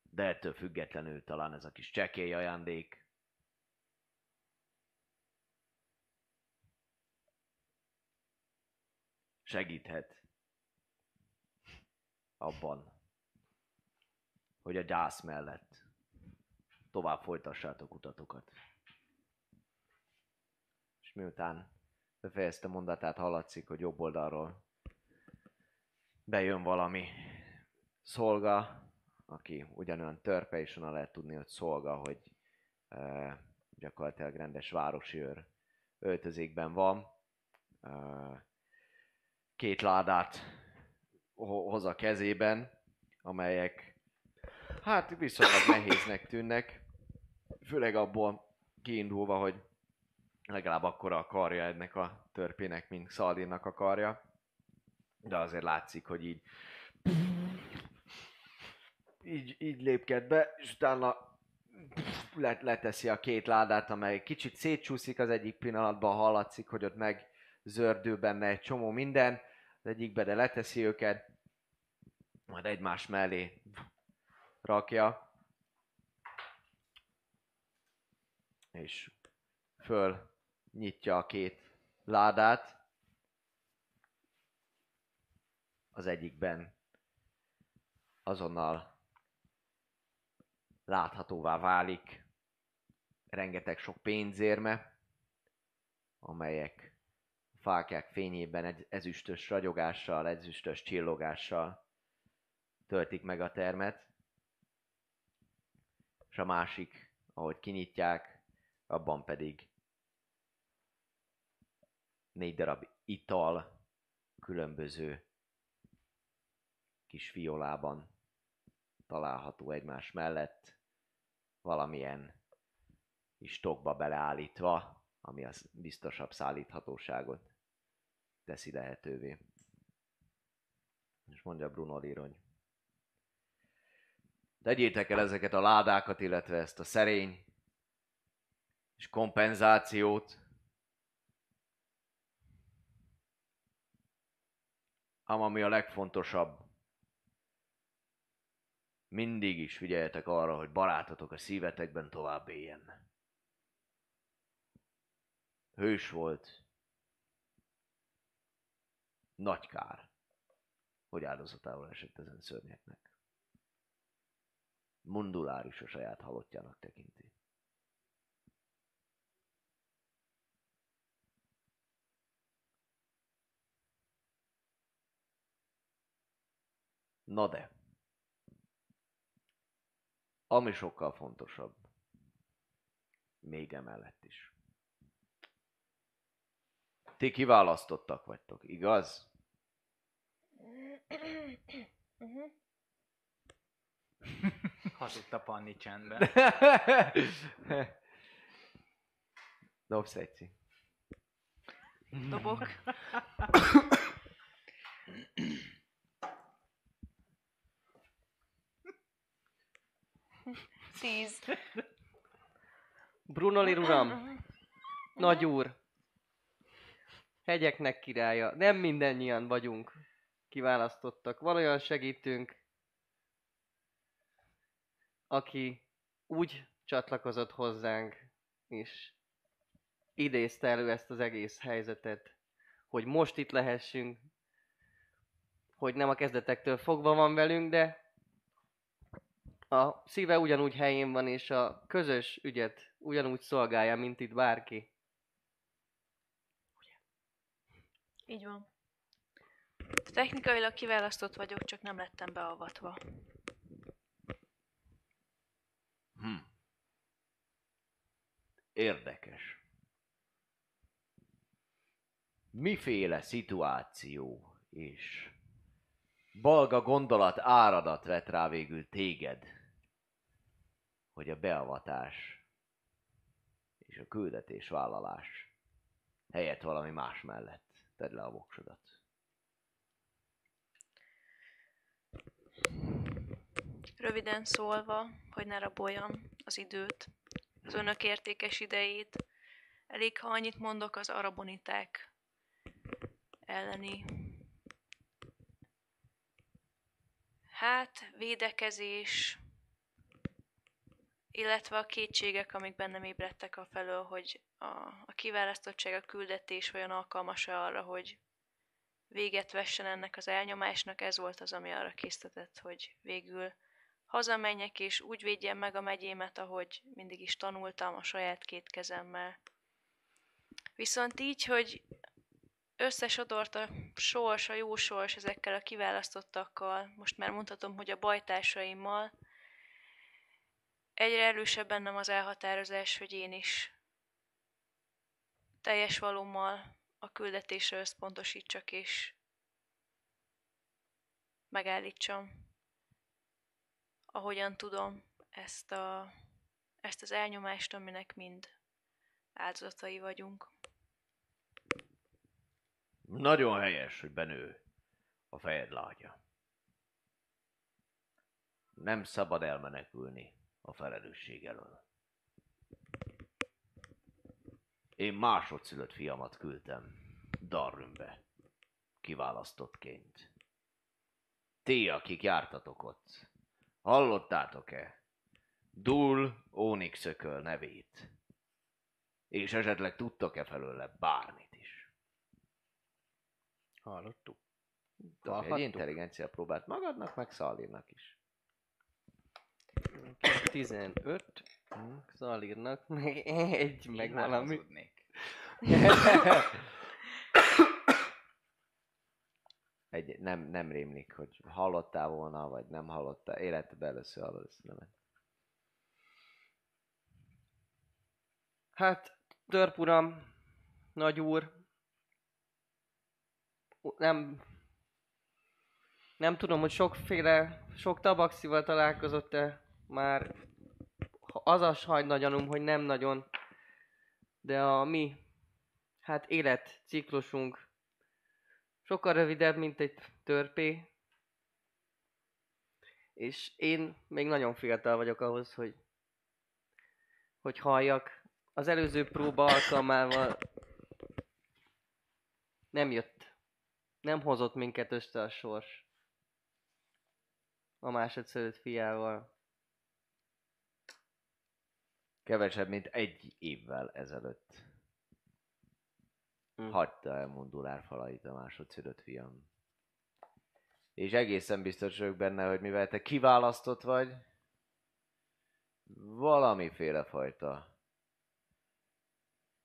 de ettől függetlenül talán ez a kis csekély ajándék. Segíthet abban, hogy a gyász mellett tovább folytassátok utatokat. És miután befejezte mondatát, hallatszik, hogy jobb oldalról bejön valami szolga, aki ugyanolyan törpe, és onnan lehet tudni, hogy szolga, hogy e, gyakorlatilag rendes városi őr öltözékben van. Ö, Két ládát ho- hoz a kezében, amelyek hát viszonylag nehéznek tűnnek. Főleg abból kiindulva, hogy legalább akkora a karja ennek a törpének, mint Szaldinnak a karja. De azért látszik, hogy így így, így lépked be, és utána let, leteszi a két ládát, amely kicsit szétcsúszik az egyik pillanatban, hallatszik, hogy ott meg zördül benne egy csomó minden, az egyikbe, de leteszi őket, majd egymás mellé rakja, és föl nyitja a két ládát, az egyikben azonnal láthatóvá válik rengeteg sok pénzérme, amelyek a fákják fényében egy ezüstös ragyogással, ezüstös csillogással töltik meg a termet. És a másik, ahogy kinyitják, abban pedig négy darab ital különböző kis fiolában található egymás mellett, valamilyen kis tokba beleállítva, ami az biztosabb szállíthatóságot teszi lehetővé. És mondja Bruno Lirony. Tegyétek el ezeket a ládákat, illetve ezt a szerény és kompenzációt, ám ami a legfontosabb, mindig is figyeljetek arra, hogy barátotok a szívetekben tovább éljen. Hős volt. Nagy kár, hogy áldozatául esett ezen szörnyeknek. Mundulár is a saját halottjának tekinti. Na de, ami sokkal fontosabb, még emellett is. Ti kiválasztottak vagytok, igaz? Mhm. Hazudta Panni csendben. Dobsz egy Dobok. Tíz. Brunolir uram, nagy úr, hegyeknek királya, nem mindannyian vagyunk kiválasztottak. Van olyan segítünk, aki úgy csatlakozott hozzánk, és idézte elő ezt az egész helyzetet, hogy most itt lehessünk, hogy nem a kezdetektől fogva van velünk, de a szíve ugyanúgy helyén van, és a közös ügyet ugyanúgy szolgálja, mint itt bárki. Így van. Technikailag kiválasztott vagyok, csak nem lettem beavatva. Hm. Érdekes. Miféle szituáció és balga gondolat áradat vet rá végül téged, hogy a beavatás és a küldetés vállalás helyett valami más mellett tedd le a voksodat. Röviden szólva, hogy ne raboljam az időt, az önök értékes idejét, elég, ha annyit mondok az araboniták elleni. Hát, védekezés, illetve a kétségek, amik bennem ébredtek a felől, hogy a, a kiválasztottság, a küldetés olyan alkalmas-e arra, hogy véget vessen ennek az elnyomásnak, ez volt az, ami arra késztetett, hogy végül hazamenjek és úgy védjem meg a megyémet, ahogy mindig is tanultam a saját két kezemmel. Viszont így, hogy összesodort a sors, a jó sors ezekkel a kiválasztottakkal, most már mondhatom, hogy a bajtársaimmal, egyre erősebb bennem az elhatározás, hogy én is teljes valómmal a küldetésre összpontosítsak és megállítsam, ahogyan tudom ezt, a, ezt az elnyomást, aminek mind áldozatai vagyunk. Nagyon helyes, hogy benő a fejed lágya. Nem szabad elmenekülni a felelősség elől. Én másodszülött fiamat küldtem Darrümbe, kiválasztottként. Ti, akik jártatok ott, hallottátok-e Dul Onyxököl nevét? És esetleg tudtok-e felőle bármit is? Hallottuk. Egy intelligencia próbált magadnak, meg Szalirnak is. 15. Szalírnak, meg egy, meg Én már valami. Egy, nem, nem rémlik, hogy hallottál volna, vagy nem hallottál. Életedben először hallod ezt nevet. Hát, törpuram, nagy úr, nem, nem tudom, hogy sokféle, sok tabaxival találkozott-e már. Az a sajt nagy gyanúm, hogy nem nagyon, de a mi, hát életciklusunk sokkal rövidebb, mint egy törpé. És én még nagyon fiatal vagyok ahhoz, hogy hogy halljak. Az előző próba alkalmával nem jött. Nem hozott minket össze a sors. A másodszörött fiával. Kevesebb, mint egy évvel ezelőtt. Hm. Hagyta el Mundulár falait a másodszülött fiam. És egészen biztos vagyok benne, hogy mivel te kiválasztott vagy, valamiféle fajta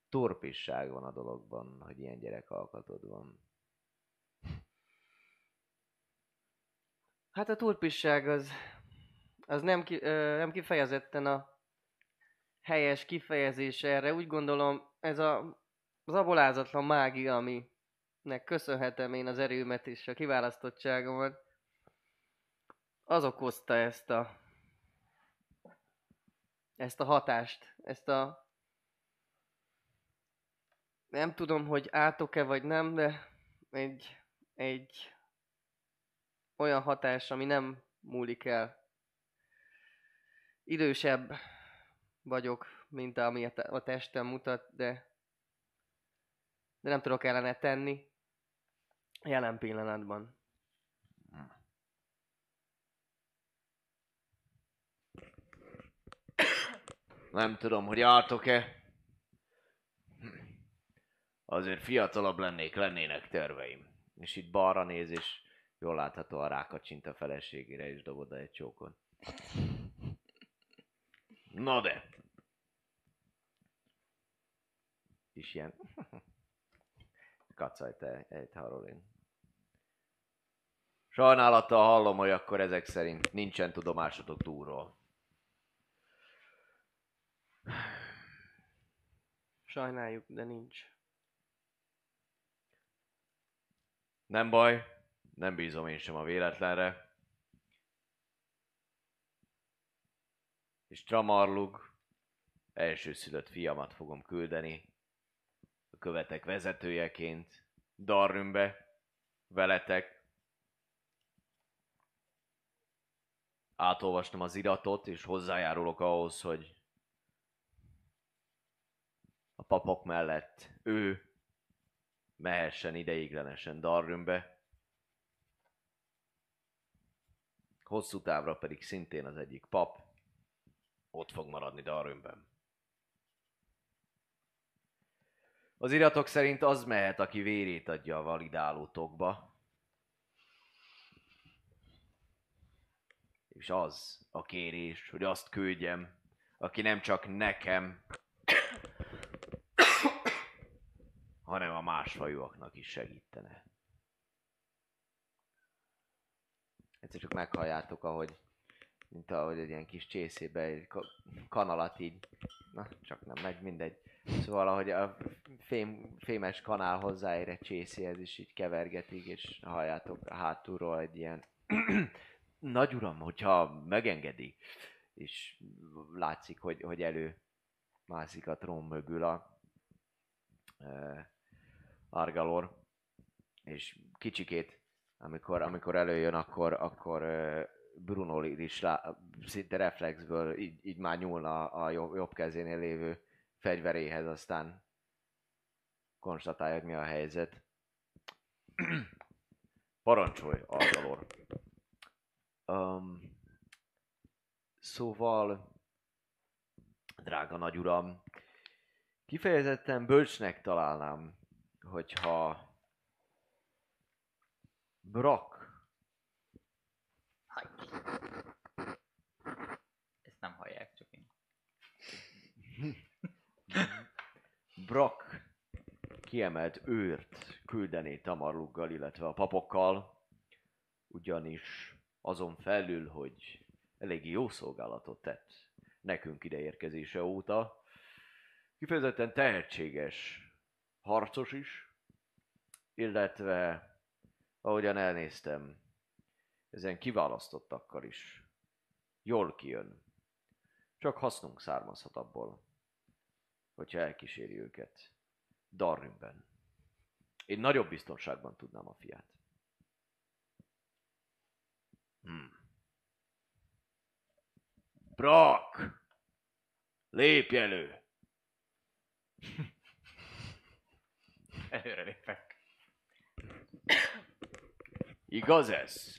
turpisság van a dologban, hogy ilyen gyerek alkatod van. Hát a turpisság az, az nem, ki, ö, nem kifejezetten a helyes kifejezés erre. Úgy gondolom, ez a, az abolázatlan mágia, aminek köszönhetem én az erőmet és a kiválasztottságomat, az okozta ezt a ezt a hatást, ezt a nem tudom, hogy átok-e vagy nem, de egy, egy olyan hatás, ami nem múlik el. Idősebb vagyok, mint ami a, te- a testem mutat, de, de nem tudok ellene tenni jelen pillanatban. Nem tudom, hogy álltok-e. Azért fiatalabb lennék, lennének terveim. És itt balra néz, és jól látható a rákacsint a feleségére, és dob egy csókot. Na de! És ilyen... Kacaj te, egy Harolin. Sajnálattal hallom, hogy akkor ezek szerint nincsen tudomásotok túlról. Sajnáljuk, de nincs. Nem baj, nem bízom én sem a véletlenre. És Tramarlug elsőszülött fiamat fogom küldeni követek vezetőjeként Darrümbe, veletek. Átolvastam az iratot, és hozzájárulok ahhoz, hogy a papok mellett ő mehessen ideiglenesen Darrümbe. Hosszú távra pedig szintén az egyik pap ott fog maradni Darrümben. Az iratok szerint az mehet, aki vérét adja a validáló tokba. És az a kérés, hogy azt küldjem, aki nem csak nekem, hanem a másfajúaknak is segítene. Egyszer csak meghalljátok, ahogy mint ahogy egy ilyen kis csészébe egy ka- kanalat így, na csak nem megy, mindegy. Szóval ahogy a fém, fémes kanál hozzáér egy csészéhez is így kevergetik, és halljátok a hátulról egy ilyen nagy uram, hogyha megengedi, és látszik, hogy, hogy elő mászik a trón mögül a uh, Argalor, és kicsikét, amikor, amikor előjön, akkor, akkor uh, Bruno is lá, szinte reflexből így, így már nyúlna a jobb, jobb kezénél lévő fegyveréhez, aztán konstatálja, hogy mi a helyzet. Parancsolj, Argalor. Um, szóval, drága nagy uram, kifejezetten bölcsnek találnám, hogyha Brock Hagyj. Ezt nem hallják, csak én. Brock kiemelt őrt küldené Tamarluggal, illetve a papokkal, ugyanis azon felül, hogy elég jó szolgálatot tett nekünk ideérkezése óta, kifejezetten tehetséges harcos is, illetve ahogyan elnéztem, ezen kiválasztottakkal is jól kijön. Csak hasznunk származhat abból, hogyha elkíséri őket Darwinben. Én nagyobb biztonságban tudnám a fiát. Hmm. Brock! Lépj elő! Előre lépek. Igaz ez?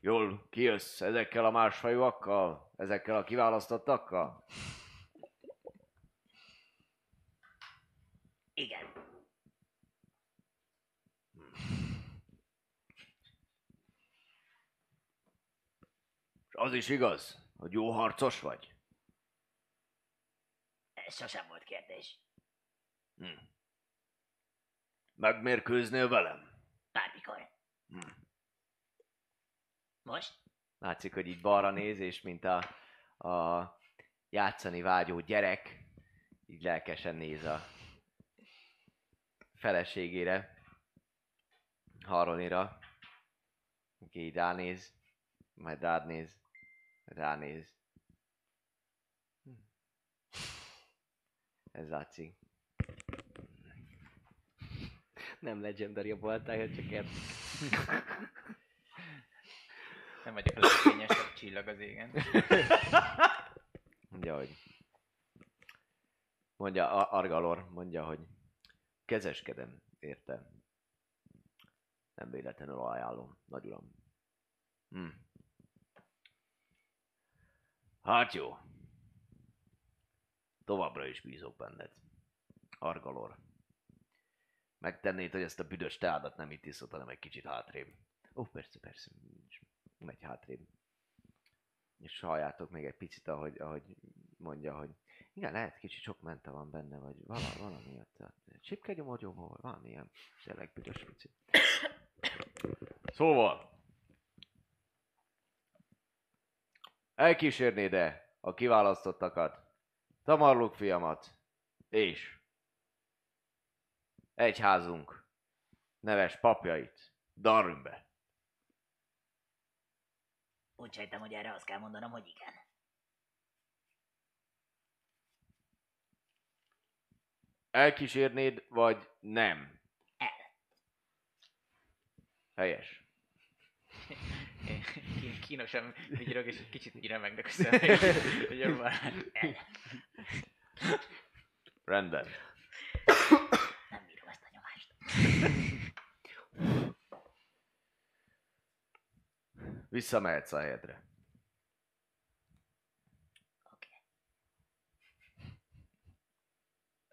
Jól kijössz ezekkel a másfajúakkal? Ezekkel a kiválasztottakkal? Igen. És az is igaz, hogy jó harcos vagy? Ez sosem volt kérdés. Hm. Megmérkőznél velem? Bármikor. Hm. Most? Látszik, hogy így balra néz, és mint a, a játszani vágyó gyerek, így lelkesen néz a feleségére, Haronira, aki így ránéz, majd rád néz, ránéz. Ez látszik. Nem legendary a baltája, csak ért. Nem vagyok a legfényesebb csillag az égen. Mondja, hogy... Mondja, A- Argalor mondja, hogy kezeskedem, érte. Nem véletlenül ajánlom, nagy uram. Hm. Hát jó. Továbbra is bízok benned. Argalor. Megtennéd, hogy ezt a büdös teádat nem itt iszod, hanem egy kicsit hátrébb. Ó, persze, persze. Megy hátrébb. És halljátok még egy picit, ahogy, ahogy mondja, hogy igen, lehet kicsit sok mente van benne, vagy vala, valami ott. Csipkegyomorgyomor, valami ilyen tényleg büdös pici. Szóval, elkísérnéd -e a kiválasztottakat, Tamarluk fiamat, és egyházunk neves papjait Darwinbe. Úgy sejtem, hogy erre azt kell mondanom, hogy igen. Elkísérnéd, vagy nem? El. Helyes. Kínosan vigyorog, és egy kicsit így remegnek a szemek. Hogy. El. Rendben. Nem bírom ezt a nyomást. Visszamehetsz a helyedre.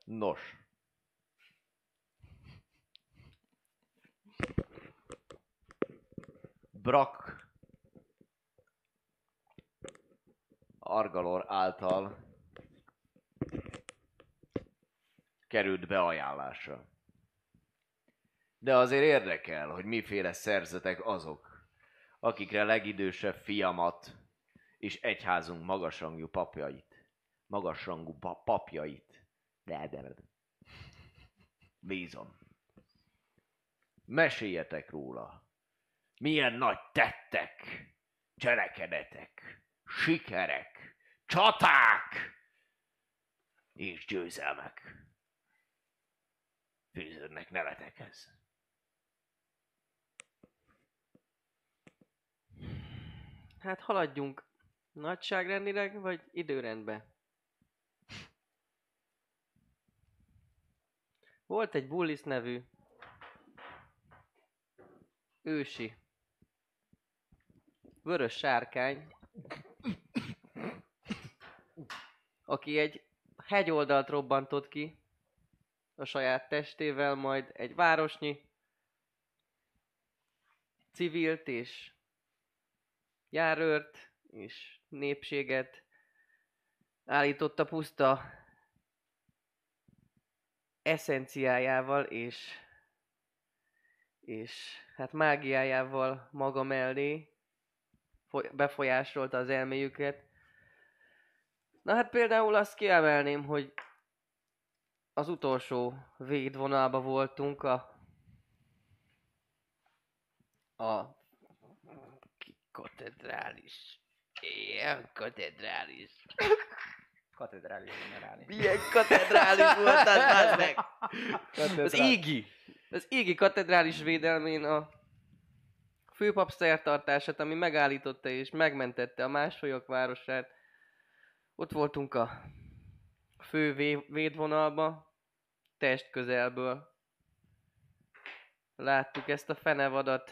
Nos. Brak Argalor által került beajánlásra. De azért érdekel, hogy miféle szerzetek azok, akikre legidősebb fiamat és egyházunk magasrangú papjait. Magasrangú pa- papjait. Bízom. Meséljetek róla. Milyen nagy tettek, cselekedetek, sikerek, csaták és győzelmek fűződnek nevetekhez. Hát haladjunk nagyságrendileg, vagy időrendbe? Volt egy Bullis nevű. Ősi. Vörös sárkány, aki egy hegyoldalt robbantott ki a saját testével, majd egy városnyi civilt és járőrt és népséget állította puszta eszenciájával és és hát mágiájával maga mellé foly- befolyásolta az elméjüket. Na hát például azt kiemelném, hogy az utolsó védvonalba voltunk a a katedrális. Ilyen katedrális. Katedrális generális. Milyen katedrális volt az, bazd meg! Az égi. Az égi katedrális védelmén a főpap szertartását, ami megállította és megmentette a másfolyok városát. Ott voltunk a fő vé- védvonalba, test közelből. Láttuk ezt a fenevadat.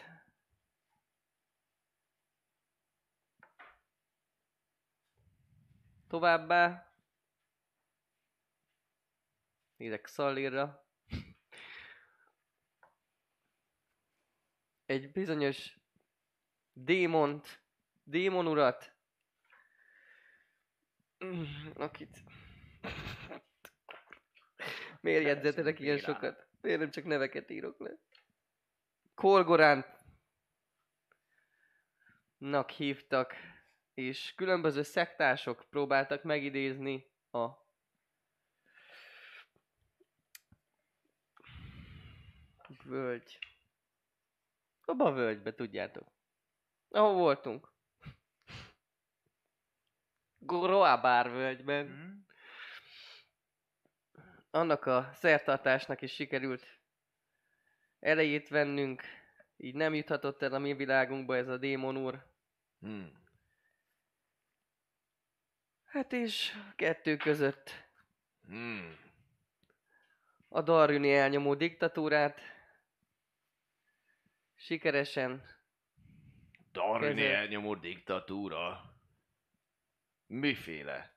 Továbbá nézek Szallírra. Egy bizonyos démont, démon urat, akit... Miért jegyzetelek ilyen sokat? Miért nem csak neveket írok le? Kolgorán nak hívtak, és különböző szektások próbáltak megidézni a völgy. Abba a völgybe, tudjátok. Ahol voltunk. Groabár völgyben. Hm? Annak a szertartásnak is sikerült elejét vennünk. Így nem juthatott el a mi világunkba ez a démon úr. Hmm. Hát és kettő között Hmm. a Darjuni elnyomó diktatúrát sikeresen Darwini Kezel- elnyomó diktatúra. Miféle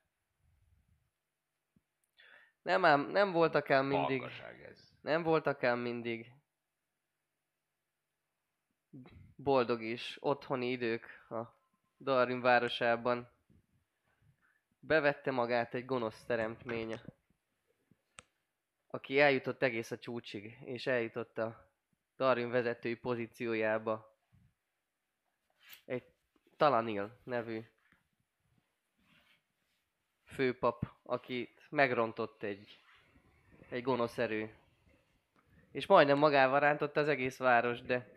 nem ám, nem voltak ám mindig, ez? nem voltak ám mindig boldog és otthoni idők a Darwin városában. Bevette magát egy gonosz teremtménye, aki eljutott egész a csúcsig, és eljutott a Darwin vezetői pozíciójába. Egy Talanil nevű főpap, akit megrontott egy, egy gonosz erő. És majdnem magával rántotta az egész város, de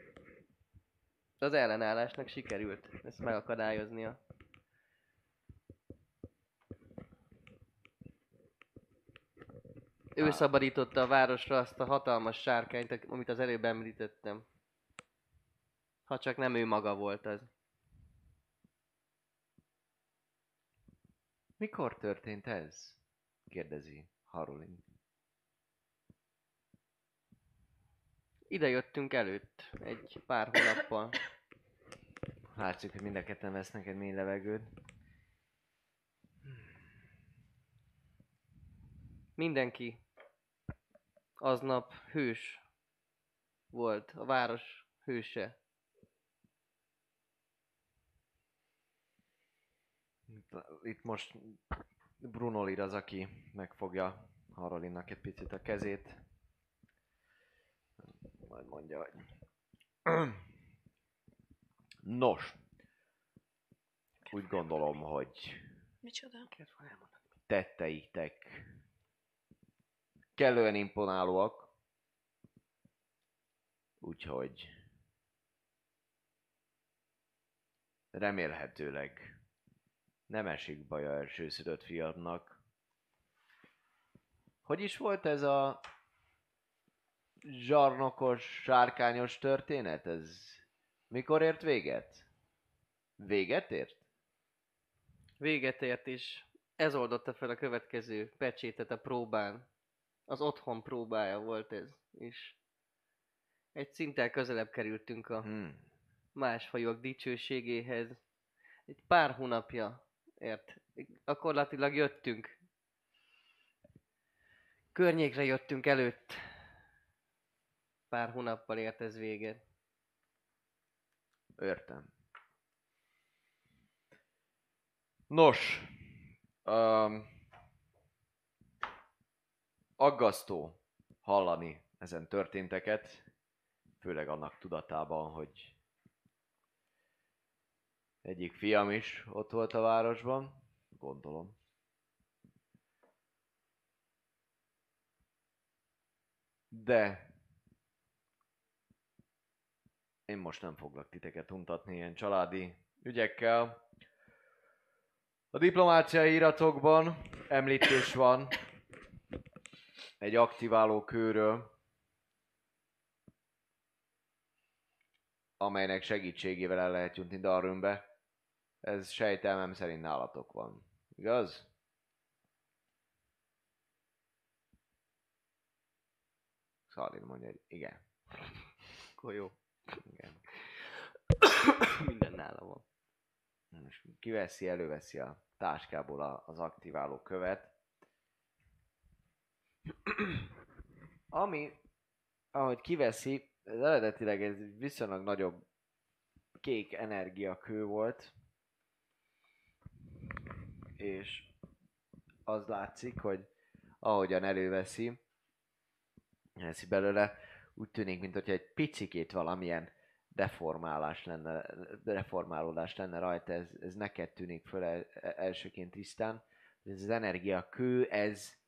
az ellenállásnak sikerült ezt megakadályoznia. Ő szabadította a városra azt a hatalmas sárkányt, amit az előbb említettem. Ha csak nem ő maga volt az. Mikor történt ez? Kérdezi Harulin. Ide jöttünk előtt, egy pár hónappal. Látszik, hogy mind a ketten vesznek egy mély levegőt. Mindenki aznap hős volt, a város hőse. Itt most Bruno Lir az, aki megfogja Harolinnak egy picit a kezét. Majd mondja, hogy... Nos. úgy gondolom, hogy Micsoda? tetteitek kellően imponálóak. Úgyhogy remélhetőleg nem esik baj a elsőszülött fiadnak. Hogy is volt ez a zsarnokos, sárkányos történet? Ez mikor ért véget? Véget ért? Véget ért is. Ez oldotta fel a következő pecsétet a próbán. Az otthon próbája volt ez is. Egy szinttel közelebb kerültünk a Hmm. más fajok dicsőségéhez. Egy pár hónapja ért. Gyakorlatilag jöttünk. Környékre jöttünk előtt. Pár hónappal ért ez véget. Értem. Nos, um, aggasztó hallani ezen történteket, főleg annak tudatában, hogy egyik fiam is ott volt a városban, gondolom. De én most nem foglak titeket untatni ilyen családi ügyekkel. A diplomáciai iratokban említés van egy aktiváló kőről, amelynek segítségével el lehet jutni Darwinbe. Ez sejtelmem szerint nálatok van. Igaz? Szalin mondja, hogy igen. Akkor jó. igen. Minden nála van. Most kiveszi, előveszi a táskából az aktiváló követ. Ami, ahogy kiveszi, ez eredetileg ez viszonylag nagyobb kék energiakő volt. És az látszik, hogy ahogyan előveszi, veszi belőle, úgy tűnik, mint hogyha egy picikét valamilyen deformálás lenne, deformálódás lenne rajta, ez, ez neked tűnik föl el, elsőként tisztán. Ez az energia kő, ez,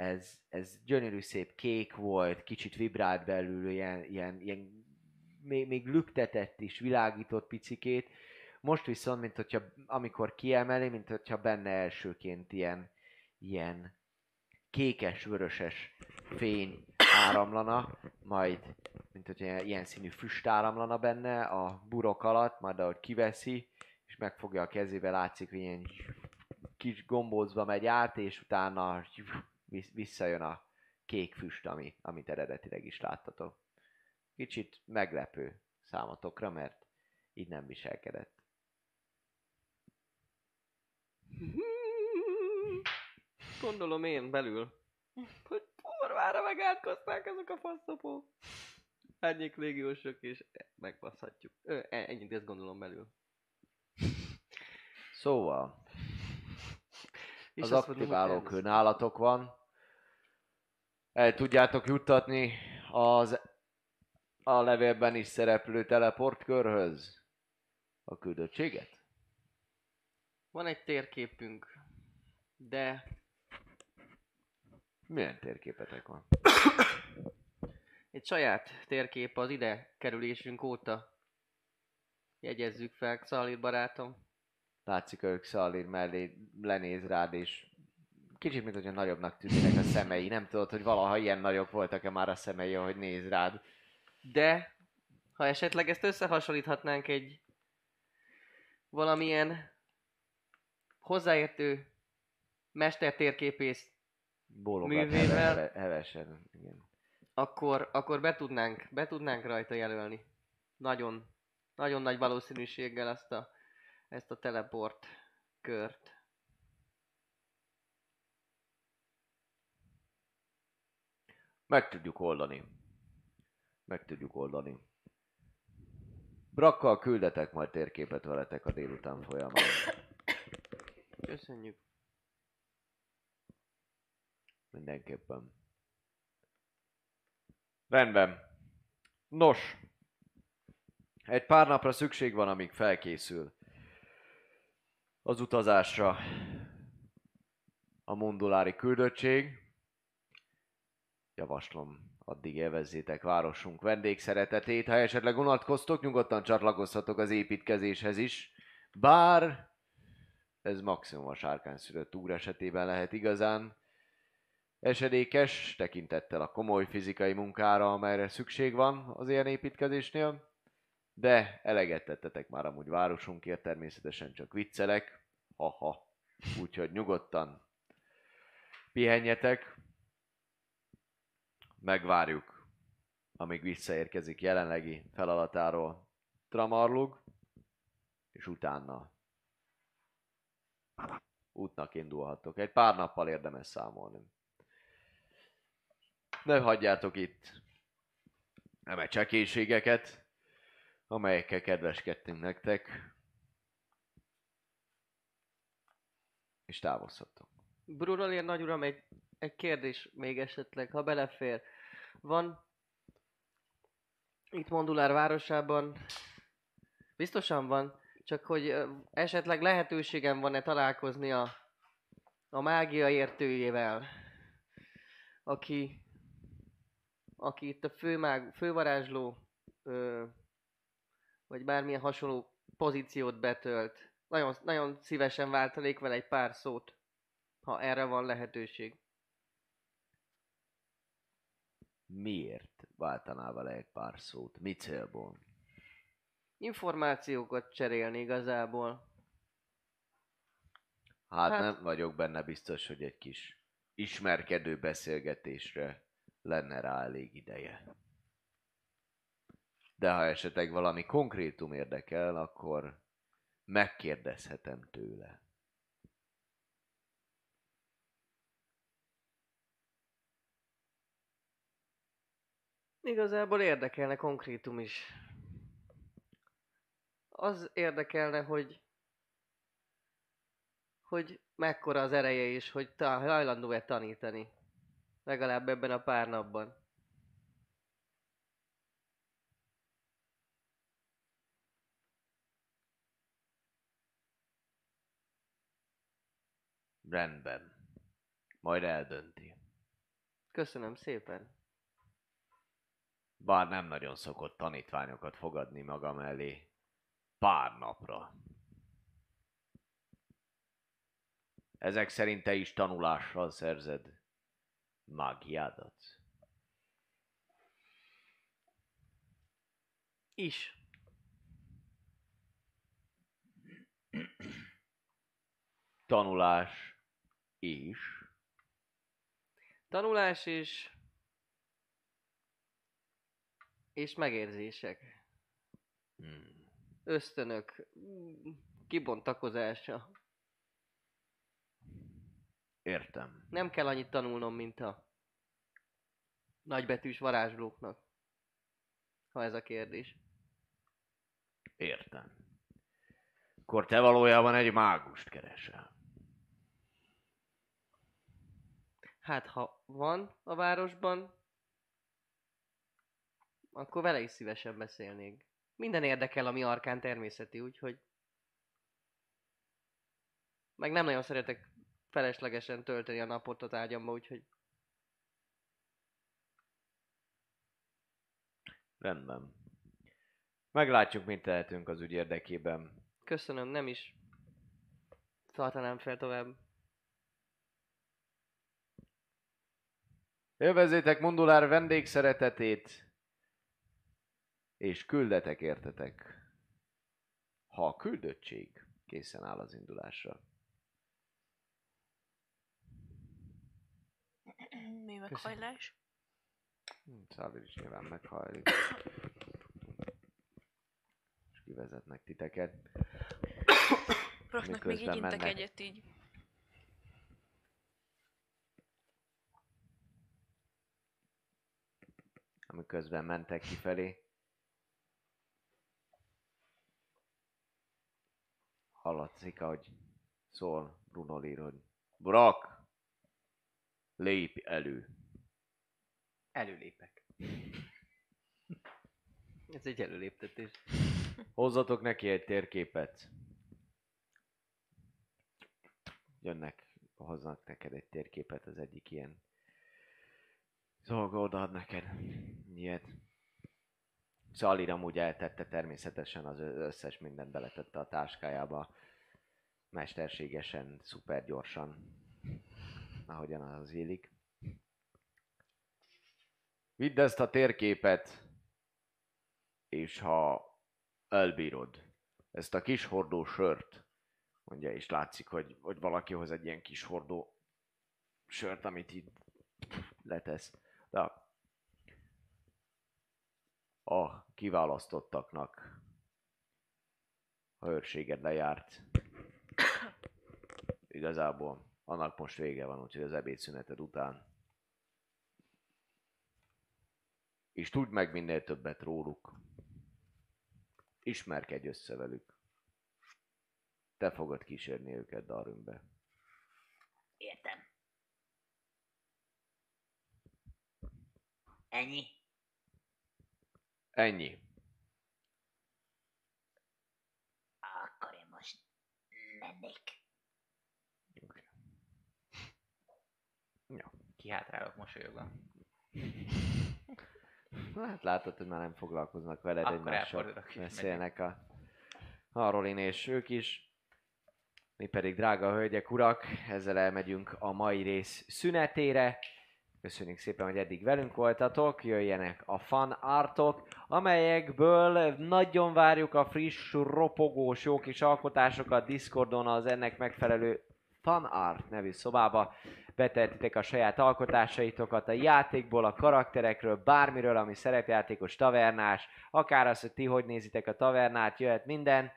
ez, ez gyönyörű szép kék volt, kicsit vibrált belül, ilyen, ilyen, ilyen még, még lüktetett is, világított picikét. Most viszont, mint hogyha amikor kiemeli, mint hogyha benne elsőként ilyen, ilyen kékes-vöröses fény áramlana, majd mint hogy ilyen, színű füst áramlana benne a burok alatt, majd ahogy kiveszi, és megfogja a kezébe, látszik, hogy ilyen kis gombózba megy át, és utána visszajön a kék füst, ami, amit eredetileg is láttatok. Kicsit meglepő számotokra, mert így nem viselkedett. Gondolom én belül. Hogy porvára megátkozták ezek a faszopók. Árnyék légiósok és megbaszhatjuk. Ö, e- ennyit ezt gondolom belül. Szóval, És az azt mondom, hogy aktiváló kő természetesen. nálatok van. El tudjátok juttatni az a levélben is szereplő teleportkörhöz a küldöttséget? Van egy térképünk, de Milyen térképetek van? egy saját térkép az ide kerülésünk óta. Jegyezzük fel, Xalir barátom. Látszik, hogy Xalir mellé lenéz rád, és kicsit, mint hogyha nagyobbnak tűnnek a szemei. Nem tudod, hogy valaha ilyen nagyok voltak-e már a szemei, ahogy néz rád. De, ha esetleg ezt összehasonlíthatnánk egy valamilyen hozzáértő mestertérképész, Bólogat Művével- heve- hevesen. Igen. akkor, akkor be, tudnánk, be tudnánk rajta jelölni. Nagyon, nagyon nagy valószínűséggel ezt a, ezt a teleport kört. Meg tudjuk oldani. Meg tudjuk oldani. Brakkal küldetek majd térképet veletek a délután folyamán. Köszönjük. Mindenképpen. Rendben. Nos. Egy pár napra szükség van, amíg felkészül. az utazásra a mondulári küldöttség. Javaslom, addig élvezzétek városunk vendégszeretetét. Ha esetleg unatkoztok, nyugodtan csatlakozhatok az építkezéshez is. Bár ez maximum a sárkányszülött úr esetében lehet igazán esedékes, tekintettel a komoly fizikai munkára, amelyre szükség van az ilyen építkezésnél. De eleget tettetek már amúgy városunkért, természetesen csak viccelek. Haha. Úgyhogy nyugodtan pihenjetek. Megvárjuk, amíg visszaérkezik jelenlegi feladatáról Tramarlug, és utána útnak indulhattok. Egy pár nappal érdemes számolni. Ne hagyjátok itt eme csekélységeket, amelyekkel kedveskedtünk nektek, és távozhatok. Brural nagy uram, egy, egy kérdés még esetleg, ha belefér. Van itt Mondulár városában, biztosan van, csak hogy esetleg lehetőségem van-e találkozni a, a mágia értőjével, aki, aki itt a főmág, fővarázsló, ö, vagy bármilyen hasonló pozíciót betölt. Nagyon, nagyon szívesen váltanék vele egy pár szót, ha erre van lehetőség. Miért váltanál vele egy pár szót? Mi célból? Információkat cserélni igazából. Hát, Hát- nem vagyok benne biztos, hogy egy kis ismerkedő beszélgetésre lenne rá elég ideje. De ha esetleg valami konkrétum érdekel, akkor megkérdezhetem tőle. Igazából érdekelne konkrétum is. Az érdekelne, hogy hogy mekkora az ereje is, hogy ta, hajlandó-e tanítani. Legalább ebben a pár napban. Rendben. Majd eldönti. Köszönöm szépen. Bár nem nagyon szokott tanítványokat fogadni maga mellé pár napra. Ezek szerint te is tanulással szerzed mágiádat. Is. Tanulás is. Tanulás és és megérzések. Hmm. Ösztönök. Kibontakozása. Értem. Nem kell annyit tanulnom, mint a nagybetűs varázslóknak. Ha ez a kérdés. Értem. Akkor te valójában egy mágust keresel. Hát, ha van a városban, akkor vele is szívesen beszélnék. Minden érdekel, ami arkán természeti, úgyhogy... Meg nem nagyon szeretek feleslegesen tölteni a napot a tárgyamba, úgyhogy... Rendben. Meglátjuk, mit tehetünk az ügy érdekében. Köszönöm, nem is tartanám fel tovább. Élvezzétek Mundulár vendégszeretetét, és küldetek értetek, ha a küldöttség készen áll az indulásra. Mi meghajlás? Hm, Szávir is nyilván meghajlik. És kivezetnek titeket. Raknak még így intek mennek. egyet így. amiközben mentek kifelé. Hallatszik, ahogy szól Bruno Lir, hogy Brak, lépj elő. Előlépek. Ez egy előléptetés. Hozzatok neki egy térképet. jönnek, hoznak neked egy térképet, az egyik ilyen szolgó odaad neked ilyet. Szalir amúgy eltette természetesen az összes mindent beletette a táskájába. Mesterségesen, szuper gyorsan, ahogyan az illik. Vidd ezt a térképet, és ha elbírod ezt a kis hordó sört, mondja, és látszik, hogy, hogy valaki hoz egy ilyen kis hordó sört, amit itt letesz. De a kiválasztottaknak a őrséged lejárt. Igazából annak most vége van, úgyhogy az ebédszüneted után. És tudd meg minél többet róluk. Ismerkedj össze velük. Te fogod kísérni őket Darwinbe. Értem. Ennyi? Ennyi. Akkor én most mennék. Kihátrálok mosolyogva. Hát látod, hogy már nem foglalkoznak veled, Akkor egymással beszélnek a Harolin és ők is. Mi pedig, drága hölgyek, urak, ezzel elmegyünk a mai rész szünetére. Köszönjük szépen, hogy eddig velünk voltatok, jöjjenek a fan artok, amelyekből nagyon várjuk a friss, ropogós, jó kis alkotásokat Discordon az ennek megfelelő fan art nevű szobába. Betehetitek a saját alkotásaitokat a játékból, a karakterekről, bármiről, ami szerepjátékos, tavernás, akár az, hogy ti hogy nézitek a tavernát, jöhet minden.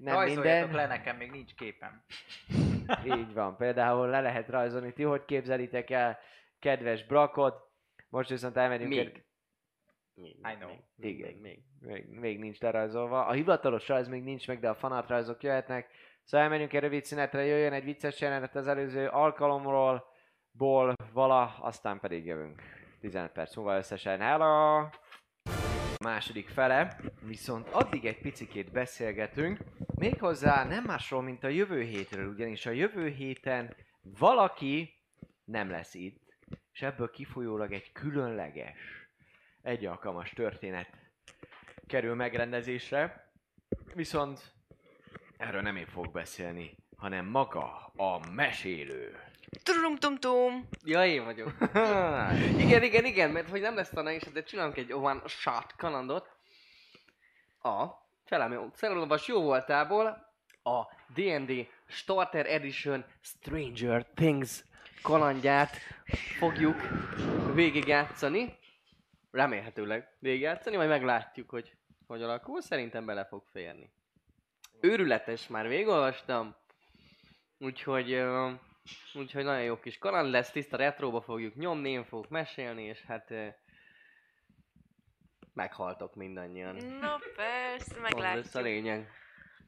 Nem minden. le, nekem még nincs képem. Így van, például le lehet rajzolni, ti hogy képzelitek el, kedves brakot. Most viszont elmegyünk Még. egy... Még, I know. Még, Igen. még, még. Még, még nincs lerajzolva. A hivatalos rajz még nincs meg, de a fanatrajzok jöhetnek. Szóval elmenjünk egy rövid szünetre, jöjjön egy vicces jelenet az előző alkalomról, ból, vala, aztán pedig jövünk. 15 perc múlva összesen. Hello! A második fele, viszont addig egy picikét beszélgetünk, méghozzá nem másról, mint a jövő hétről, ugyanis a jövő héten valaki nem lesz itt, és ebből kifolyólag egy különleges, egy alkalmas történet kerül megrendezésre, viszont erről nem én fogok beszélni, hanem maga a mesélő. Turum tum tum. Ja, én vagyok. igen, igen, igen, mert hogy nem lesz tanár is, de csinálunk egy one shot kalandot. A felelős jó voltából a D&D Starter Edition Stranger Things kalandját fogjuk végigjátszani. Remélhetőleg végigjátszani, majd meglátjuk, hogy hogy alakul. Szerintem bele fog férni. Őrületes, már végigolvastam. Úgyhogy, úgyhogy nagyon jó kis kaland lesz, tiszta retróba fogjuk nyomni, én fogok mesélni, és hát meghaltok mindannyian. Na persze, Az lesz a meglátjuk. lényeg.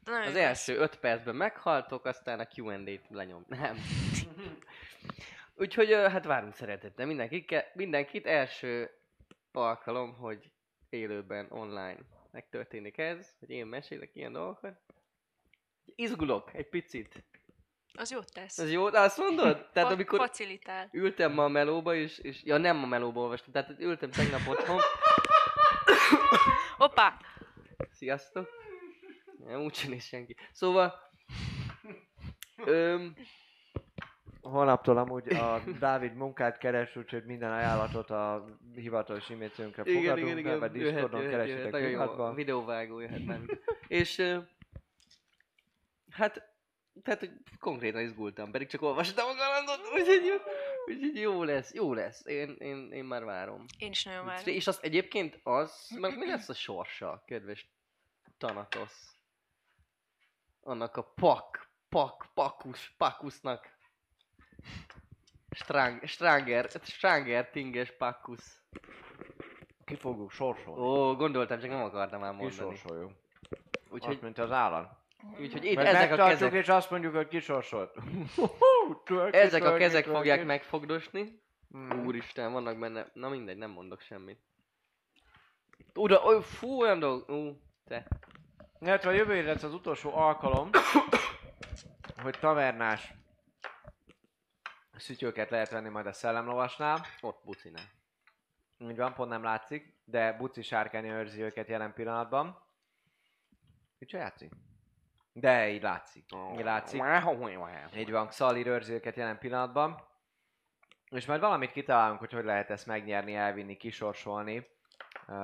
Nagyon Az első 5 percben meghaltok, aztán a Q&A-t lenyom. Nem. Úgyhogy hát várunk szeretettel mindenkit, mindenkit. Első alkalom, hogy élőben online megtörténik ez, hogy én mesélek ilyen dolgokat. Izgulok egy picit. Az jót tesz. Ez jó, de azt mondod? Tehát amikor Facilitál. ültem ma a melóba is, és ja nem a melóba olvastam, tehát ültem tegnap otthon. Hoppá! Sziasztok! Nem úgy néz senki. Szóval... Öm, Holnaptól amúgy a Dávid munkát keres, úgyhogy minden ajánlatot a hivatalos e-mailcünkre igen, fogadunk, igen, igen, vagy Discordon keresitek pillanatban. videóvágó jöhet nem. És hát, tehát hogy konkrétan izgultam, pedig csak olvastam a kalandot, úgyhogy, úgyhogy jó lesz, jó lesz, én, én, én már várom. Én is nagyon várom. És azt egyébként az, mert mi lesz a sorsa, kedves Thanatos? Annak a pak, pak, pakus, pakusnak. Strang, stranger, stranger tinges pakus. Ki fogjuk sorsolni. Ó, gondoltam, csak nem akartam már mondani. Kisorsoljuk. Úgyhogy, Azt, mint az állam. úgyhogy itt ezek a kezek, és azt mondjuk, hogy kisorsolt. ezek a kezek fogják megfogdosni. Úristen, vannak benne, na mindegy, nem mondok semmit. Ura, oly, fú, olyan dolg, ú, te. Illetve a jövő lesz az utolsó alkalom, hogy tavernás szütyőket lehet venni majd a szellemlovasnál. Ott bucinál. Így van, pont nem látszik, de Buci sárkány őrzi őket jelen pillanatban. Se játszik? De így látszik. Így látszik. Így van, Xali őrzi őket jelen pillanatban. És majd valamit kitalálunk, hogy hogy lehet ezt megnyerni, elvinni, kisorsolni. Uh,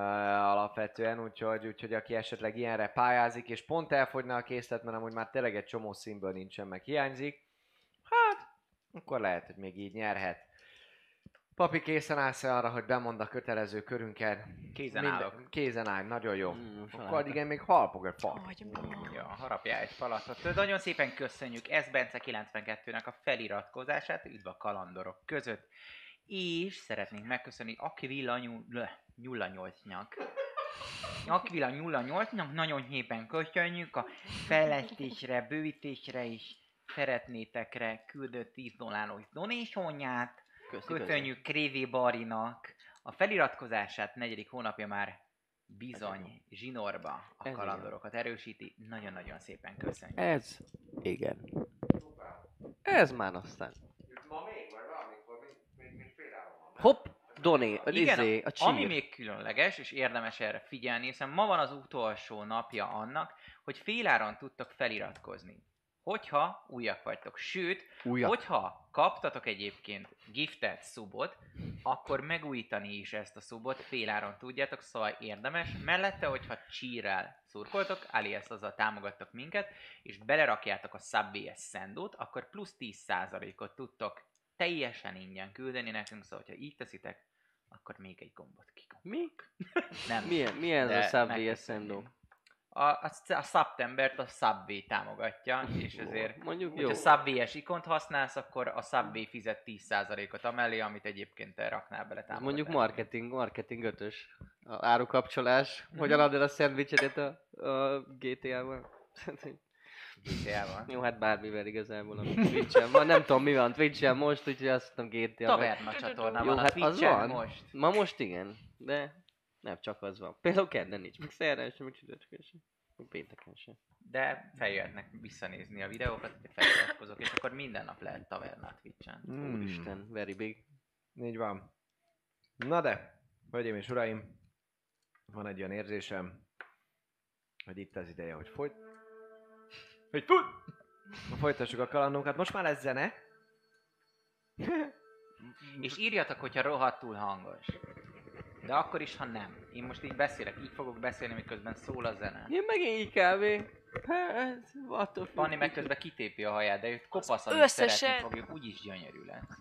alapvetően, úgyhogy, úgyhogy aki esetleg ilyenre pályázik, és pont elfogyna a készlet, mert amúgy már tényleg egy csomó színből nincsen, meg hiányzik, hát, akkor lehet, hogy még így nyerhet. Papi, készen állsz arra, hogy bemond a kötelező körünket? Kézen Minden- állok. Készen állj, nagyon jó. Mm, Akkor addig én még halpog egy fal. Ja, harapja egy falatot. Nagyon szépen köszönjük Ez Bence 92-nek a feliratkozását, üdv a kalandorok között. És szeretnénk megköszönni 8-nyak. Aquila Nyulla 8-nak nagyon szépen köszönjük a fejlesztésre, bővítésre is szeretnétekre küldött 10 dolláros donésonját. Köszi, Köszönjük Crazy Barinak a feliratkozását, negyedik hónapja már bizony zsinorba a Ez kalandorokat erősíti. Nagyon-nagyon szépen köszönjük. Ez, igen. Ez már aztán. Ma még, vagy valamikor, még, még fél Hopp, Doné, a Igen, izé, a ami csír. még különleges, és érdemes erre figyelni, hiszen ma van az utolsó napja annak, hogy féláron tudtok feliratkozni. Hogyha újak vagytok. Sőt, Újak. hogyha kaptatok egyébként giftet szubot, akkor megújítani is ezt a szubot féláron tudjátok, szóval érdemes. Mellette, hogyha csírrel szurkoltok, alias azzal támogattok minket, és belerakjátok a Subway-es szendót, akkor plusz 10%-ot tudtok teljesen ingyen küldeni nekünk, szóval ha így teszitek, akkor még egy gombot kikap. Mi? Nem. Milyen, milyen ez a Subway megköszönjük. A, a, a Septembert a Subway támogatja, és ezért Mondjuk. Hogyha Subway-es ikont használsz, akkor a Subway fizet 10%-ot amellé, amit egyébként te raknál bele Ez támogatásba. mondjuk marketing, marketing ötös. A árukapcsolás. Hogyan adod el a szendvicsedet a, a GTA-ban? GTA-ban. jó, hát bármivel igazából, ami Twitch-en van. Nem tudom mi van Twitch-en most, úgyhogy azt mondtam GTA-ban. Taverna csatorna van a hát az van. most. Ma most igen, de nem csak az van. Például kedden nincs, meg szerdán sem, meg csütörtökön sem. Meg pénteken sem. De feljöhetnek visszanézni a videókat, hogy feliratkozok, és akkor minden nap lehet taverna a Twitch-en. Hmm. Úristen, very big. Így van. Na de, hölgyeim és uraim, van egy olyan érzésem, hogy itt az ideje, hogy folyt... Hogy fut! Folytassuk a kalandunkat. Most már lesz zene. És írjatok, hogyha rohadtul hangos. De akkor is, ha nem. Én most így beszélek, így fogok beszélni, miközben szól a zene. Én meg így kb. Hát, attól függ. Fanni meg közben kitépi a haját, de őt kopaszani összeset- szeretni fogjuk, úgyis gyönyörű lesz.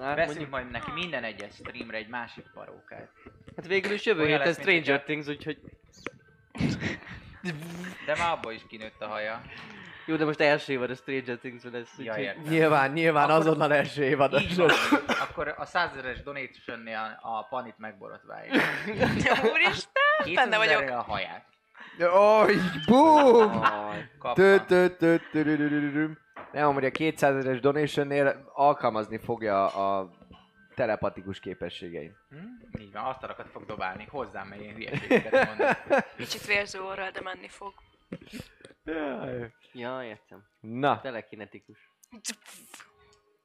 Hát, Veszünk mondjuk, majd neki minden egyes streamre egy másik parókát. hát végül is jövő héten Stranger Things, úgyhogy... De már abból is kinőtt a haja. Jó, de most első évad a Stranger things lesz, Ja, úgyhogy... értem. Nyilván, nyilván Akkor- azonnal első évad. Így van. Akkor a 100 ezeres donation a panit megborotváljuk. Úristen! Benne vagyok. 2000 a haját. Oj, bum! Nem, amúgy a 200 ezeres donationnél alkalmazni fogja a telepatikus képességeit. Hm? Így van, asztalokat fog dobálni hozzám, mert én hülyeségeket mondok. Kicsit vérző orral, de menni fog. Ja, értem. Na, Telekinetikus.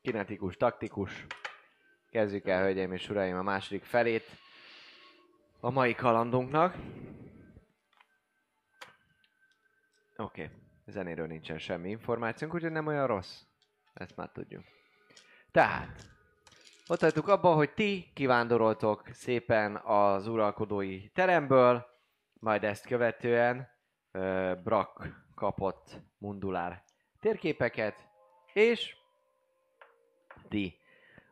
kinetikus, taktikus. Kezdjük el, hölgyeim és uraim, a második felét a mai kalandunknak. Oké, okay. zenéről nincsen semmi információnk, úgyhogy nem olyan rossz. Ezt már tudjuk. Tehát, ott hagytuk abba, hogy ti kivándoroltok szépen az uralkodói teremből, majd ezt követően ö, Brak kapott Mundulár térképeket, és ti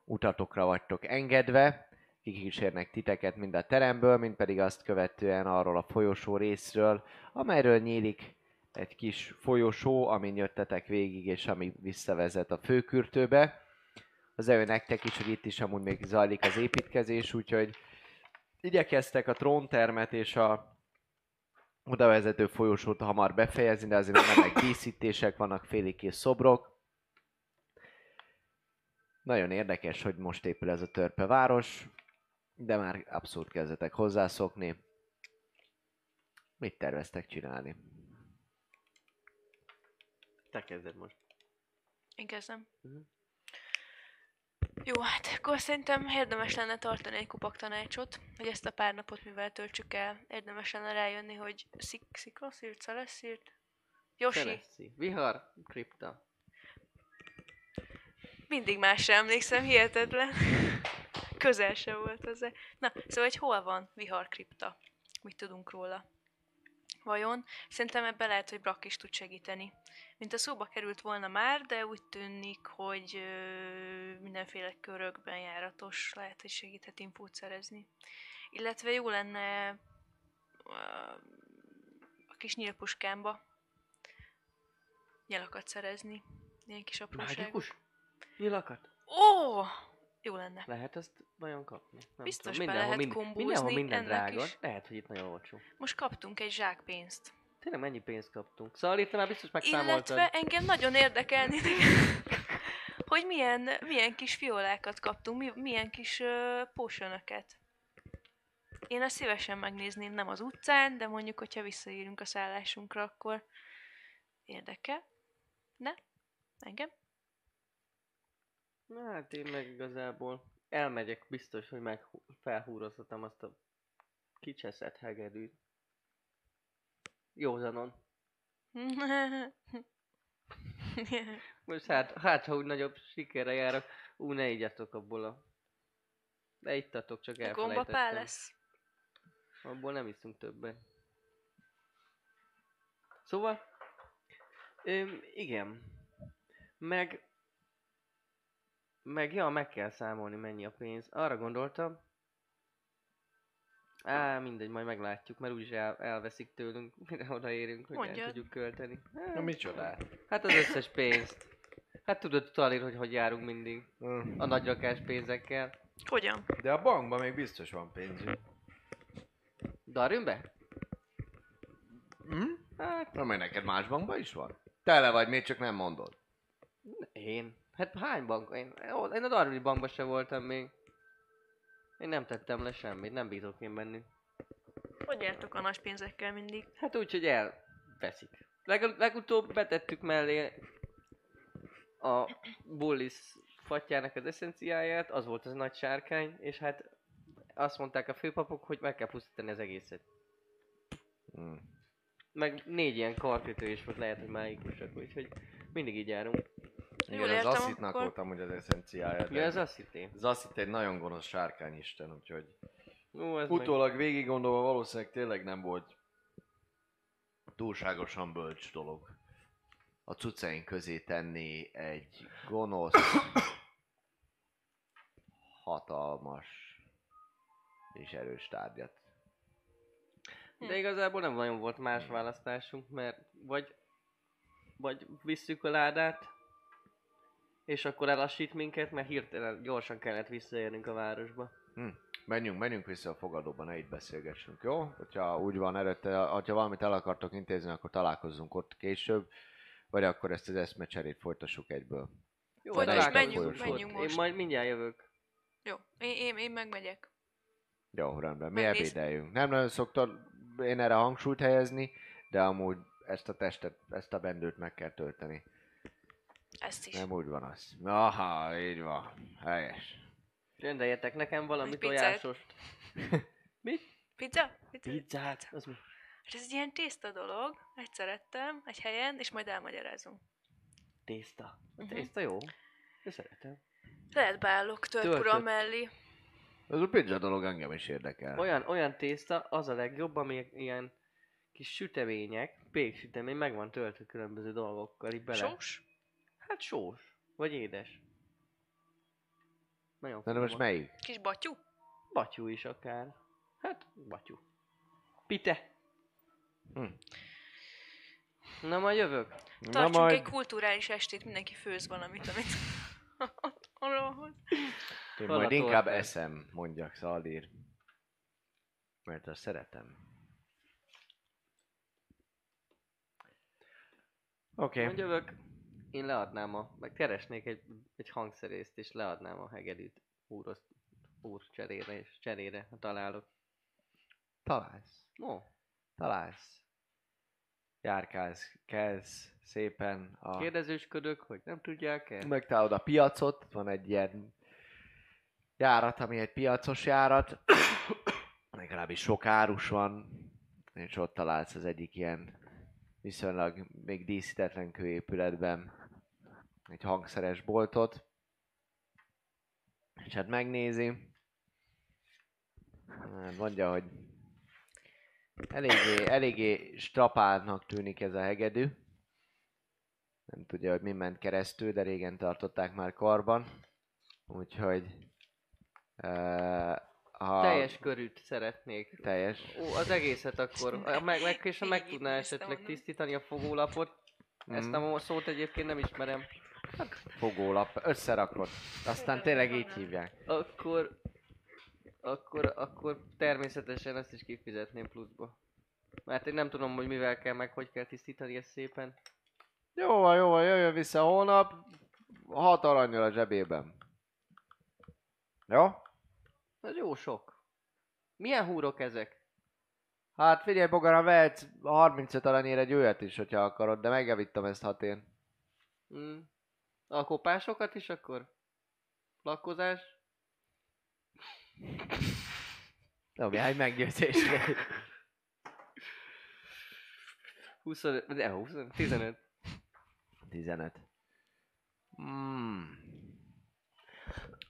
utatokra vagytok engedve, kikísérnek titeket mind a teremből, mind pedig azt követően arról a folyosó részről, amelyről nyílik egy kis folyosó, amin jöttetek végig, és ami visszavezet a főkürtőbe. Az ő nektek is, hogy itt is amúgy még zajlik az építkezés, úgyhogy igyekeztek a tróntermet és a oda vezető folyosót hamar befejezni, de azért mennek díszítések, vannak félig kész szobrok. Nagyon érdekes, hogy most épül ez a törpe város, de már abszolút kezdetek hozzászokni. Mit terveztek csinálni? Te kezded most. Én kezdem. Mhm. Jó, hát akkor szerintem érdemes lenne tartani egy kupak tanácsot, hogy ezt a pár napot mivel töltsük el, érdemes lenne rájönni, hogy szik, sziklaszírt, szeleszírt, Yoshi, Celeszi. Vihar, kripta. mindig másra emlékszem, hihetetlen. Közel se volt az. Na, szóval, hogy hol van Vihar kripta? Mit tudunk róla? Vajon? Szerintem ebben lehet, hogy Brak is tud segíteni. Mint a szóba került volna már, de úgy tűnik, hogy ö, mindenféle körökben járatos, lehet, hogy segíthet infót szerezni. Illetve jó lenne ö, a kis nyílpuskámba nyelakat szerezni. Ilyen kis apróság. Mágikus? Nyilakat? Ó! Jó lenne. Lehet ezt vajon kapni? Nem Biztos tudom. be lehet minden, mindenhol minden drága. is. Lehet, hogy itt nagyon olcsó. Most kaptunk egy zsák pénzt. Tényleg mennyi pénzt kaptunk? Szóval itt már biztos megszámoltad. Illetve engem nagyon érdekelni, hogy milyen, milyen kis fiolákat kaptunk, mi, milyen kis uh, potionöket. Én azt szívesen megnézném, nem az utcán, de mondjuk, hogyha visszaérünk a szállásunkra, akkor érdekel. Ne? Engem? Na, hát én meg igazából elmegyek biztos, hogy meg felhúrozhatom azt a kicseszett hegedűt. Józanon. Most hát, hát ha úgy nagyobb sikerre járok, ú, ne igyatok abból a... Ne ittatok, csak A elfelejtettem. lesz. Abból nem iszunk többet. Szóval, öm, igen. Meg, meg ja, meg kell számolni mennyi a pénz. Arra gondoltam, Á, mindegy, majd meglátjuk, mert úgyis el, elveszik tőlünk, mire odaérünk, hogy el Mondjad. tudjuk költeni. Na micsodát? Hát az összes pénzt. Hát tudod, Talir, hogy hogy járunk mindig. Hm. A nagyrakás pénzekkel. Hogyan? De a bankban még biztos van pénzünk. Darünbe? Hm? Hát, Na, mert neked más bankban is van? Tele vagy, még csak nem mondod. Én? Hát hány bank? Én, én a Darwini bankban se voltam még. Én nem tettem le semmit, nem bízok én bennük. Hogy jártok a nagy pénzekkel mindig? Hát úgy, hogy elveszik. Leg, legutóbb betettük mellé a Bullis fatjának az eszenciáját, az volt az nagy sárkány, és hát azt mondták a főpapok, hogy meg kell pusztítani az egészet. Hm. Meg négy ilyen karkötő is volt, lehet, hogy mágikusak, úgyhogy mindig így járunk. Igen, az értem, asszitnak akkor- voltam, hogy az eszenciája. Ja, ez azt hitté. Az asszit egy nagyon gonosz sárkányisten, úgyhogy Ú, ez meg... utólag végig gondolva valószínűleg tényleg nem volt túlságosan bölcs dolog a cuccaink közé tenni egy gonosz, hatalmas és erős tárgyat. De igazából nem nagyon volt más választásunk, mert vagy, vagy visszük a ládát, és akkor elassít minket, mert hirtelen gyorsan kellett visszaérnünk a városba. Menjünk, menjünk vissza a fogadóba, ne itt beszélgessünk, jó? Hogyha úgy van előtte, ha valamit el akartok intézni, akkor találkozzunk ott később, vagy akkor ezt az eszmecserét folytassuk egyből. Jó, Vagy most találkozunk menjünk, menjünk most. Én majd mindjárt jövök. Jó, én, én, én megmegyek. Jó, rendben. Mi Megnéz- ebédeljünk. Nem nagyon szoktam én erre hangsúlyt helyezni, de amúgy ezt a testet, ezt a bendőt meg kell tölteni. Ezt is. Nem úgy van az. Aha, így van. Helyes. Rendeljetek nekem valami pizzát. tojásost. Pizza? Pizza? Pizzát? Az mi? Hát ez egy ilyen tészta dolog. Egyszer ettem egy helyen, és majd elmagyarázom. Tészta. A Mhm. tészta jó. Én szeretem. Lehet beállok törpura mellé. Ez a pizza dolog engem is érdekel. Olyan, olyan tészta, az a legjobb, ami ilyen kis sütemények, péksütemény, meg van töltve különböző dolgokkal, így bele. Sós? Hát sós. Vagy édes. Nagyon Na de most melyik? Kis batyú? Batyú is akár. Hát, batyú. Pite. Hm. Na majd jövök. Tartsunk egy kulturális estét, mindenki főz valamit, amit arról hoz. Én majd inkább eszem, mondjak Szaldír. Mert azt szeretem. Oké. Majd jövök. Én leadnám a... Meg keresnék egy, egy hangszerészt, és leadnám a hegedűt úrozt, úr cserére, és cserére, ha találok. Találsz. Ó, Találsz. járkálsz, kezd szépen a... Kérdezősködök, hogy nem tudják-e? Megtalálod a piacot, van egy ilyen járat, ami egy piacos járat, legalábbis sok árus van, és ott találsz az egyik ilyen viszonylag még díszítetlen kőépületben egy hangszeres boltot, és hát megnézi, Hát mondja, hogy eléggé, eléggé strapáltnak tűnik ez a hegedű. Nem tudja, hogy mi ment keresztül, de régen tartották már karban. Úgyhogy... Uh, ha Teljes körűt szeretnék. teljes. Ó, az egészet akkor. Meg, meg, és ha meg tudná esetleg tisztítani a fogólapot. Ezt Mm. a szót egyébként nem ismerem. Fogólap, összerakott. Aztán tényleg így hívják. Akkor... Akkor, akkor természetesen ezt is kifizetném pluszba. Mert én nem tudom, hogy mivel kell meg, hogy kell tisztítani ezt szépen. Jó van, jó van, jöjjön vissza holnap. Hat aranyjal a zsebében. Jó? Ez jó sok. Milyen húrok ezek? Hát figyelj, Bogara, vehetsz 35 aranyért egy olyat is, hogyha akarod, de megjavítom ezt hatén. Mm. A kopásokat is akkor? Lakkozás? Dobjál meggyőzésre. 25, de 25, 15. 15. Mm.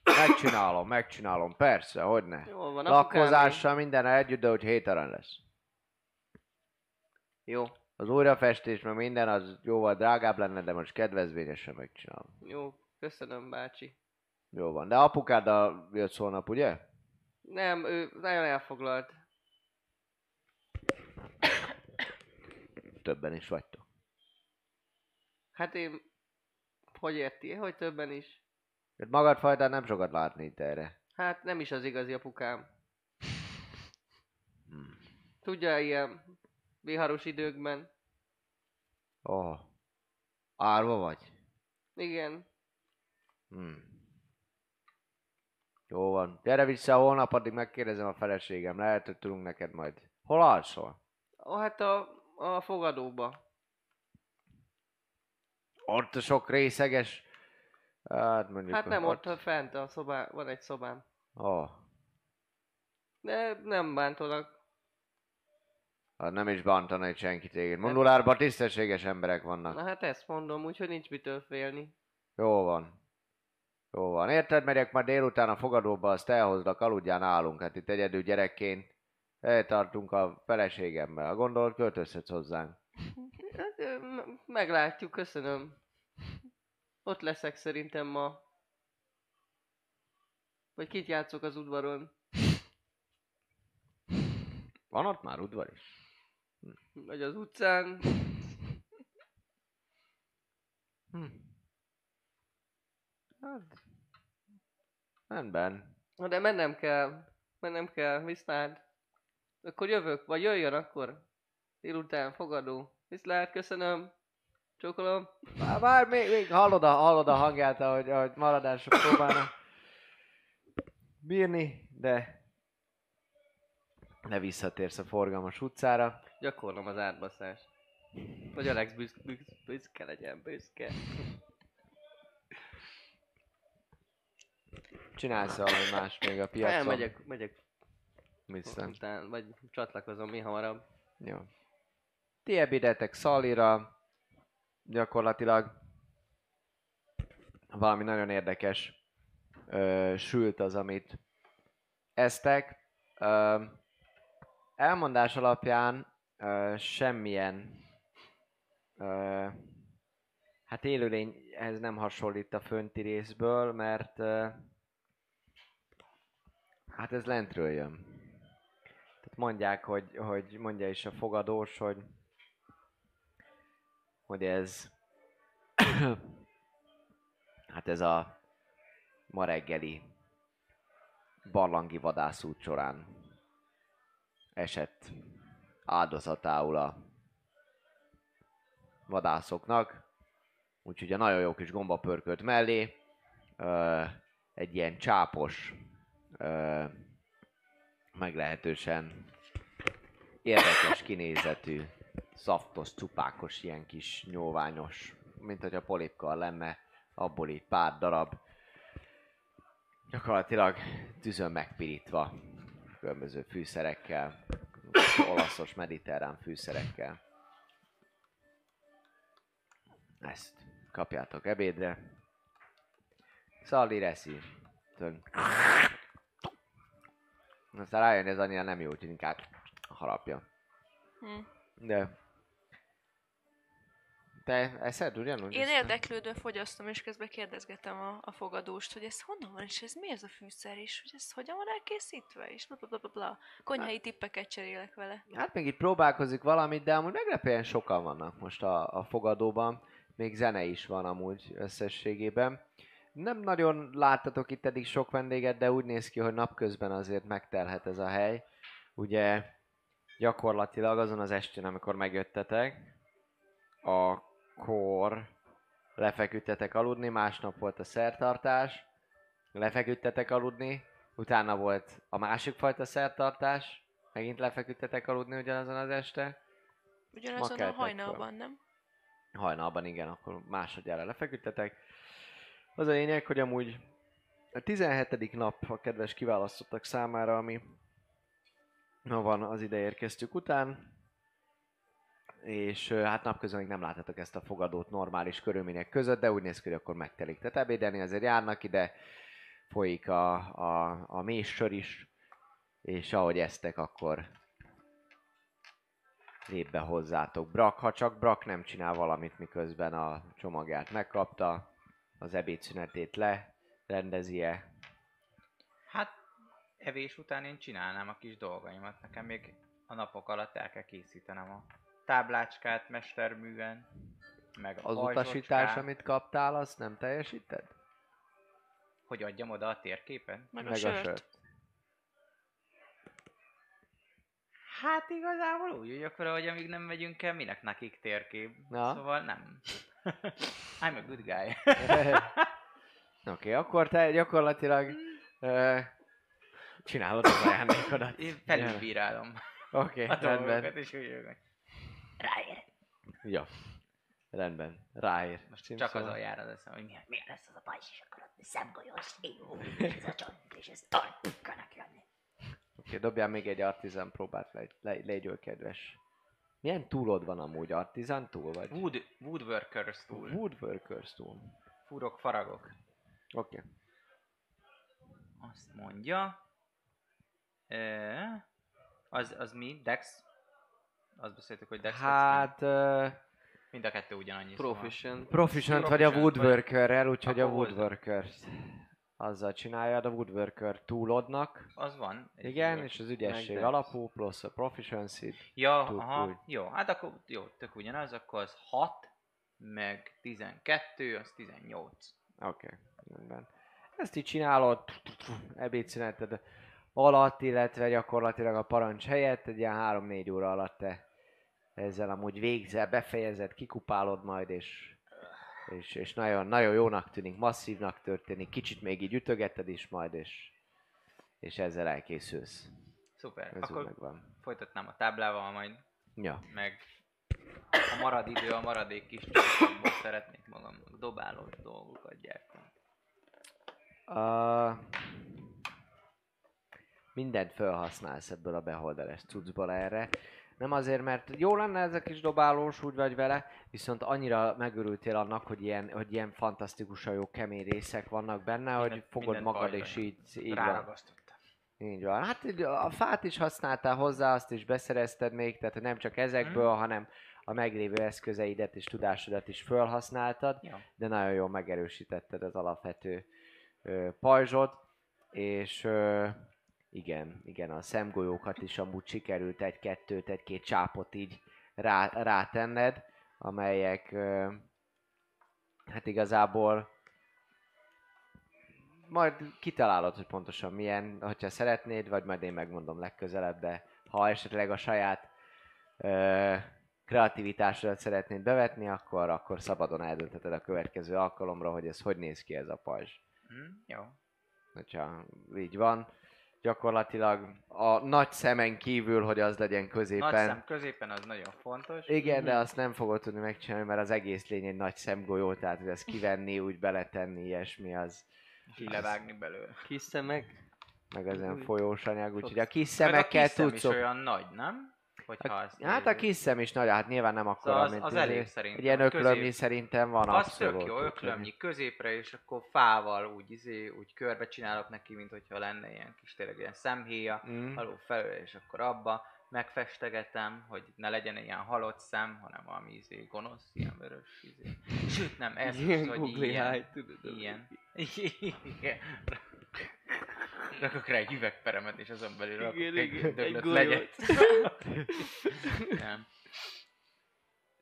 Megcsinálom, megcsinálom, persze, hogy ne. Jól van. Lakkozással minden együtt, de hogy 7 arany lesz. Jó, Az újrafestés, meg minden, az jóval drágább lenne, de most kedvezményesen megcsinálom. jó. Köszönöm, bácsi. Jó van, de apukáddal jössz holnap, ugye? Nem, ő nagyon elfoglalt. Többen is vagytok. Hát én... Hogy érti? Hogy többen is? Mert magad fajtán nem sokat látni itt erre. Hát nem is az igazi apukám. Hmm. Tudja, ilyen viharos időkben. Ó. Oh. Árva vagy? Igen. Hmm. Jó van. Gyere vissza holnap, addig megkérdezem a feleségem. Lehet, hogy tudunk neked majd. Hol alszol? Ó, hát a, a fogadóba. Ott a sok részeges... Hát mondjuk... Hát nem ott, ott fent a szobá, van egy szobám. Ó. Oh. De nem bántanak. Hát nem is bántana egy senki téged. Mondulárban tisztességes emberek vannak. Na hát ezt mondom, úgyhogy nincs mitől félni. Jó van. Jó van. Érted, megyek majd délután a fogadóba, azt elhozlak, aludjál nálunk. Hát itt egyedül gyerekként eltartunk a feleségemmel. Gondolod, költözhetsz hozzánk. Hát, meglátjuk, köszönöm. Ott leszek szerintem ma. Vagy kit játszok az udvaron? Van ott már udvar is? Vagy az utcán? Hm. Hát... Rendben. Na de mennem kell. Mennem kell, viszlát. Akkor jövök, vagy jöjjön akkor. Délután fogadó. Viszlát, köszönöm. Csókolom. Már, már még, még hallod, a, hallod a hangját, ahogy, ahogy maradásra próbálna bírni, de ne visszatérsz a forgalmas utcára. Gyakorlom az átbaszást. Vagy Alex büsz, büsz, büszke legyen, büszke. Csinálsz valami más még a piacon? Elmegyek, megyek Viszont. után, vagy csatlakozom mi hamarabb. Jó. Ti ebédeltek Szalira, gyakorlatilag valami nagyon érdekes ö, sült az, amit esztek. Ö, elmondás alapján ö, semmilyen ö, hát élőlényhez nem hasonlít a fönti részből, mert ö, hát ez lentről jön. Tehát mondják, hogy, hogy mondja is a fogadós, hogy hogy ez hát ez a ma reggeli barlangi vadászút során esett áldozatául a vadászoknak. Úgyhogy a nagyon jó kis gombapörkölt mellé ö, egy ilyen csápos, ö, meglehetősen érdekes kinézetű szaftos, cupákos, ilyen kis nyóványos, mint hogy a polipkal lenne, abból így pár darab. Gyakorlatilag tűzön megpirítva, különböző fűszerekkel, olaszos, mediterrán fűszerekkel. Ezt kapjátok ebédre. Szalli reszi. Tön. Aztán rájön, ez annyira nem jó, úgyhogy inkább harapja. Hm. De... Te eszed ugyanúgy? Én ezt? érdeklődve fogyasztom, és közben kérdezgetem a, a fogadóst, hogy ez honnan van, és ez mi ez a fűszer, és hogy ez hogyan van elkészítve, és bla bla bla bla bla. Konyhai tippeket cserélek vele. Hát még itt próbálkozik valamit, de amúgy meglepően sokan vannak most a, a fogadóban. Még zene is van amúgy összességében. Nem nagyon láttatok itt eddig sok vendéget, de úgy néz ki, hogy napközben azért megtelhet ez a hely. Ugye gyakorlatilag azon az estén, amikor megjöttetek, akkor lefeküdtetek aludni, másnap volt a szertartás, lefeküdtetek aludni, utána volt a másik fajta szertartás, megint lefeküdtetek aludni ugyanazon az este. Ugyanazon a hajnalban, nem? Hajnalban igen, akkor másodjára lefeküdtetek. Az a lényeg, hogy amúgy a 17. nap a kedves kiválasztottak számára, ami van az ide érkeztük után, és hát napközben még nem láthatok ezt a fogadót normális körülmények között, de úgy néz ki, hogy akkor megtelik. Tehát ebédelni azért járnak ide, folyik a, a, a méssör is, és ahogy eztek, akkor lép be hozzátok Brak, ha csak Brak nem csinál valamit, miközben a csomagját megkapta, az ebédszünetét le, rendezi-e. Hát evés után én csinálnám a kis dolgaimat. Nekem még a napok alatt el kell készítenem a táblácskát mesterműven, meg a Az pajzsocskát, utasítás, amit kaptál, azt nem teljesíted? Hogy adjam oda a térképet? Meg, a sört. Hát igazából úgy vagyok vele, hogy amíg nem megyünk el, minek nekik térkép. Na. Szóval nem. I'm a good guy. Oké, okay, akkor te gyakorlatilag ö, csinálod az ajándékodat. Én felülbírálom Oké, a okay, rendben. dolgokat, és úgy jövök. Ráér. Jó. Rendben. Ráér. Most csak szóval. azon jár az eszem, hogy milyen. Milyen lesz az a pajzs, és akkor ott szemgolyós, jó, és ez a csont, és ez tartkanak jönni. Oké, dobjál még egy artizán próbát, le, le, légyől kedves. Milyen túlod van amúgy? Artizán túl vagy? Wood, woodworkers túl. Woodworkers túl. Furok, faragok. Oké. Okay. Azt mondja. E, az, az mi? Dex? Azt beszéltük, hogy Dex. Hát... Uh, Mind a kettő ugyanannyi. Proficient. proficient vagy a Proficient vagy. woodworkerrel, úgyhogy a woodworker azzal csinálja, a woodworker túlodnak. Szóval az van. Igen, és az ügyesség alapú, plusz a proficiency Ja, aha, úgy. jó. Hát akkor jó, tök ugyanaz, akkor az 6, meg 12, az 18. Oké, okay, rendben. Ezt így csinálod, ebédszüneted alatt, illetve gyakorlatilag a parancs helyett, egy ilyen 3-4 óra alatt te ezzel amúgy végzel, befejezed, kikupálod majd, és, és, és nagyon, nagyon jónak tűnik, masszívnak történik, kicsit még így ütögeted is majd, és, és ezzel elkészülsz. Szuper. Ez akkor megvan. folytatnám a táblával majd, Ja. meg a marad idő, a maradék kis csapatból szeretnék magamnak dobálós dolgokat gyártani. Uh, mindent felhasználsz ebből a beholderes cuccból erre. Nem azért, mert jó lenne ez a kis dobálós, úgy vagy vele, viszont annyira megörültél annak, hogy ilyen, hogy ilyen fantasztikusan jó kemény részek vannak benne, hogy Mindent- fogod magad és így, így van. Így van. Hát a fát is használtál hozzá, azt is beszerezted még, tehát nem csak ezekből, Mhm. hanem a meglévő eszközeidet és tudásodat is felhasználtad Ja. de nagyon jól megerősítetted az alapvető ö, pajzsot, és ö, igen, igen, a szemgolyókat is amúgy sikerült egy-kettőt, egy-két csápot így rá, rátenned, amelyek hát igazából majd kitalálod, hogy pontosan milyen, hogyha szeretnéd, vagy majd én megmondom legközelebb, de ha esetleg a saját ö, kreativitásodat szeretnéd bevetni, akkor, akkor szabadon eldöntheted a következő alkalomra, hogy ez hogy néz ki ez a pajzs. Hm? Jó. Hogyha így van. Gyakorlatilag a nagy szemen kívül, hogy az legyen Nagy középen. szem középen az nagyon fontos. Igen, de azt nem fogod tudni megcsinálni, mert az egész lény egy nagy szemgolyó, tehát hogy ezt kivenni, úgy beletenni, ilyesmi, az És levágni belőle. Kis szemek. meg az ilyen folyós anyag, úgyhogy a kis Meg a szemekkel kis szem tudsz... is olyan nagy, nem? Hogyha A, azt hát a kis szem is nagy, hát nyilván nem akkora, Szóval az- mint az izé. elég szerintem. Egy ilyen A közép- öklömnyi szerintem van Az abszolút. tök jó, úgyhogy- öklömnyi középre, és akkor fával úgy, izé, úgy körbe csinálok neki, mint hogyha lenne ilyen kis tényleg ilyen szemhéja, Mm. alul felül, és akkor abba megfestegetem, hogy ne legyen ilyen halott szem, hanem valami izé, gonosz, ilyen vörös izé. Sőt, nem, ez Ilyen most, hogy ilyen, tudod, ilyen. Rakok rá egy üvegperemet, és azon belül rakok Igen, egy igen, egy döglött golyót. legyet. Nem.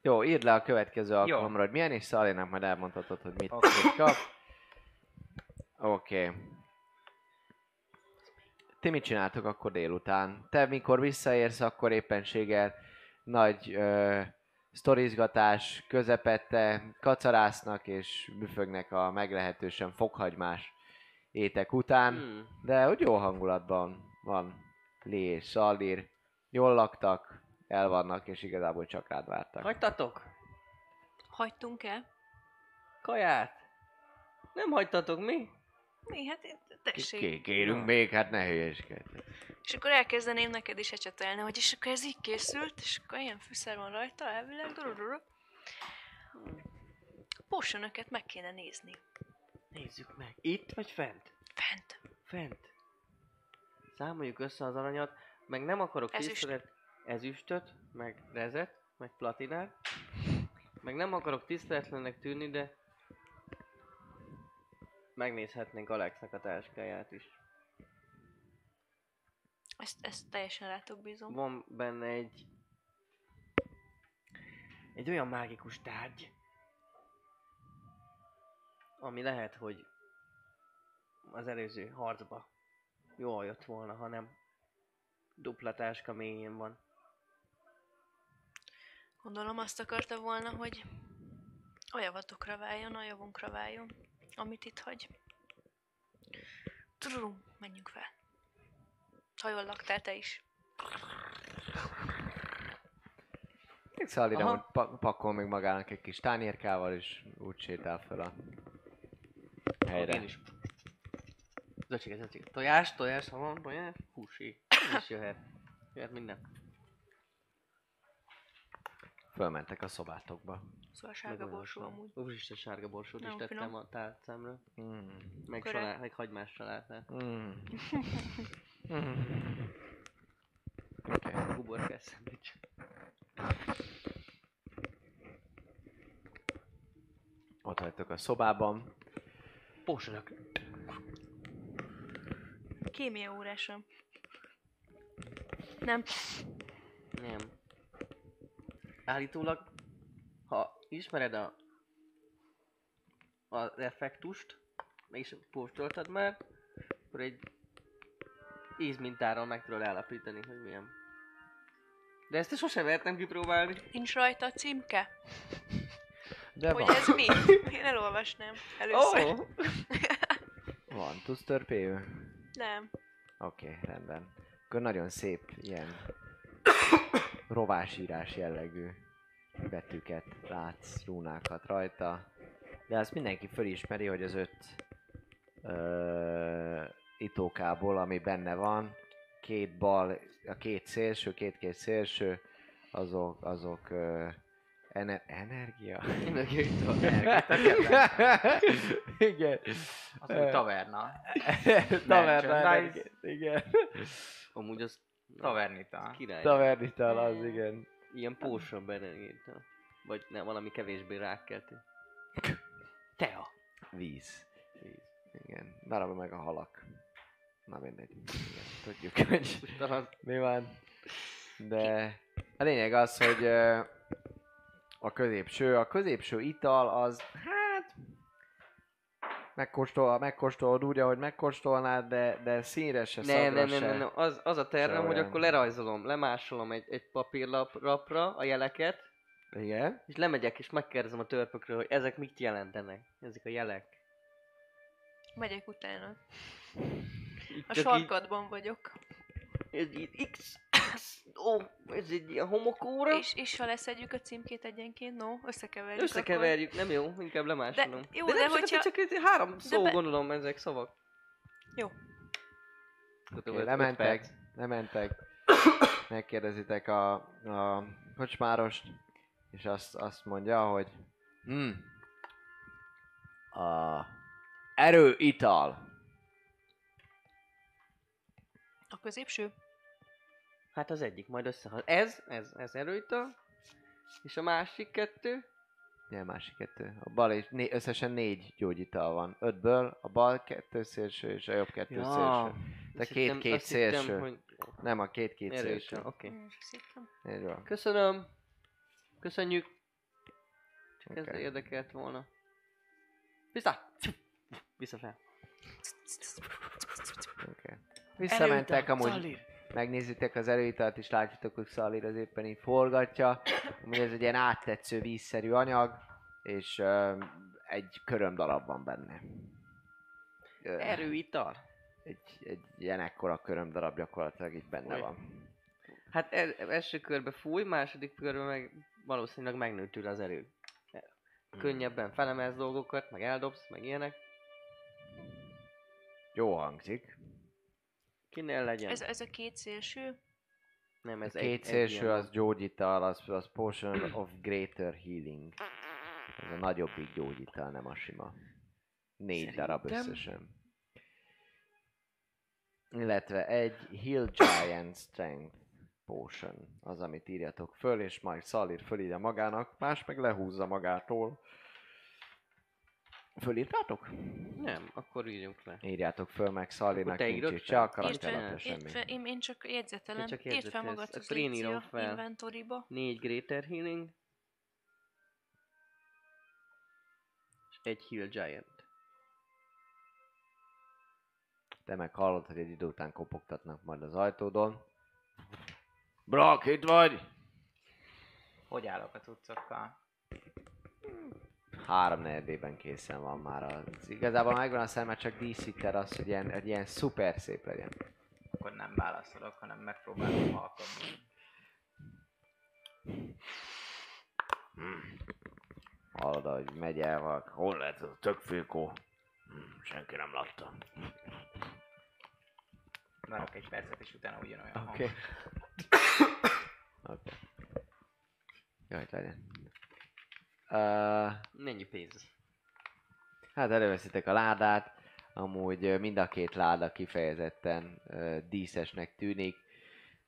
Jó, írd le a következő alkalomra, hogy milyen, és Szalénak majd elmondhatod, hogy mit, mit kap. Oké. Okay. Ti mit csináltok akkor délután? Te mikor visszaérsz, akkor éppenséggel nagy ö, sztorizgatás közepette kacarásznak és büfögnek a meglehetősen fokhagymás étek után. Hmm. De úgy jó hangulatban van Lé és Szalír. Jól laktak, el vannak, és igazából csak rád vártak. Hagytatok? Hagytunk el? Kaját? Nem hagytatok mi? Mi? Hát tessék. Ké- Kérünk még, hát ne hülyeskedj. És akkor elkezdeném neked is ecsetelni, hogy és akkor ez így készült, és akkor ilyen fűszer van rajta, elvileg, durururu. Potionöket meg kéne nézni. Nézzük meg. Itt vagy fent? Fent. Fent. Számoljuk össze az aranyat, meg nem akarok Ezüst. tisztelet, ezüstöt, meg rezet, meg platinát. Meg nem akarok tiszteletlennek tűnni, de megnézhetnénk Alexnek a táskáját is. Ezt, ezt teljesen rátok bízom. Van benne egy egy olyan mágikus tárgy, ami lehet, hogy az előző harcba jól jött volna, hanem dupla táska mélyén van. Gondolom azt akarta volna, hogy a javatokra váljon, a javunkra váljon, amit itt hagy. Trú, menjünk fel. Ha jól laktál te is. Még Szalír Aha. amúgy pa- pakol még magának egy kis tányérkával, és úgy sétál fel a helyre. Én is. Zöcsike, zöcsike. Tojás, tojás, ha van tojás, húsi. Ez is jöhet. Jöhet minden. Fölmentek a szobátokba. Szóval sárga Meg olyan borsó sár- amúgy. Úristen, sárga borsót is Nagyon tettem finom. a tálcámra. Mm. Meg, Korrekt. salá, meg hagymás salátát. Mm. Mm. Oké. Okay. Uborkás szendvics. Ott vagytok a szobában. Potionok. Kémia órásom. Nem. Nem. Állítólag, ha ismered a az effektust, meg is postoltad már, akkor egy ízmintáról meg tudod állapítani, hogy milyen. De ezt sosem vertem kipróbálni. Nincs rajta a címke? De Hogy van. ez mi? Én elolvasnám először. Oh! Van. Tudsz törpéül? Nem. Oké, okay, rendben. Akkor nagyon szép ilyen rovásírás jellegű betűket látsz, rúnákat rajta. De azt mindenki fölismeri, hogy az öt ö, itókából, ami benne van, két bal, a két szélső, két-két szélső, azok, azok ö, ene, energia? Energiaitól. Igen. Az úgy taverna. Taverna, energia. igen. Amúgy az Tavernita. király. Tavernital az, igen. Ilyen potion benegétel. Vagy nem, valami kevésbé rákkeltő. Tea. Víz. Víz. Igen. Darabja meg a halak. Na mindegy. Igen, tudjuk, hogy mi van. De a lényeg az, hogy a középső, a középső ital az, hát megkóstol, megkóstolod úgy, ahogy megkóstolnád, de, de színre se, nem, nem, nem, nem, nem, az, az a tervem, hogy akkor lerajzolom, lemásolom egy, egy papírlapra a jeleket, Igen. és lemegyek és megkérdezem a törpökről, hogy ezek mit jelentenek, ezek a jelek. Megyek utána. Így A sarkadban vagyok. Így, ez így X, X, ó, ez egy ilyen homokóra. És, és ha leszedjük a címkét egyenként, no, összekeverjük Összekeverjük, nem jó, inkább lemásolom. De- jó, de, de nem hogyha- csak, három szó, be- gondolom, ezek szavak. Jó. Öt- öt lementek, lementek, megkérdezitek a, a kocsmárost, és azt, azt mondja, hogy hm, a erő ital. A középső? Hát az egyik, majd összehal. Ez, ez, ez erőital. És a másik kettő. Milyen másik kettő? A bal és né, összesen négy gyógyital van. Ötből a bal kettő szélső és a jobb kettő Ja. szélső. De két-két azt hittem, szélső. hogy Nem a két-két szélső. oké. Így van. Köszönöm. Köszönjük. Csak ez Oké. érdekelt volna. Vissza! Vissza fel. Okay. Visszamentek, Erőital, amúgy Szalír. Megnézitek az erőitalt, és látjátok, hogy Szalír az éppen így forgatja. Amúgy ez egy ilyen áttetsző vízszerű anyag, és uh, egy köröm darab van benne. Ö, Erőital. Egy, egy ilyen ekkora köröm darab gyakorlatilag itt benne Oj. van. Hát el, első körbe fúj, második körbe meg valószínűleg megnő tőle az erő. Könnyebben felemelsz dolgokat, meg eldobsz, meg ilyenek. Jó hangzik. Kinél legyen? Ez, ez a két szélső, Nem, ez A egy, két egy szélső ilyen az gyógyital, az, az Potion of Greater Healing. Ez a nagyobbik gyógyital, nem a sima. Négy darab Szerintem- összesen. Illetve egy Heal Giant Strength Potion, az amit írjatok föl, és majd Szalir fölírja magának, más meg lehúzza magától. Fölírtátok? Nem, akkor írjunk le. Írjátok föl, meg Szalirnak te nincs írod itt se a írd semmi. fel, én, én csak jegyzetelem. Te csak Írd fel jegyzetelsz. magad az Akkor én írom légy fel. inventoriba. Négy Greater Healing. És egy Heal Giant. Te meg hallod, hogy egy idő után kopogtatnak majd az ajtódon. Brak, itt vagy? Hogy állok a cuccokkal? Három negyedében készen van már az. Igazából megvan a szemmel, csak díszíted azt, hogy ilyen, hogy ilyen szuper szép legyen. Akkor nem válaszolok, hanem megpróbálom alkotni. Hallod, hogy megy el, valaki, hol lehet ez a tök főkó? Hm, senki nem látta. Várok egy percet, és utána ugyanolyan. Oké. Oké. Jó, hogy legyen. Uh, Mennyi pénz? Hát előveszitek a ládát, amúgy mind a két láda kifejezetten ö, díszesnek tűnik.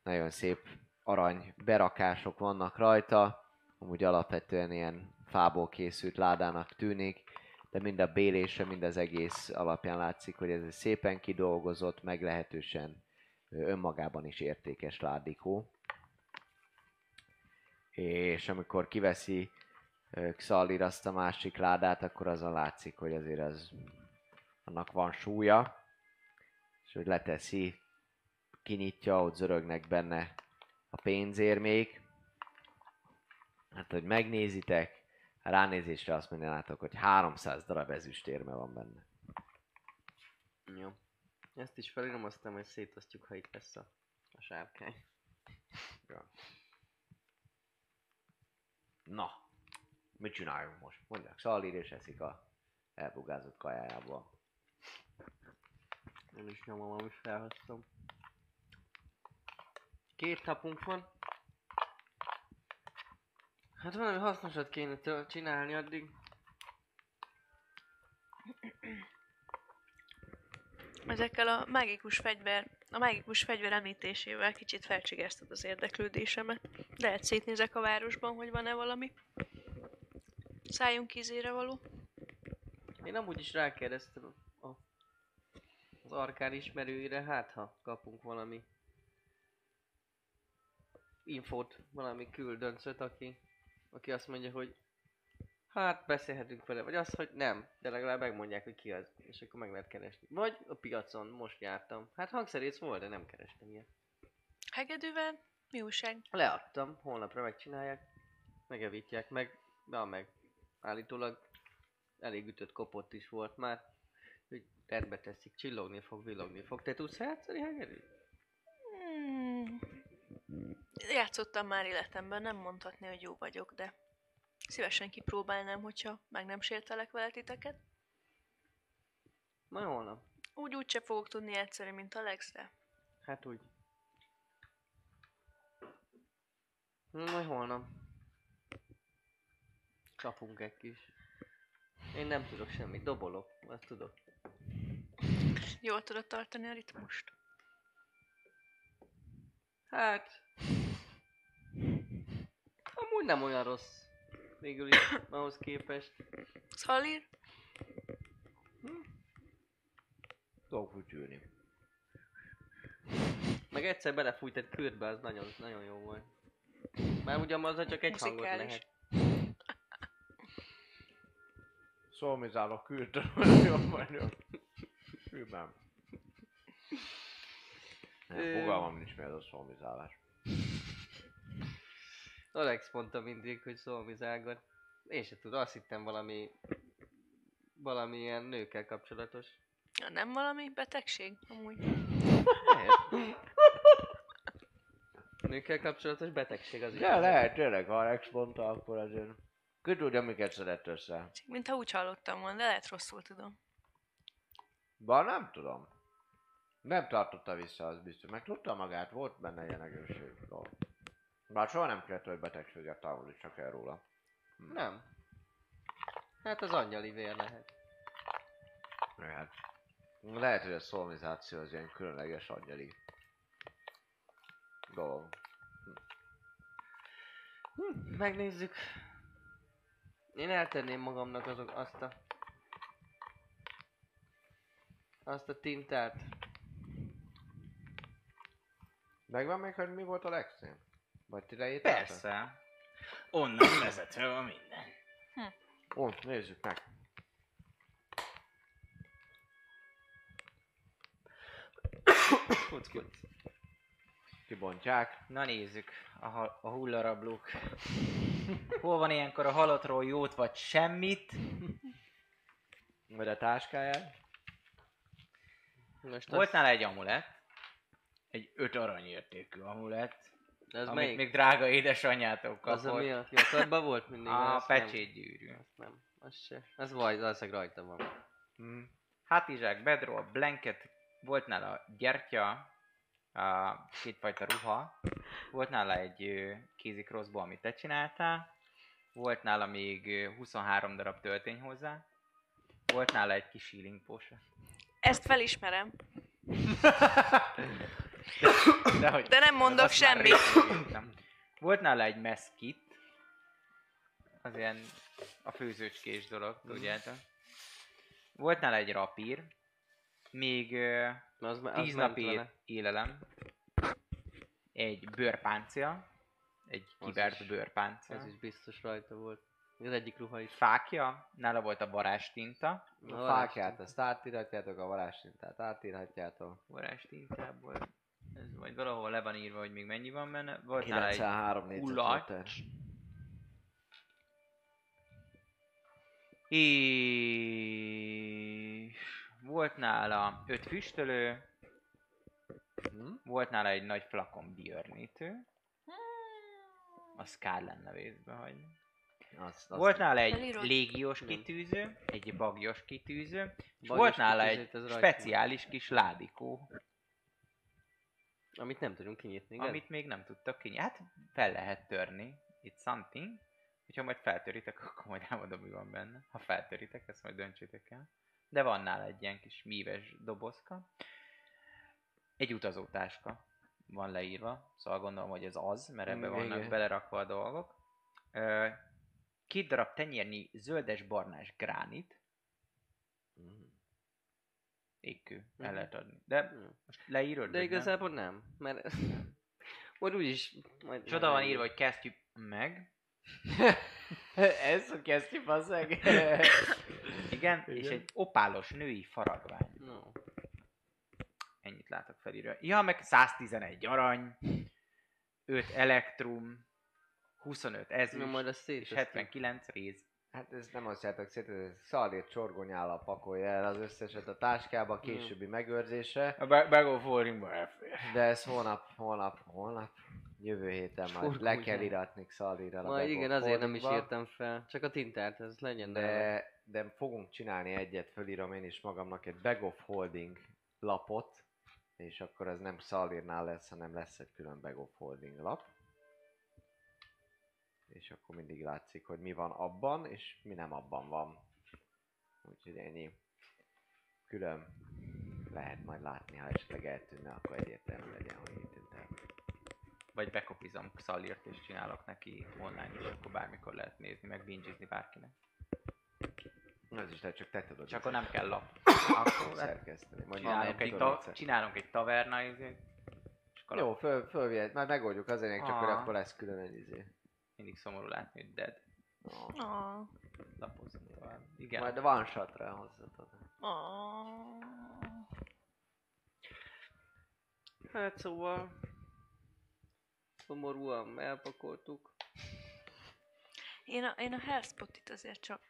Nagyon szép arany berakások vannak rajta, amúgy alapvetően ilyen fából készült ládának tűnik, de mind a bélése, mind az egész alapján látszik, hogy ez egy szépen kidolgozott, meglehetősen önmagában is értékes ládikó. És amikor kiveszi Xalir azt a másik ládát, akkor azon látszik, hogy azért az, annak van súlya, és hogy leteszi, kinyitja, ott zörögnek benne a pénzérmék. Hát, hogy megnézitek, ránézésre azt mondanátok, hogy 300 darab ezüstérme van benne. Jó. Ezt is felírom, aztán majd szétosztjuk, ha itt lesz a, a sárkány. Na, mit csináljunk most? Mondják, Xalir és eszik a elbugázott kajájából. Én is nyomom, amit felhoztam. Két napunk van. Hát valami hasznosat kéne csinálni addig. Ezekkel a mágikus fegyver, a mágikus fegyver említésével kicsit felcsigáztad az érdeklődésemet. Lehet szétnézek a városban, hogy van-e valami. Szálljunk kízére való. Én amúgy is rákérdeztem a, az arkán ismerőire, hát ha kapunk valami infót, valami küldöncöt, aki, aki azt mondja, hogy hát beszélhetünk vele, vagy az, hogy nem, de legalább megmondják, hogy ki az, és akkor meg lehet keresni. Vagy a piacon, most jártam. Hát hangszerész volt, de nem kerestem ilyet. Hegedűvel? Mi újság? Leadtam, holnapra megcsinálják, megevítják, meg, de meg állítólag elég ütött kopott is volt már, hogy Rendbe teszik, csillogni fog, villogni fog. Te tudsz játszani, Hegeri? Hmm. Játszottam már életemben, nem mondhatni, hogy jó vagyok, de szívesen kipróbálnám, hogyha meg nem sértelek vele titeket. Majd holnap. Úgy úgy se fogok tudni játszani, mint Alex, de Hát úgy. Majd holnap. Kapunk egy kis. Én nem tudok semmit, dobolok, azt tudok. jól tudod tartani a ritmust. Hát... Amúgy nem olyan rossz. Végül is ahhoz képest. Szalír? Tudok fütyülni. Meg egyszer belefújt egy kürtbe, az nagyon, nagyon jó volt. Már ugyan az csak egy hangot lehet. Szolmizálok küldtem, nagyon vagyok. Hűben. Fogalmam nincs mi ez a szolmizálás. Alex mondta mindig, hogy szolmizálgat. Én se tudom, azt hittem valami... Valami ilyen nőkkel kapcsolatos. Ja, nem valami betegség? Amúgy. Nőkkel kapcsolatos betegség az is. De lehet, tényleg, ha Alex mondta, akkor azért... Ki tudja, miket szedett össze. Mint ha úgy hallottam volna, de lehet rosszul tudom. Bár nem tudom. Nem tartotta vissza, az biztos. Meg tudta magát, volt benne ilyen egészség. dolog. Bár soha nem kellett, hogy betegséget távolítsak el róla. Nem. Hát az angyali vér lehet. Hát, lehet, hogy a szolmizáció az ilyen különleges angyali dolog. Hm, megnézzük. Én eltenném magamnak azok, azt a... Azt a tintát. Megvan még, hogy mi volt a legszín? Vagy ti leírtátok? Persze. Onnan vezetve van minden. Ó, nézzük meg. Kuc. Kibontják. Na nézzük, a, ha- a hullarablók. Hol van ilyenkor a halottról jót vagy semmit? Vagy a táskáját. Most Volt az, nála egy amulett. Egy öt aranyértékű amulett. az amit melyik? még drága édesanyjától kapott. Az, ami a kiakadban volt mindig? a nem. pecsétgyűrű. Azt nem. Az se. Az vagy, valószínűleg rajta van. Mm. Hátizsák, bedroll, blanket, volt nála gyertya, a kétfajta ruha, volt nála egy kézi crossbow, amit te csináltál, volt nála még ö, 23 darab töltény hozzá, volt nála egy kis healing potion. Ezt felismerem. De, hogy, De nem mondok semmit. Volt nála egy mess kit, az ilyen a főzőcskés dolog, tudjátok. Volt nála egy rapír, még ö, Az, az 10 ment napi vele. élelem, egy bőrpáncia, egy is. bőrpáncia, Az is biztos rajta volt. Az egyik ruha is. fákja, nála volt a varázstinta, A fákját, azt átírhatjátok, a varázstintát átírhatjátok. varázstintából, ez majd valahol le van írva, hogy még mennyi van benne, volt nála egy 93 négyzetméter. ulacs, és volt nála öt füstölő, Hm? volt nála egy nagy flakon björnítő, a Scarlen nevézbe hagyni. Azt, azt Volt nála egy légiós Nem. kitűző, egy bagyos kitűző, és Bagyos volt nála egy rajta speciális kis ládikó, Amit nem tudunk kinyitni, igen? amit még nem tudtak kinyitni. Hát fel lehet törni, it's something. Hogyha majd feltöritek, akkor majd elmondom, mi van benne. Ha feltöritek, ezt majd döntsétek el. De van nála egy ilyen kis míves dobozka. Egy utazótáska van leírva, szóval gondolom, hogy ez az, mert ebbe Mm, vannak igen. belerakva a dolgok. Két darab tenyérnyi zöldes-barnás gránit, Mhm. égkő, el Mhm. lehet adni. De Mm. most leírod, De vagy nem? igazából nem, mert... Majd úgyis... Majd És oda van írva, hogy kezdjük meg. Ez a kesztyű, basszeg. Igen, és Igen. egy opálos női faragvány. No. Ennyit látok felírva. Ja, meg 111 arany, 5 elektrum, 25 Na ezüst, majd azt és szét... 79 réz. Hát ez nem azt játok szét, ez szalírt csorgonyállal pakolja el az összeset a táskába későbbi megőrzésre. A Bag Bag of Holdingba elfér. De ez holnap, holnap, holnap, jövő héten majd le kell iratni Xalira. Majd igen, azért nem is írtam fel. Csak a tintát, ez legyen. De... De, de fogunk csinálni egyet, fölírom én is magamnak egy Bag of Holding lapot, és akkor ez nem Szalírnál lesz, hanem lesz egy külön Bag of Holding lap. És akkor mindig látszik, hogy mi van abban, és mi nem abban van. Úgyhogy ennyi. Külön lehet majd látni, ha esetleg eltűnne, akkor egyértelmű legyen, hogy itt. Vagy bekopizom Xalirt és csinálok neki online is, akkor bármikor lehet nézni, meg bingizni bárkinek. Az is lehet, csak te tudod. És akkor nem kell lap. Akkor szerkeszteni. Majd csinálunk, egy, ta- csinálunk egy taverna izét. És Jó, föl, fölvihet, majd megoldjuk azért, csak hogy Ah. akkor lesz külön egy izé. mindig szomorú látni, hogy dead. Ah, Lapozunk tovább. Igen. Majd one shotra hozzatod. ah. Hát szóval... Szomorúan elpakoltuk. Én a, én a Hellspotit azért csak.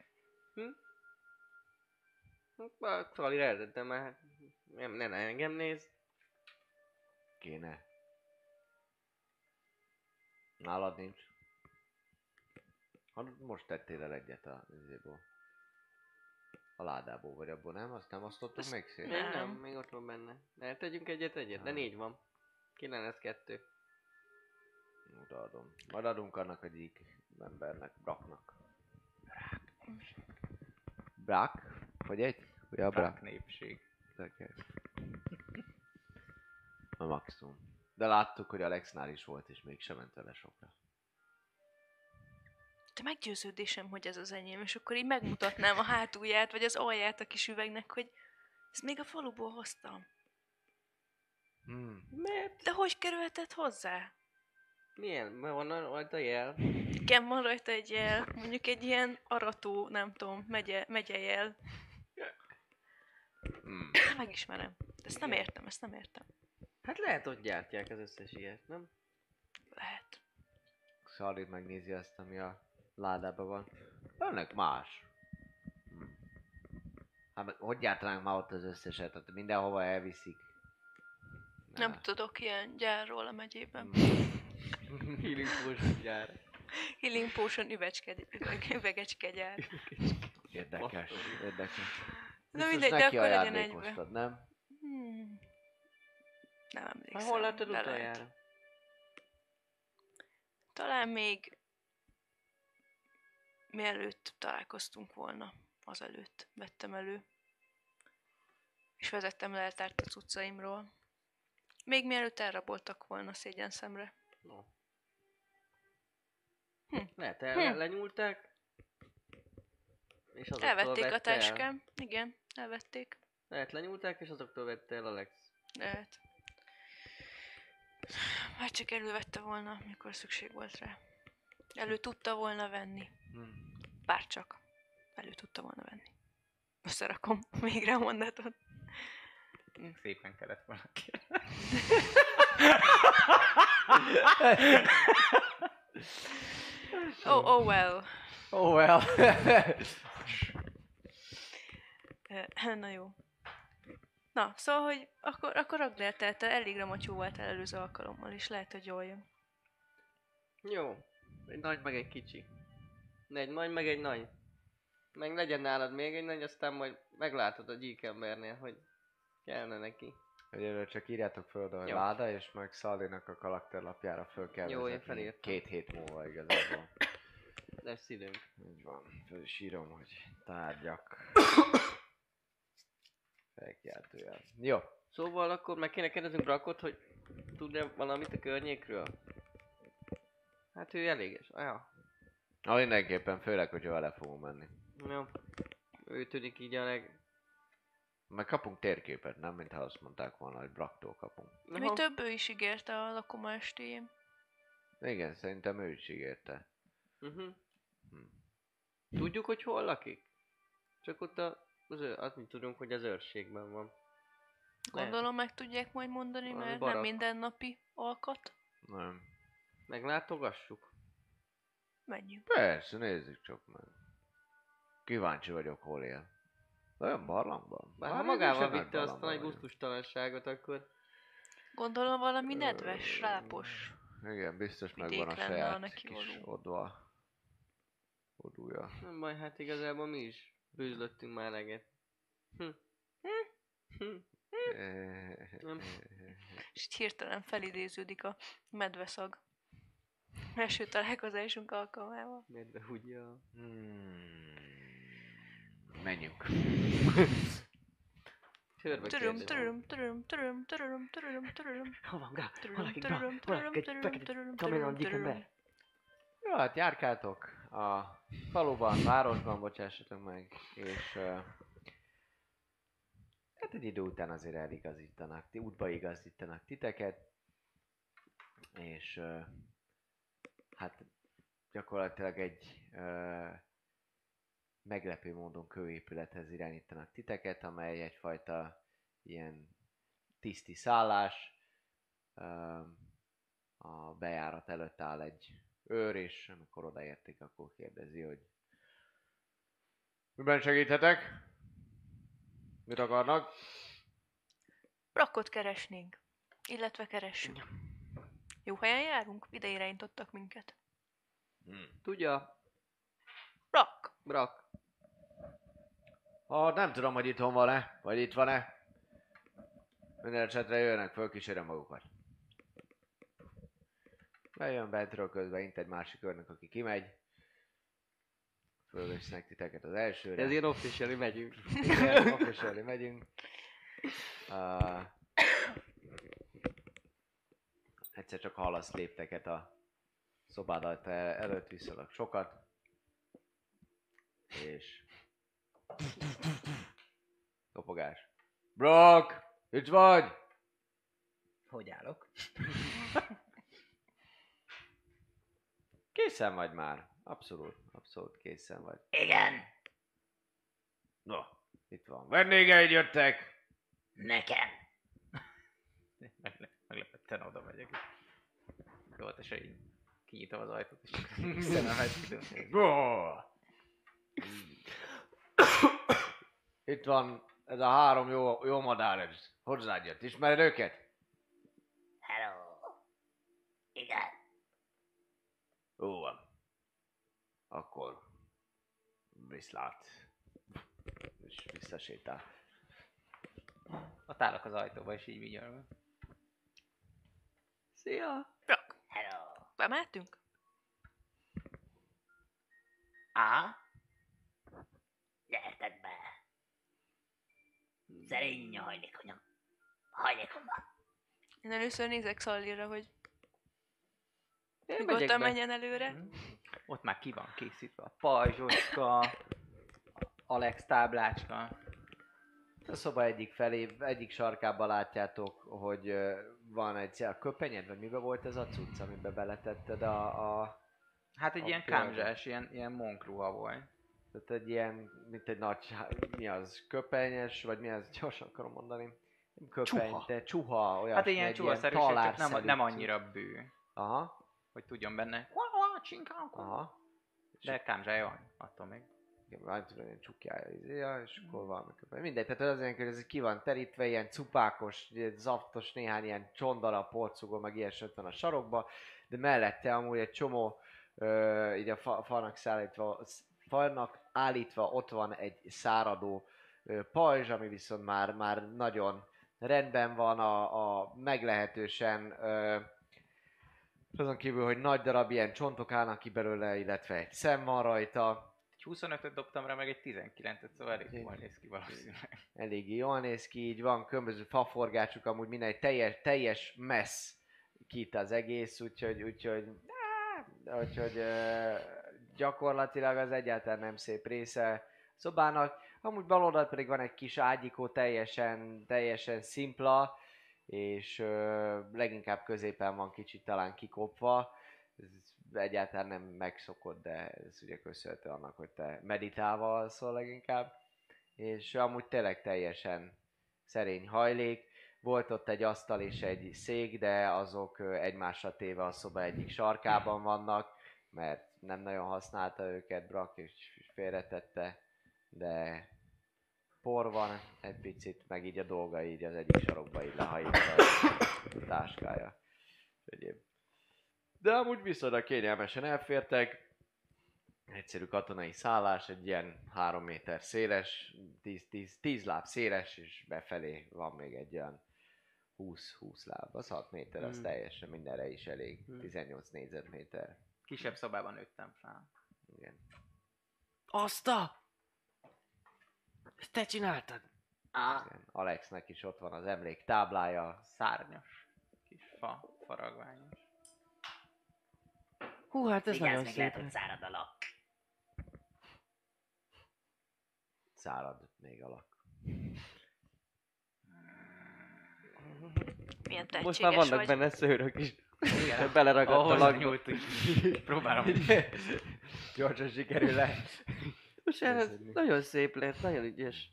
Már Szali eltettem, mert hát nem, nem engem néz. Kéne. Nálad nincs. Hát most tettél el egyet a izéból. A ládából vagy abból, nem? Azt nem Azt még szét? Még Nem. nem, még ott van benne. De tegyünk egyet egyet, de négy van. Lesz kettő. Odaadom. Majd adunk annak a gyík embernek, Braknak. Brak? Hogy egy? Hogy a Brak? Brak népség. Érdekes. A maximum. De láttuk, hogy Alexnál is volt, és mégsem ment vele sokra. De meggyőződésem, hogy ez az enyém, és akkor így megmutatnám a hátulját, vagy az alját a kis üvegnek, hogy ezt még a faluból hoztam. Hmm. Mert? De hogy kerülhetett hozzá? Milyen? Mert van rajta jel? Igen, van rajta egy jel, mondjuk egy ilyen arató, nem tudom, megye, megyejel. Hmm. Megismerem. Ezt nem értem, ezt nem értem. Hát lehet, hogy gyártják az összes ilyet, nem? Lehet. Szalid megnézi azt, ami a ládában van. Ennek más. Hm. Hát hogy gyártanánk már ott az összeset? Hát mindenhova elviszik. Ne. Nem tudok ilyen gyárról a megyében. Healing potion gyár. Healing Potion üvecske, üveg, üvegecske gyár. Érdekes, érdekes. Na mindegy, de akkor legyen ajándékoztad, nem? Hmm. Nem emlékszem. Hol láttad utoljára? Talán még mielőtt találkoztunk volna, azelőtt vettem elő. És vezettem le eltárt a cuccaimról. Még mielőtt elraboltak volna szégyen szemre. No. Hm. Lehet, el, Hm. lenyúlták. És azoktól Elvették a vette el. táskám. Igen, elvették. Lehet, lenyúlták, és azoktól vette el Alex. Lehet. Már csak elővette volna, mikor szükség volt rá. Elő tudta volna venni. Hm. Bár csak. Elő tudta volna venni. Összerakom végre a mondatot. Szépen kellett volna Oh, oh well. Oh well. Eh, Na jó. Na, szóval, hogy akkor, akkor Ragnar, te, te elég ramatyó voltál előző alkalommal, és lehet, hogy jól jön. Jó. Egy nagy meg egy kicsi. Egy nagy meg egy nagy. Meg legyen nálad még egy nagy, aztán majd meglátod a gyík embernél, hogy kellene neki. Egyelőre csak írjátok föl oda, hogy Jó. láda, és meg Szalinak a karakterlapjára föl kell Jó, én vezetni felírtam. két hét múlva igazából. Lesz időnk. Így van, föl is írom, hogy tárgyak. Felkiáltójel. Jó. Szóval akkor meg kéne kérdeznünk Brakot, hogy tud-e valamit a környékről? Hát ő eléges. Ja. Na mindenképpen, főleg, hogyha vele fogunk menni. Jó. Ő tűnik így a leg... Meg kapunk térképet, nem? Mintha azt mondták volna, hogy Braktól kapunk. Mi több ő is ígérte a lakoma estéjén. Igen, szerintem ő is ígérte. Uh-huh. Hm. Tudjuk, hogy hol lakik? Csak ott a, az azt mi tudunk, hogy az őrségben van. Lehet. Gondolom meg tudják majd mondani, Valami mert barak. nem mindennapi alkat. Nem. Meglátogassuk? Menjünk. Persze, nézzük csak meg. Kíváncsi vagyok, hol él. Olyan barlangban? Bár ha magával vitte azt a nagy gusztustalanságot, akkor Gondolom valami nedves, rápos. Igen, biztos megvan a a saját neki kis odva. Odúja. nem baj, hát igazából mi is bűzlöttünk már eleget. Hm. Hm. Nem. És így hirtelen felidéződik a medveszag. Első találkozásunk alkalmával. Miért behúgyja? Hmm. Menjünk. Töröm, töröm, töröm, töröm, töröm, töröm, töröm, Hol van Gá? Valaki, Gá? Valaki, egy fekete kameron. Jó, hát járkáltok a faluban, városban, bocsássatok meg, és uh, hát egy idő után azért eligazítanak, ti útba igazítanak titeket, és uh, hát gyakorlatilag egy uh, meglepő módon kőépülethez irányítanak titeket, amely egyfajta ilyen tiszti szállás, a bejárat előtt áll egy őr, és amikor odaérték, akkor kérdezi, hogy miben segíthetek? Mit akarnak? Brakot keresnénk. Illetve keressük. Jó helyen járunk? Ide irányítottak minket. Tudja, Brak! Brak. Ha nem tudom, hogy itthon van-e, vagy itt van-e. Minden esetre jöjjenek föl, kísérem magukat. Bejön bentről közben, int egy másik őrnek, aki kimegy. Fölvesznek titeket az elsőre. Ezért officially megyünk. Igen, officially megyünk. Uh, egyszer csak hallasz lépteket a szobád előtt viszonylag sokat. És... Kopogás. Brock! Itt vagy? Hogy állok? Készen vagy már. Abszolút, abszolút készen vagy. Igen, No, itt van. Vendégeid jöttek! nekem. Megle- Meglepetten oda megyek. Jó, és így kinyitom az ajtót, és szememet kidom. Itt van ez a három jó, jó madár, ez hozzád jött. Ismered őket? Hello. Igen, Jó van. Akkor viszlát. És visszasétál. Ott állok az ajtóba, és így vigyelve. Szia! Hello. Bemehetünk? Aha. Gyertek be. Szerény hajlékonyan. Hajlékonban. Én először nézek Szallira, hogy Én nyugodtan be. menjen előre. Mhm. Ott már ki van készítve a pajzsoska, Alex táblácska. A szoba egyik felé, egyik sarkában látjátok, hogy van egy a köpenyed, vagy miben volt ez a cucc, amiben beletetted a, a Hát egy A ilyen pajzs. kamzsás, ilyen, ilyen monkruha volt. Tehát egy ilyen, mint egy nagy, mi az, köpenyes, vagy mi az, gyorsan akarom mondani. Nem köpeny, Csuha. de csuha, olyan. Hát ilyen csuhaszerű, csak nem, nem annyira bő, Aha, hogy tudjon benne. Aha. De kamzsája van, attól még. Igen, már tudom, ilyen csukjája, izéja, és akkor valami köpeny. Mindegy, tehát az olyan, hogy ez ki van terítve, ilyen cupákos, ilyen zaftos, néhány ilyen csondarab, porcugó, meg ilyesmi van a sarokba, de mellette amúgy egy csomó, ö, így a fa, falnak szállítva, sz- falnak állítva ott van egy száradó pajzs, ami viszont már, már nagyon rendben van, a, a meglehetősen ö, azon kívül, hogy nagy darab ilyen csontok állnak ki belőle, illetve egy szem van rajta, Egy 25-öt dobtam rá, meg egy 19-et, szóval elég jól néz ki valószínűleg. eléggé jól néz ki, így van különböző faforgácsuk, amúgy minden egy teljes, teljes messz kit az egész, úgyhogy, úgyhogy, úgyhogy ö, gyakorlatilag az egyáltalán nem szép része szobának. Amúgy bal oldalt pedig van egy kis ágyikó, teljesen, teljesen szimpla, és ö, leginkább középen van kicsit talán kikopva. Ez egyáltalán nem megszokott, de ez ugye köszönhető annak, hogy te meditálva alszol leginkább és amúgy tényleg teljesen szerény hajlék. Volt ott egy asztal és egy szék, de azok egymásra téve a szoba egyik sarkában vannak, mert nem nagyon használta őket Brak, és félretette de por van egy picit, meg így a dolga így az egyik sarokba így lehajítva a táskája. Egyéb. De amúgy viszonylag kényelmesen elfértek. Egyszerű katonai szállás, egy ilyen 3 méter széles, 10, 10, 10 láb széles, és befelé van még egy olyan 20-20 láb. Az 6 méter, az Hmm. teljesen mindenre is elég. Hmm. 18 négyzetméter. Kisebb szobában nőttem fel. Igen. Azt a... Ezt te csináltad? Ah, Igen. Alexnek is ott van az emlék táblája. Szárnyas. Kis fa, faragványos. Hú, hát ez vigyázz, nagyon még lehet, szép. hogy szárad a lap. Szárad még alak. Milyen Most már vannak vagy. benne szőrök is. Igen. Beleragadt a hogy próbálom. Gyorsan sikerül le. Most ez nagyon szép lett, nagyon ügyes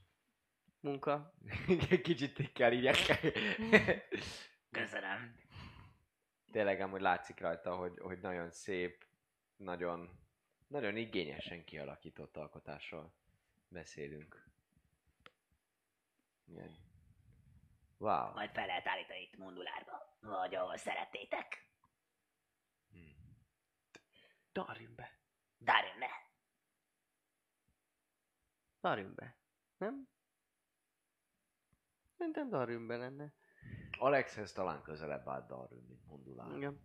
munka. Kicsit tikkel így. Köszönöm. Tényleg amúgy látszik rajta, hogy, hogy nagyon szép, nagyon, nagyon igényesen kialakított alkotásról beszélünk. Igen. Wow. Majd fel lehet állítani itt Mundulárba. Vagy ahol szeretnétek. Hmm. Darjunk be. Dárjön ne. Darjunk be. Nem? Szerintem darjunk be lenne. Alexhez talán közelebb állt Darwin, mint Mondulán. Igen.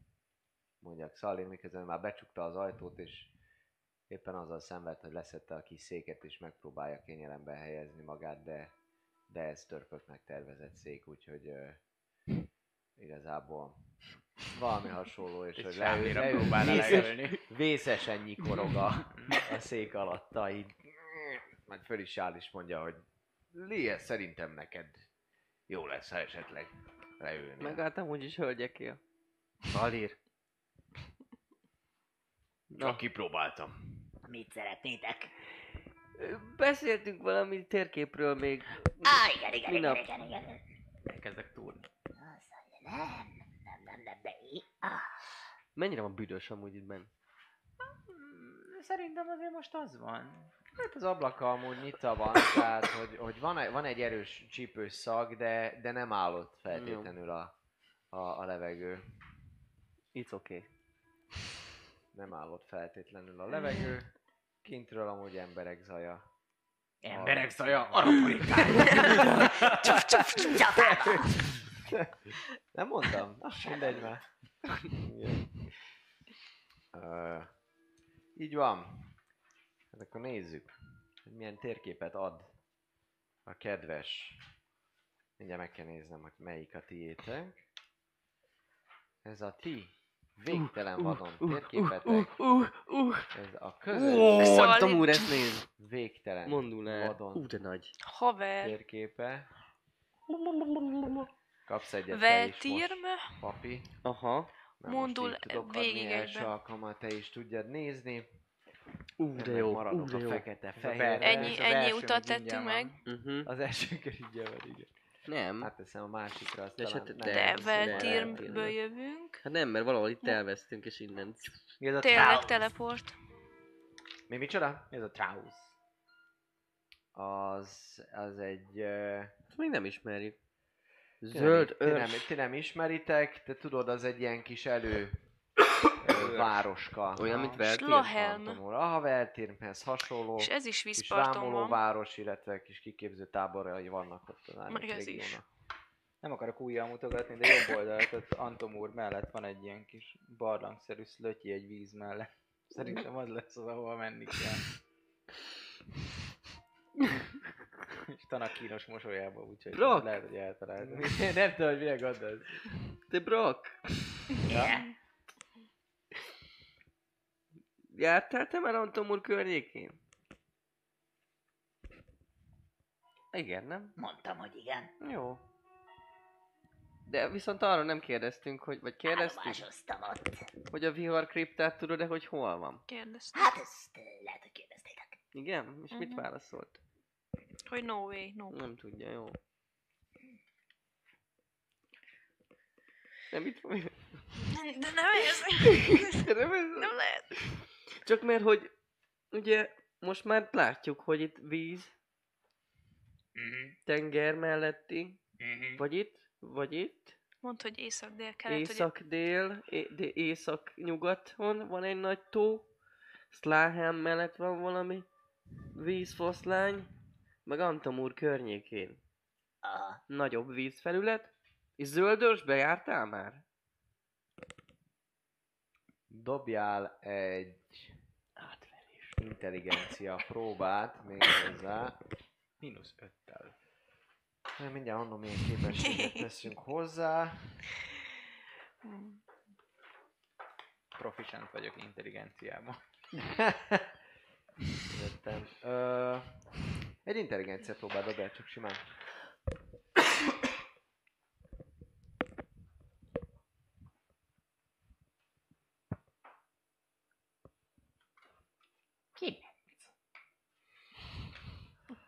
Mondják Szali, miközben már becsukta az ajtót, és éppen azzal szenved, hogy leszette a kis széket, és megpróbálja kényelembe helyezni magát, de, de ez törpöknek tervezett szék, úgyhogy ö, igazából valami hasonló, és És hogy leül, próbál vészes, vészesen nyikorog a, a szék alatta, így majd föl is áll, és mondja, hogy Lie, szerintem neked jó lesz, ha esetleg leülni. Meg hát amúgy is hölgyeké. Valir. Na, kipróbáltam. Mit szeretnétek? Beszéltünk valami térképről még. Á, igen, igen, igen, Minap. igen, igen. igen. Elkezdek túlni. Az, nem, nem, nem, nem, de ah. Mennyire van büdös amúgy itt benne? Szerintem azért most az van. Hát az ablaka amúgy nyitva van, tehát hogy, hogy van, egy, van egy erős csípős szag, de, de nem állott feltétlenül a, a, a levegő. It's okay. Nem állott feltétlenül a levegő. Kintről amúgy emberek zaja. Emberek szaja, arapurikán. Csuf, csuf, csuf. Nem mondtam? Na, mindegy már. Ö, így van. Hát akkor nézzük, hogy milyen térképet ad a kedves. Mindjárt meg kell néznem, hogy melyik a tiétek. Ez a ti végtelen vadon térképetek. Uh. Ez a közös Ó, Szóval itt- úr, ezt nézd. végtelen Mondul el. vadon Ú, de nagy. Haver. térképe. Kapsz egyet te is most, papi. Aha. Na, Mondul így tudok adni végig első egybe. alkalommal, te is tudjad nézni. Ú, de Én jó. Ú, maradok de a jó. fekete fehér. Ennyi, ennyi utat tettünk ingyen meg. Uh-huh. Az első körítje van, igen. Nem. Hát teszem a másikra, azt De talán esetleg- nem. de- Veltirmből jövünk. Hát nem, mert valahol itt elvesztünk, és innen... Mi ez a Tényleg teleport. Mi micsoda? Ez a Traus. Az, az egy... Uh, Ezt még nem ismerjük. ti Zöld nem, ti, nem, ti nem ismeritek, te tudod, az egy ilyen kis elő városka. Olyan, mint. Slahelm. Aha, Veltirmhez hasonló. És ez is kis vízparton van. rámolóváros, illetve kis kiképző táborai vannak ott az Meg ez is. Nem akarok újjal mutogatni, de jobb oldalt, ott Antom úr mellett van egy ilyen kis barlangszerű szlötyi egy víz mellett. Szerintem az lesz az, ahova menni kell. És tanak kínos mosolyába, úgyhogy Brock! lehet, hogy eltaláltam. nem tudom, hogy mire gondolsz. Te Brock, Yeah. Jártál te már Antom úr környékén? Igen, nem? Mondtam, hogy igen. Jó. De viszont arra nem kérdeztünk, hogy, vagy kérdeztünk, Állomásoztam ott. hogy a vihar kriptát tudod-e, hogy hol van? Kérdeztem. Hát ezt eh, lehet, hogy kérdeztétek. Igen? És mit Mhm. válaszolt? Hogy no way, no. Nem tudja, jó. Nem itt van. De nem ez. Nem, ez- Nem lehet. Csak mert, hogy ugye most már látjuk, hogy itt víz, Mhm, tenger melletti, mhm. vagy itt, vagy itt, Mondd, hogy észak-dél-kelet, hogy észak-dél, é- dé- észak-nyugaton van egy nagy tó, Szláhám mellett van valami vízfoszlány, meg Antamúr környékén. Aha. nagyobb vízfelület, és zöldösbe jártál már? Dobjál egy intelligencia próbát még hozzá. Mínusz öttel. Na, Mindjárt mondom, milyen képességet teszünk hozzá. Proficient vagyok intelligenciában. Jöttem. Ö, egy intelligencia próbál dobjál csak simán.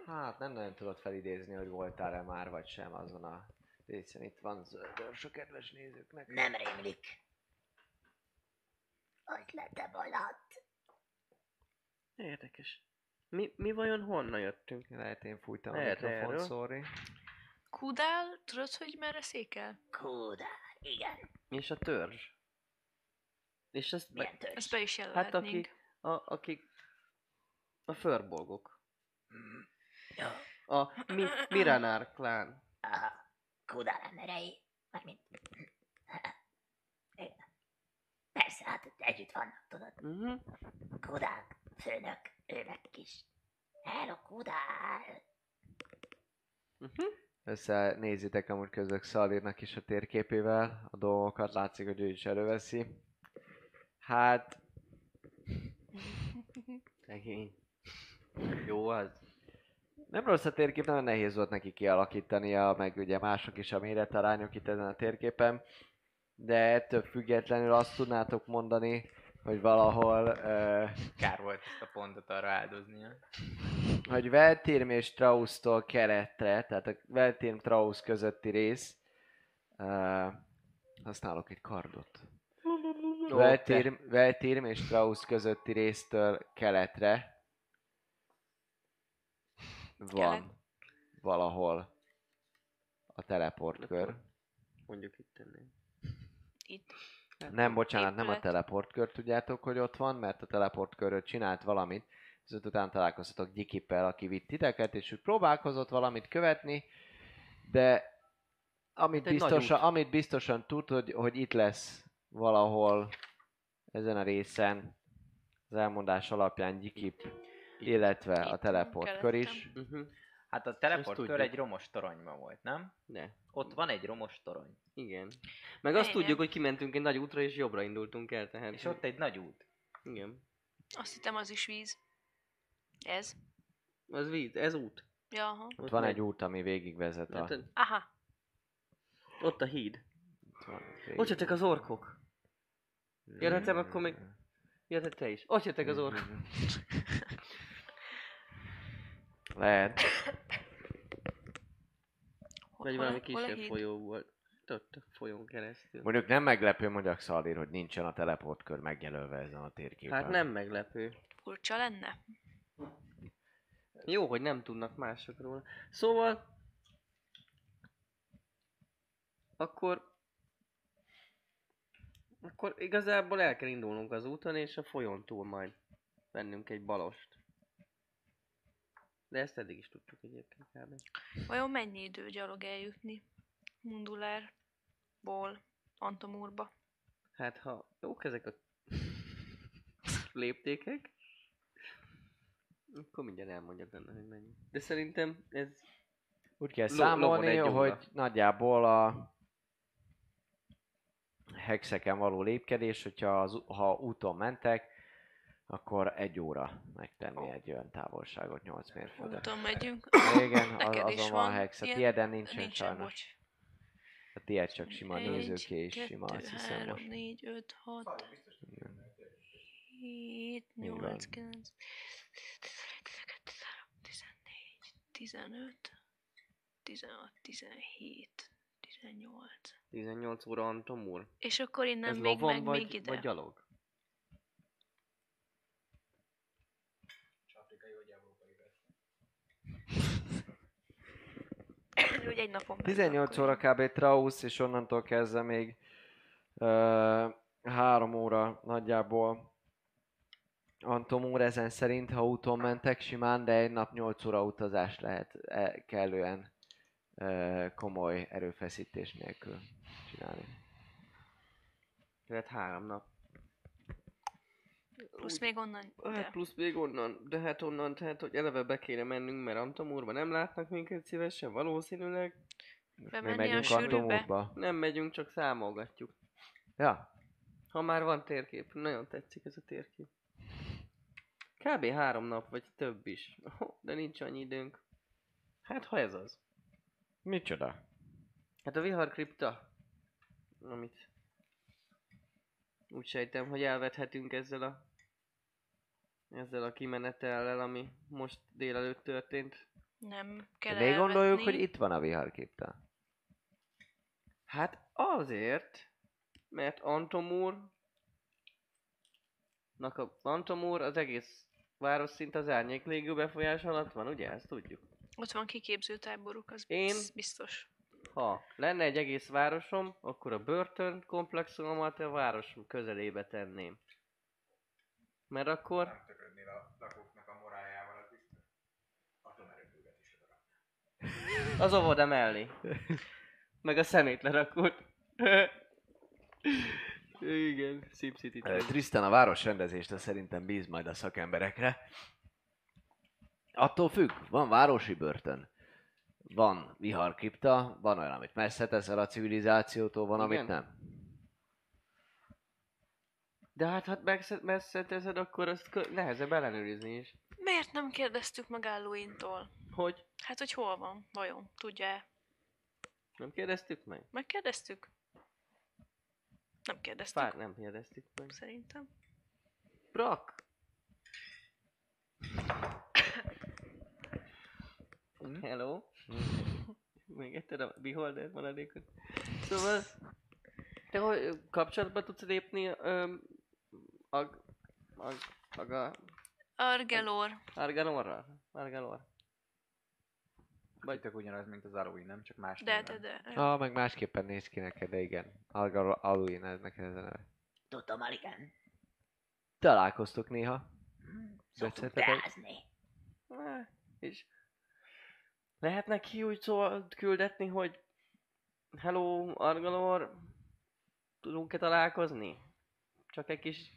Hát nem nagyon tudod felidézni, hogy voltál-e már vagy sem azon a részen. Itt van zöldörs a kedves nézőknek. Nem rémlik. Hogy lettem alatt. Érdekes. Mi, mi vajon honnan jöttünk? Lehet én fújtam a Lehet mikrofon, erről. sorry. Kudál, tudod, hogy merre székel? Kódár, igen. És a törzs? És ezt be, Milyen törzs? Ezt be is hát jelölhetnénk. akik, a, akik a förbolgok. Jó. A mi, Miranár klán. Aha. Kódár emberei. Mármint... Persze, hát együtt vannak, tudod. Uh-huh. Kódár, főnök, őnek is. Hello, Kódár. Uh-huh. Összenézitek amúgy közök Szalírnak is a térképével a dolgokat, látszik, hogy ő is előveszi. Hát, Szegény. Jó az. Nem rossz a térkép, nagyon nehéz volt neki kialakítania, meg ugye mások is a méretarányok itt ezen a térképen. De ettől függetlenül azt tudnátok mondani, hogy valahol, uh, Kár volt ezt a pontot arra áldoznia. hogy Veltirm és Trausztól keletre, tehát a Veltirm Trausz közötti rész, uh, használok egy kardot. Ó, Veltirm, Veltirm és Strauss közötti résztől keletre van Kelet. valahol a teleportkör. Mondjuk itt ennél. Itt. Nem, bocsánat, nem a teleportkör tudjátok, hogy ott van, mert a teleportkörről csinált valamit, ezért után találkoztatok Gyikippel, aki vitt titeket, és ő próbálkozott valamit követni, de amit, Hát biztosan, amit biztosan tud, hogy, hogy itt lesz valahol ezen a részen az elmondás alapján Gyikip, illetve a teleportkör is. Uh-huh. Hát a teleportkör egy romos toronyban volt, nem? De, Ott van egy romos torony. igen. Meg azt Igen. tudjuk, hogy kimentünk egy nagy útra, és jobbra indultunk el, tehát... És ott egy nagy út. Igen. Azt hittem, az is víz. Ez. Az víz, ez út. Ja, aha. Ott van egy út, ami végigvezet a... Hát, Aha. ott a híd. Ott, van, Ott jöttek az orkok. Jöhetem, akkor még... Jötted te is. Ott jöttek az orkok. Lehet. Vagy valami kisebb folyó volt. Ott a folyón keresztül. Mondjuk nem meglepő mondjak Szalír, hogy nincsen a teleportkör megjelölve ezen a térképen. Hát nem meglepő. Furcsa lenne. Jó, hogy nem tudnak mások róla. Szóval... Akkor... Akkor igazából el kell indulnunk az úton, és a folyón túl majd vennünk egy balost. De ezt eddig is tudtuk egyébként kb. Vajon mennyi idő gyalog eljutni? Mundulárból Antomúrba. Hát ha jók ezek a léptékek, akkor mindjárt elmondjak benne, hogy mennyi. De szerintem ez Úgy kell számolni, hogy nagyjából a hexeken való lépkedés, hogyha az, ha úton mentek, akkor egy óra megtenni egy olyan távolságot 8 mérföldet. Úton megyünk. Igen, az, azon van a van hex. A ilyen? tieden nincsen, Nincsen, sajnos. bocs. A tiéd csak sima Egy, nézőké és sima, azt hiszem három, most. négy, öt, hat, Igen. hét, van. nyolc, kilenc, tizenkettő, tizenhárom, tizennégy, tizenöt, tizenhat, tizenhét, tizennyolc. 18 óra Antom úr. És akkor innen Ez még lovon meg vagy, még ide. vagy gyalog? Hogy egy napon belül 18 akkor óra kb. Trausz, és onnantól kezdve még ö, 3 óra nagyjából Antom úr ezen szerint, ha úton mentek simán, de egy nap 8 óra utazás lehet e, kellően ö, komoly erőfeszítés nélkül csinálni. Tehát három nap. Plusz még onnan. Hát De. plusz még onnan, de hát onnan, tehát hogy eleve be kéne mennünk, mert Antamurba nem látnak minket szívesen, valószínűleg. Mi Bemenni a megyünk sűrűbe. Antomúrba. Nem megyünk, csak számolgatjuk. Ja, Ha már van térkép, nagyon tetszik ez a térkép. Kb. három nap, vagy több is. De nincs annyi időnk. Hát ha ez az. micsoda? Hát a viharkripta, amit úgy sejtem, hogy elvethetünk ezzel a ezzel a kimenetellel, ami most délelőtt történt. Nem kell Még gondoljuk, elvetni. hogy itt van a viharképta. Hát azért, mert Antomúr a Antomúr az egész város szinte az árnyék légő befolyás alatt van, ugye? Ezt tudjuk. Ott van kiképző táboruk, az Én- biztos. Ha lenne egy egész városom, akkor a börtön komplexumomat a város közelébe tenném. Mert akkor Törődnél a lakóknak a moráljával, az biztos. Atomerőművet is oda az óvoda mellé. Meg a szemét lerakott. Igen, SimCity. Ö, Tristan a városrendezésre szerintem bíz majd a szakemberekre. Attól függ, van városi börtön, van viharkripta, van olyan, amit messze teszel a civilizációtól, van, amit Igen. nem. De hát, ha megsze- messze teszed, akkor azt nehezebb ellenőrizni is. Miért nem kérdeztük meg Alluintól? Hogy? Hát, hogy hol van, vajon? Tudja-e? Nem kérdeztük meg? Megkérdeztük? Nem kérdeztük, Pár nem kérdeztük meg. szerintem. Brak! Hello. Még etted a beholder maradékot. Szóval, te hogy kapcsolatba tudsz lépni öm, ag, ag, aga, Argelor. Arganorral? Arganor. Vagy tök ugyanaz, mint az Halloween, nem? Csak más De, de, de. Ah, meg másképpen néz ki neked, de igen. Algar Aluin, ez neked ez a neve. Tudom, igen. Találkoztok néha. Szoktunk Beszéltetek? teázni. És lehet neki úgy szó küldetni, hogy Hello, Argalor, tudunk-e találkozni? Csak egy kis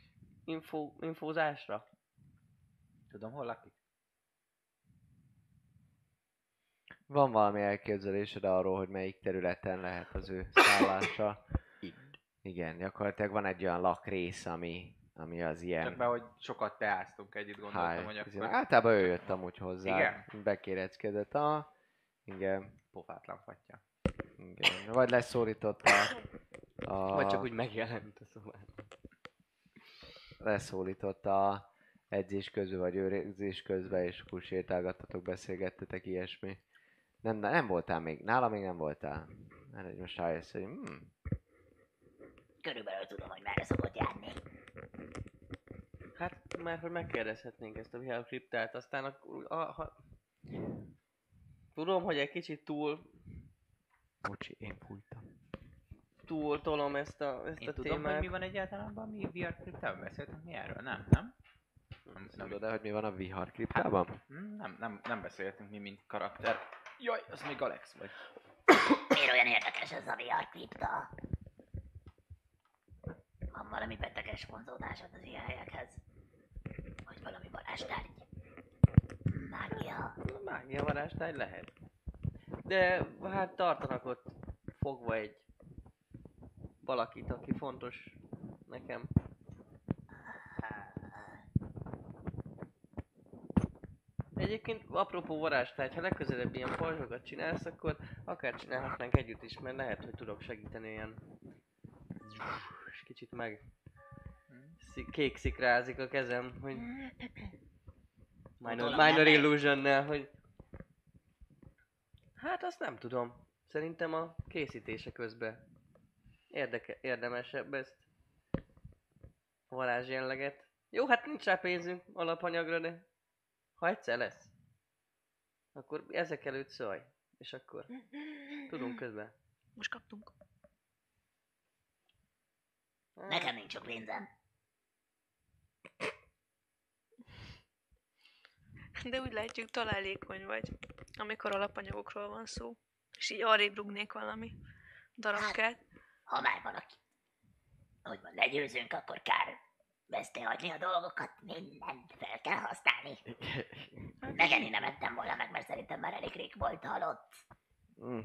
info, infózásra. Tudom, hol lakik? Van valami elképzelésed arról, hogy melyik területen lehet az ő szállása? Itt. Igen, gyakorlatilag van egy olyan lakrész, ami, ami az ilyen... Csak be, hogy sokat teáztunk együtt, gondoltam, Háj, hogy akkor Általában ő jött amúgy hozzá. Igen? Bekéreckedett. Ah, igen, pofátlan fatja. igen. Vagy leszólította a... Vagy csak úgy megjelent a szobában. Leszólította a edzés közben, vagy őrzés közben, és akkor sétálgattatok, beszélgettetek, ilyesmi. Nem, nem voltál még, nála még nem voltál. Mert hogy most rájössz, hogy hmm, Körülbelül tudom, hogy merre szokott járni. Hát, mert hogy megkérdezhetnénk ezt a Vihar kriptát, aztán a, a, ha... Tudom, hogy egy kicsit túl, bocsi, én fújtam. Túl tolom ezt a, ezt Én a tudom, témát. hogy mi van egyáltalán mi VR kriptában beszéltünk mi erről, nem? Nem? Nem, nem, Tudod hogy mi van a vihar kriptában? Hm, nem, nem, nem beszéltünk mi, mint karakter. Jaj, az még Alex vagy. Miért olyan érdekes ez a VR kripta? Van valami beteges vonzódásod az ilyen helyekhez? Vagy valami varázstárgy? Mágia? Mágia varázstály lehet. De hát tartanak ott fogva egy valakit, aki fontos nekem. Egyébként apropó varázstály, ha legközelebb ilyen pajzsokat csinálsz, akkor akár csinálhatnánk együtt is, mert lehet, hogy tudok segíteni ilyen és kicsit meg szik, kék szikrázik a kezem, hogy minor, minor illusion hogy Hát azt nem tudom. Szerintem a készítése közben érdeke, érdemesebb ezt a varázs jelleget. Jó, hát nincs rá pénzünk alapanyagra, de ha egyszer lesz, akkor ezek előtt szólj. És akkor Tudunk közben. Most kaptunk. Nekem nincs sok pénzem. De úgy látjuk, találékony vagy, amikor alapanyagokról van szó. És így arrébb rugnék valami darabkát. Ha már valaki, úgymond legyőzünk, akkor kár veszte hagyni a dolgokat, mindent fel kell használni. Megenni nem ettem volna meg, mert szerintem már elég rég volt halott. Mm.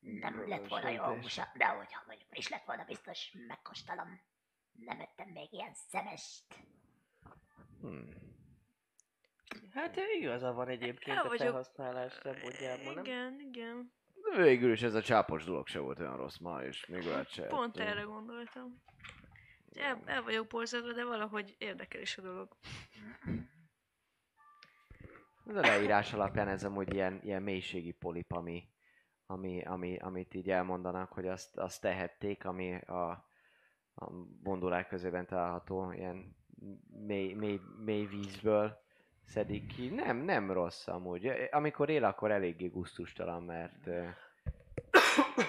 Nem lett volna jó húsa, de hogyha mondjuk is lett volna, biztos megkóstolom. Nem ettem még ilyen szemest. Hmm. Hát igaza van egyébként El a vagyok- felhasználás szempontjából, nem? Igen, igen. Végül is ez a csápos dolog se volt olyan rossz ma, és még olyat se Pont erre gondoltam. El, el vagyok borzadva, de valahogy érdekel is a dolog. Ez a leírás alapján ez amúgy ilyen, ilyen mélységi polip, ami, ami, ami, amit így elmondanak, hogy azt, azt tehették, ami a, a bondulák közében található ilyen mély, mély, mély vízből szedik ki. Nem, nem rossz amúgy. Amikor él, akkor eléggé gusztustalan, mert ö,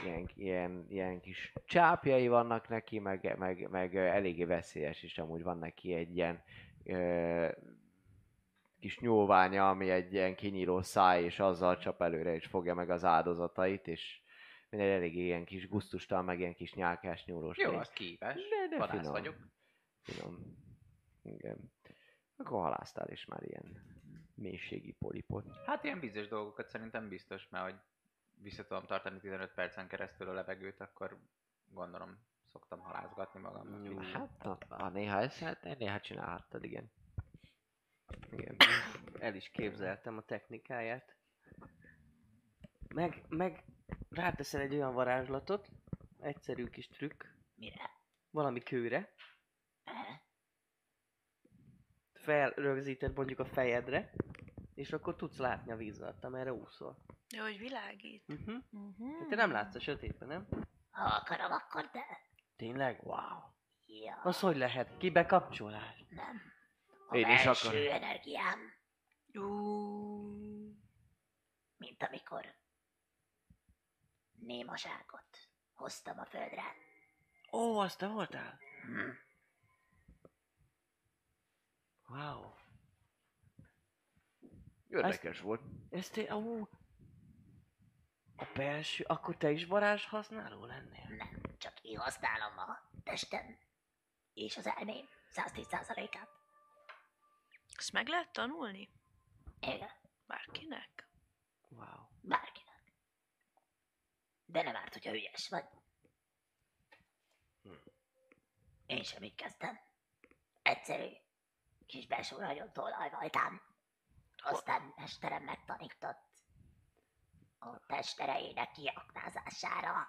ilyen, ilyen, ilyen kis csápjai vannak neki, meg, meg, meg eléggé veszélyes is amúgy van neki egy ilyen ö, kis nyúlványa, ami egy ilyen kinyíló száj, és azzal csap előre, és fogja meg az áldozatait, és minden eléggé ilyen kis gusztustalan, meg ilyen kis nyálkás nyúlós. Jó, az kihívás. De, de Vadász finom. vagyok. Finom. Igen. Akkor halásztál is már ilyen mélységi polipot. Hát ilyen vízes dolgokat szerintem biztos, mert hogy vissza tudom tartani 15 percen keresztül a levegőt, akkor gondolom szoktam halázgatni magamnak. Jó. Hát, na, ha néha ezt hát néha csinálhattad, igen. Igen. El is képzeltem a technikáját. Meg, meg ráteszel egy olyan varázslatot, egyszerű kis trükk, Mire? valami kőre, felrögzíted mondjuk a fejedre, és akkor tudsz látni a víz alatt, amerre úszol. De hogy világít. Uh-huh. Uh-huh. Te nem látsz a sötétben, nem? Ha akarom, akkor de. Tényleg? Wow. Ja, Az hogy lehet? Ki bekapcsolás? nem. A Én is akarom. energiám, Ú, mint amikor némaságot hoztam a földre. Ó, az te voltál? Hm. Wow. Érdekes volt. Ez te, ó, a belső, akkor te is varázs használó lennél? Nem, csak kihasználom a testem és az elmém 110%-át. ezt meg lehet tanulni? Igen, Bárkinek? Wow. bárkinek. De nem árt, hogyha ügyes vagy. Én sem így kezdtem. Egyszerű, kis belső nagyon tolajvajtám. Aztán mesterem megtanított a testerejének kiaknázására.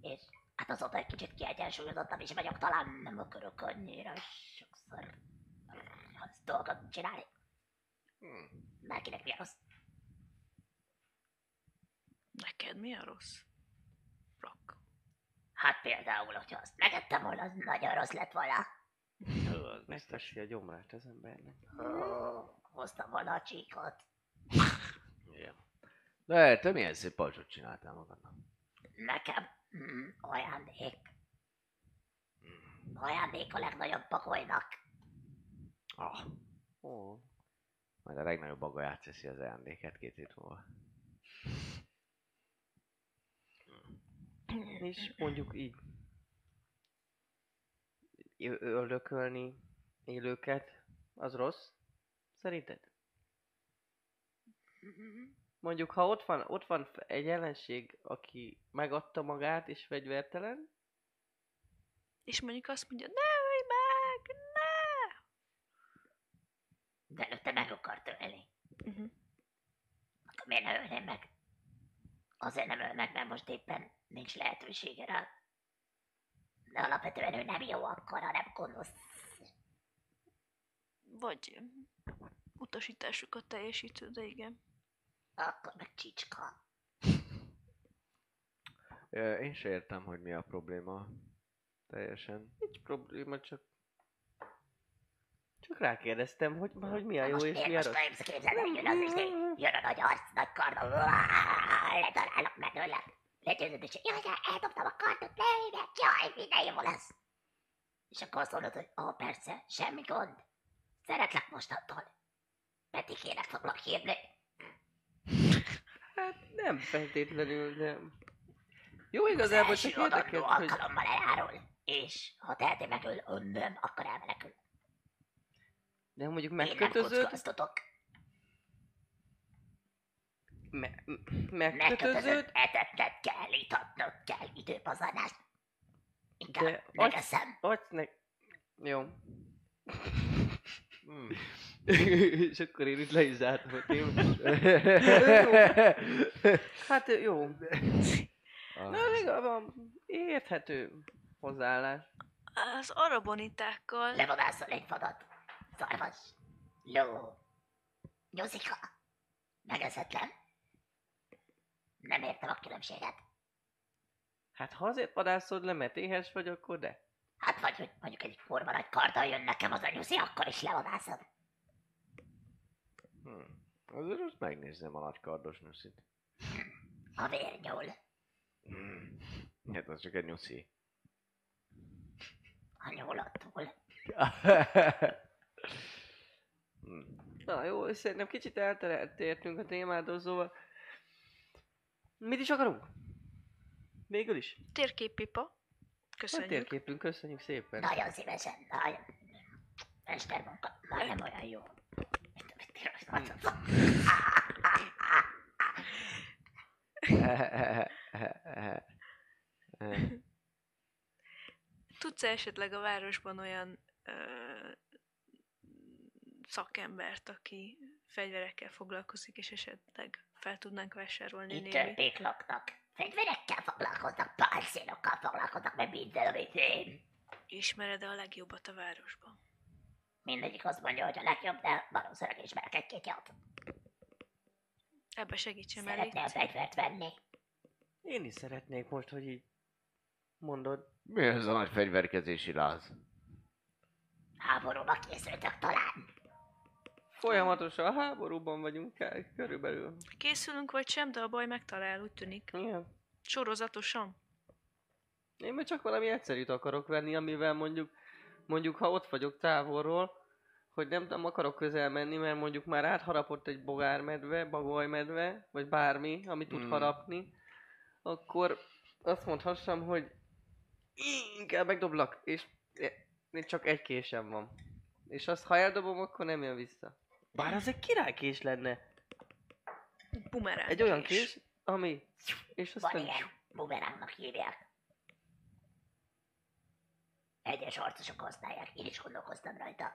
És hát azóta egy kicsit kiegyensúlyozottabb is vagyok, talán nem akarok annyira sokszor rossz dolgot csinálni. Bárkinek mi a rossz. Neked mi a rossz? Hát például, hogyha azt megettem volna, az nagyon rossz lett volna. Tudod, megtessi a gyomrát az embernek. Ó, hoztam volna a csíkot. Igen. De te milyen szép pajzsot csináltál magadnak. Nekem mm, ajándék. Ajándék a legnagyobb pakolynak. Ah, Ó, majd a legnagyobb baga átszeszi az ajándéket két hét múlva. És mondjuk így öldökölni élőket, az rossz? Szerinted? Mondjuk, ha ott van, ott van egy ellenség, aki megadta magát és fegyvertelen, És mondjuk azt mondja, ne ölj meg, ne! De előtte meg akart ölni. Uh-huh. Akkor miért ne ölném meg? Azért nem öl meg, mert most éppen nincs lehetősége rá. De alapvetően ő nem jó akkor, hanem gonosz. Vagy utasításokat teljesítő, de igen. Akkor meg csicska. Én se értem, hogy mi a probléma. Teljesen. nincs probléma, csak Csak rákérdeztem, hogy, hogy mi a jó most és mi a most rossz. nem képzeld el, jön az izé, jön a nagy arc, nagy kardon, letalálok meg tőlem. Legyőződés, jaj, de eldobtam a kardot, ne ide, jaj, minden jó lesz. És akkor azt mondod, hogy ó, persze, semmi gond. Szeretlek mostantól. Petikének foglak hívni. Hát nem feltétlenül, de... Jó, igazából Az csak érdekelt, hogy... alkalommal elárul. És ha teheti megöl önnöm, akkor elmenekül. De mondjuk Én nem. Me- megkötözöd, etetned kell, itatnod kell, időpazarlást. Inkább De megeszem. adsz ne... Jó. Hmm. és akkor én itt le is zártam a témát. Hát jó. Na, még van érthető hozzáállás. Az arabonitákkal Levadászol egy fadat. Szarvas. Ló. Nyuszika. Megeszhetlen. Nem értem a különbséget. Hát ha azért vadászod le, mert éhes vagy, akkor de. Hát vagy, hogy mondjuk egy forma nagy karddal jön nekem az a nyuszi, akkor is levadászod. Hmm. Azért most megnézem a nagy kardos nyuszit. A vér nyúl. Hmm. Hát az csak egy nyuszi. A nyúlottól. Hmm. Na jó, és szerintem kicsit eltértünk a témától, szóval... Mit is akarunk? Végül is. térképpipa. Köszönjük. térképünk, köszönjük szépen. Nagyon szívesen. Nagyon. Mestermunka. Már nem olyan jó. Rajzoltatok. Tudsz esetleg a városban olyan ö, szakembert, aki fegyverekkel foglalkozik, és esetleg fel tudnánk vásárolni Itt törpék laknak. Fegyverekkel foglalkoznak, páncélokkal foglalkoznak, meg minden, amit én. Ismered-e a legjobbat a városban? Mindegyik azt mondja, hogy a legjobb, de valószínűleg ismerek egy-két jót. Ebbe segítsen elég. Szeretnél fegyvert venni? Én is szeretnék most, hogy így mondod. Mi ez a nagy fegyverkezési láz? Háborúba készültök talán. Folyamatosan a háborúban vagyunk kell, körülbelül. Készülünk vagy sem, de a baj megtalál, úgy tűnik. Igen. Sorozatosan. Én meg csak valami egyszerűt akarok venni, amivel mondjuk, mondjuk ha ott vagyok távolról, hogy nem, nem akarok közel menni, mert mondjuk már átharapott egy bogármedve, bagolymedve, vagy bármi, ami tud Mm. harapni, akkor azt mondhassam, hogy inkább megdoblak, és én csak egy késem van. És azt ha eldobom, akkor nem jön vissza. Bár az egy királykés lenne. Bumerang Egy olyan kés, ami... És Van aztán... ilyen, bumerangnak hívják. Egyes harcosok használják, én is gondolkoztam rajta.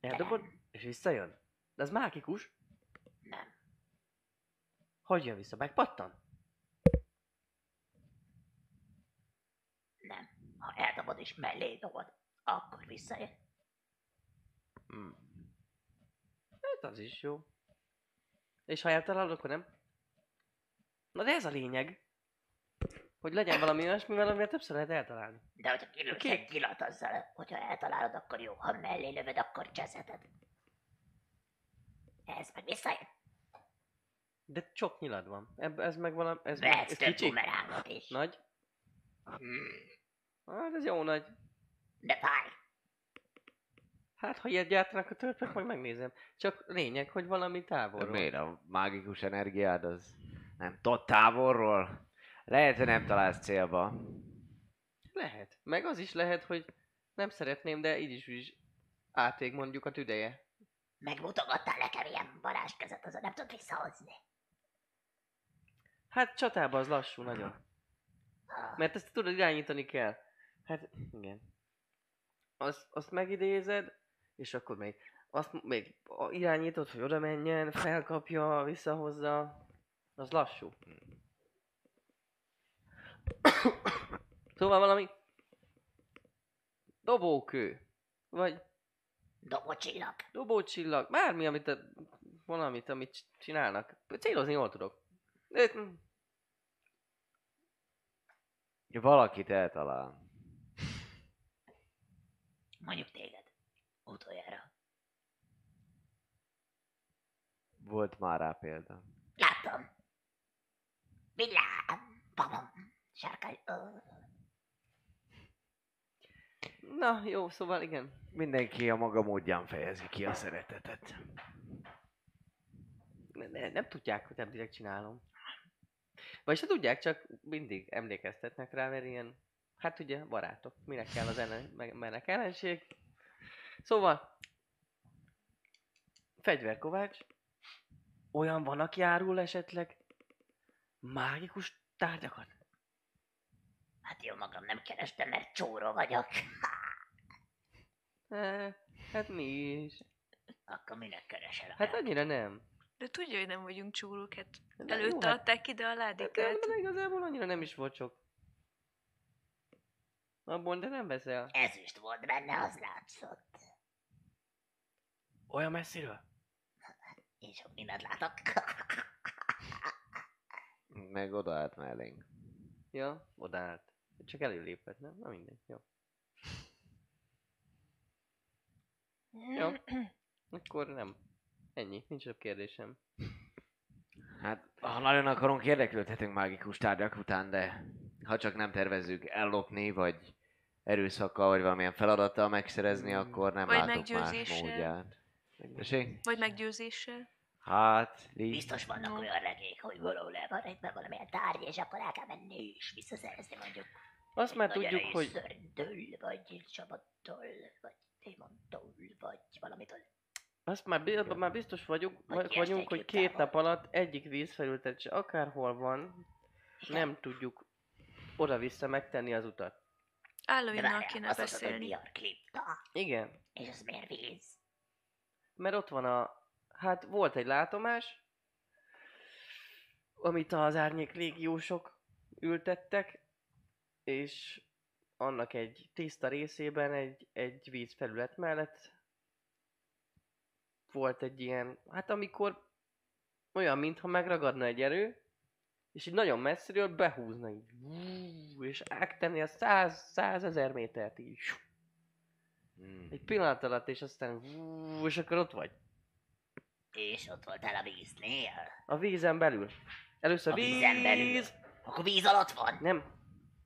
Eldobod, és visszajön. De az mágikus. Nem. Hogy jön vissza? Megpattan? Nem. Ha eldobod és mellé dobod, akkor visszajön. Hmm. Hát az is jó. És ha eltalálod, akkor nem? Na de ez a lényeg. Hogy legyen valami olyasmivel, amivel többször lehet eltalálni. De hogyha kilősz Oké. egy nyilat azzal, hogyha eltalálod, akkor jó. Ha mellé lövöd, akkor cseszheted. Ez meg visszajön. De sok nyilad van. Ebb, ez meg valami... Ez, meg, ez kicsi? is. Nagy? Hmm. Hát ez jó nagy. De fáj. Hát ha ilyet gyártanak a törpök, meg megnézem. Csak lényeg, hogy valami De távolról. miért a mágikus energiád az nem tudod távolról? Lehet, hogy nem találsz célba. Lehet. Meg az is lehet, hogy nem szeretném, de így is, is átég mondjuk a tüdeje. Megmutogattál nekem ilyen varázskezet, azon nem tud visszahozni. Hát csatában az lassú nagyon. Mert ezt tudod irányítani kell. Hát igen. Azt, azt megidézed, és akkor még azt még a- irányítod, hogy oda menjen, felkapja, visszahozza. Az lassú. szóval valami dobókő, vagy Dobocsillag. dobócsillag, bármi, amit a, valamit, amit csinálnak. Célozni jól tudok. De, valakit eltalál. Mondjuk téged. Utoljára. volt már rá példa. Látom. Villám. Babam. Sárkány. Na, jó, szóval igen. Mindenki a maga módján fejezi ki a szeretetet. Ne, ne, nem tudják, hogy nem direkt csinálom. Vagy se tudják, csak mindig emlékeztetnek rá, mert ilyen, hát ugye barátok, minek kell az ellen, meg, mennek ellenség. Szóval, fegyverkovács, olyan van, aki árul esetleg mágikus tárgyakat? Hát jó magam nem kerestem, mert csóró vagyok. Eh, hát mi is. Akkor minek keresel? Hát annyira nem. De tudja, hogy nem vagyunk csúrok, hát De jó, előtte hát- adták ide a Hát, ládikát. de igazából annyira nem is volt sok. Abból, de nem veszel. Ezüst volt benne, az látszott. Olyan messziről? Én sok mindent látok. Meg odaállt mellénk. Ja, odaállt. Csak előlépett, nem? Na mindegy, jó. Jó. Akkor nem. Ennyi, nincs több kérdésem. Hát, ha nagyon akarunk, érdeklődhetünk mágikus tárgyak után, de ha csak nem tervezzük ellopni, vagy erőszakkal, vagy valamilyen feladattal megszerezni, akkor nem Vagy látok más meggyőzéssel. Tessék? Vagy meggyőzéssel. Hát, így. Biztos vannak No. olyan regék, hogy valahol el van rejtve valamilyen tárgy, és akkor el kell menni és visszaszerezni mondjuk. Azt már tudjuk, hogy Szörnytől, vagy csapattól, vagy démontól, vagy valamitől. azt már, bi- már biztos vagyunk, Hogy vagy vagyunk, hogy két nap alatt egyik vízfelületet se akárhol van, nem tudjuk oda-vissza megtenni az utat. Állóinnal kéne beszélni. Diar klipta, Igen, és az miért víz? Mert ott van a... Hát volt egy látomás, amit az árnyék légiósok ültettek, és annak egy tiszta részében egy, egy vízfelület mellett volt egy ilyen, hát amikor olyan, mintha megragadna egy erő, és így nagyon messziről behúzna így, és áttenni a száz, százezer métert így. Hmm. Egy pillanat alatt, és aztán vú, és akkor ott vagy. És ott voltál a víznél? A vízen belül. Először A víz, vízen belül? Akkor víz alatt van? Nem.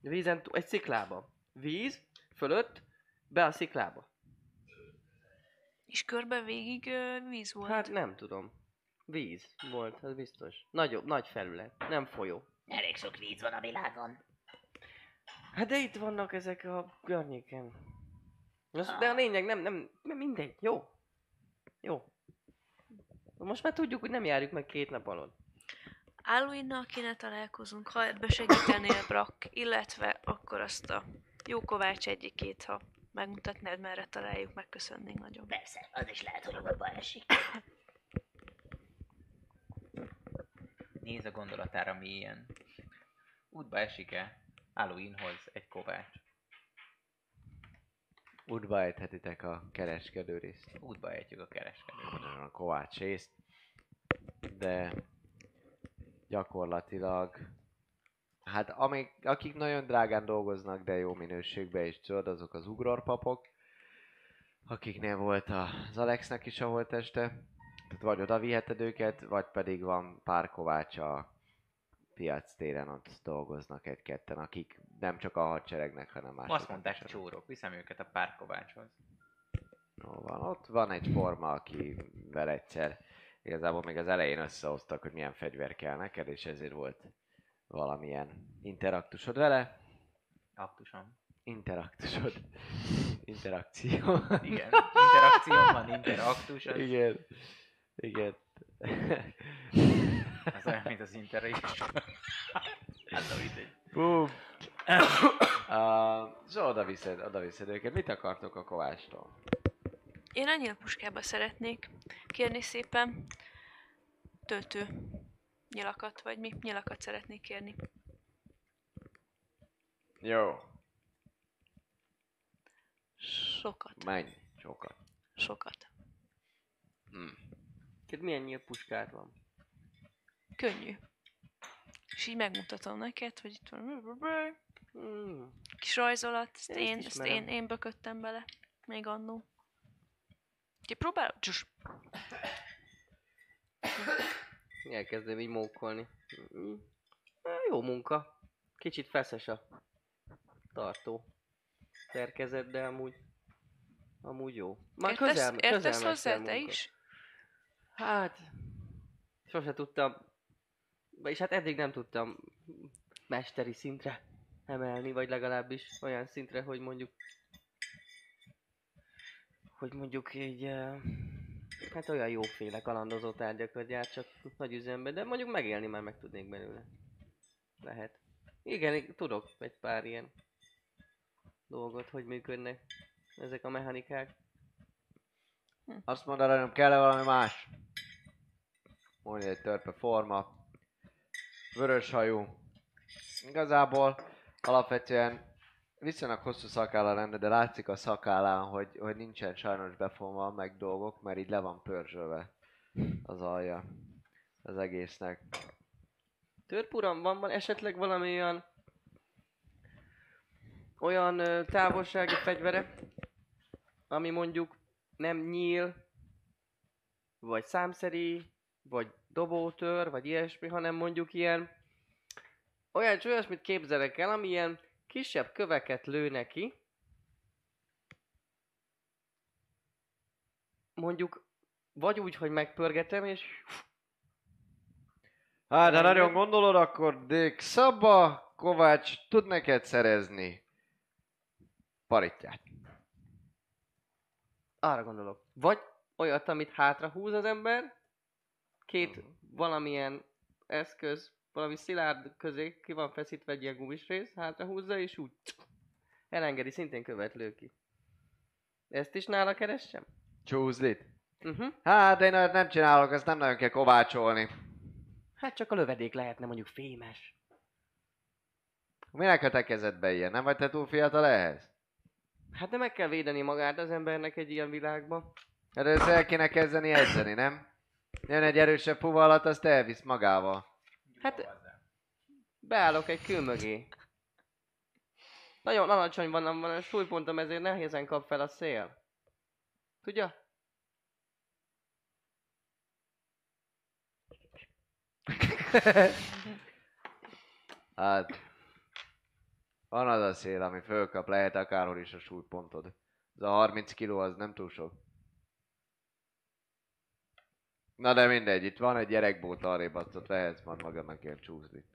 A vízen, túl- egy sziklába. Víz, fölött, be a sziklába. És körbe végig víz volt. Hát nem tudom. Víz volt, az biztos. Nagyobb, nagy felület, nem folyó. Elég sok víz van a világon. Hát de itt vannak ezek a környéken. Az, de a lényeg nem, nem, nem mindegy. Jó. Jó. Most már tudjuk, hogy nem járjuk meg két nap alatt. Állóinnal kéne találkozunk, ha ebbe segítenél, Brak, illetve akkor azt a jó Kovács egyikét, ha megmutatnád, merre találjuk, megköszönnénk nagyon. Persze, az is lehet, hogy útba esik. Néz a gondolatára mélyen. Útba esik-e Halloweenhoz egy kovács? Útba ejthetitek a kereskedő részt. Útba ejtjük a kereskedőt. a kovács részt. De gyakorlatilag hát amik, akik nagyon drágán dolgoznak, de jó minőségben is tudod, azok az ugrorpapok, akiknél volt az Alexnek is a holteste, tehát vagy oda viheted őket, vagy pedig van pár kovács a piac téren, ott dolgoznak egy-ketten, akik nem csak a hadseregnek, hanem más. Azt mondták csórok, viszem őket a párkovácshoz. Jó van, ott van egy forma, akivel egyszer igazából még az elején összehoztak, hogy milyen fegyver kell neked, és ezért volt valamilyen interaktusod vele. Aktusom. Interaktusod. Interakció. Igen. Interakció van, interaktus. Az, Igen. Igen. Az olyan, mint az interrace. hát, na mindegy. Boom. uh, szóval oda viszed, oda viszed őket. Mit akartok a Kovástól? Én a nyílpuskába szeretnék kérni szépen töltő nyilakat, vagy mi nyilakat szeretnék kérni. Jó, Sokat, menj. Sokat. sokat. Hm. Két milyen nyílpuskád van? Könnyű. És így megmutatom neked, hogy itt van kis rajzolat, ezt Ezt én, ezt én, én bököttem bele, még annó. Úgyhogy próbál... Csus. Elkezdem így mókolni. Jó munka. Kicsit feszes a tartó szerkezet, de amúgy, amúgy jó. Már Értesz, közel, értesz közel hozzá te munka. is? Hát, sose tudtam, vagyis hát eddig nem tudtam mesteri szintre emelni, vagy legalábbis olyan szintre, hogy mondjuk, hogy mondjuk így, eh, hát olyan jóféle kalandozó tárgyakat gyártsak nagy üzembe, de mondjuk megélni már meg tudnék belőle. Lehet. Igen, tudok egy pár ilyen dolgot, hogy működnek ezek a mechanikák. Azt mondod, hogy nem kell -e valami más? Mondja egy törpe forma. Vörös hajú. Igazából alapvetően viszonylag hosszú szakálla lenne, de látszik a szakállán, hogy, hogy nincsen sajnos befonva meg dolgok, mert így le van pörzsölve az alja az egésznek. Törpuram, van, van esetleg valami olyan olyan ö, távolsági fegyvere, ami mondjuk nem nyíl, vagy számszeri, vagy dobótör, vagy ilyesmi, hanem mondjuk ilyen olyan olyasmit képzelek el, ami ilyen kisebb köveket lő neki, mondjuk vagy úgy, hogy megpörgetem, és Hát, ha nagyon gondolod, akkor Dick Szabba Kovács tud neked szerezni paritját. Arra gondolok. Vagy olyat, amit hátra húz az ember, két Mhm. valamilyen eszköz, valami szilárd közé ki van feszítve egy ilyen gumis rész, hátra húzza, és úgy elengedi, szintén követ lő ki. Ezt is nála keressem? Csúzlit? Uh-huh. Hát én olyat nem csinálok, azt nem nagyon kell kovácsolni. Hát csak a lövedék lehetne mondjuk fémes. Minek a te kezedbe ilyen? Nem vagy te túl fiatal ehhez? Hát de meg kell védeni magát az embernek egy ilyen világban. Hát ezt el kéne kezdeni edzeni, nem? Jön egy erősebb fuvallat, azt elvisz magával. Hát beállok egy kő mögé. Nagyon alacsony van, van a súlypontom, ezért nehézen kap fel a szél. Tudja? Hát... Van az a szél, ami fölkap, lehet akárhol is a súlypontod. Az a 30 kiló az nem túl sok. Na de mindegy, itt van egy gyerekbót arrébb, azt ott majd magadnak ilyen csúszlit.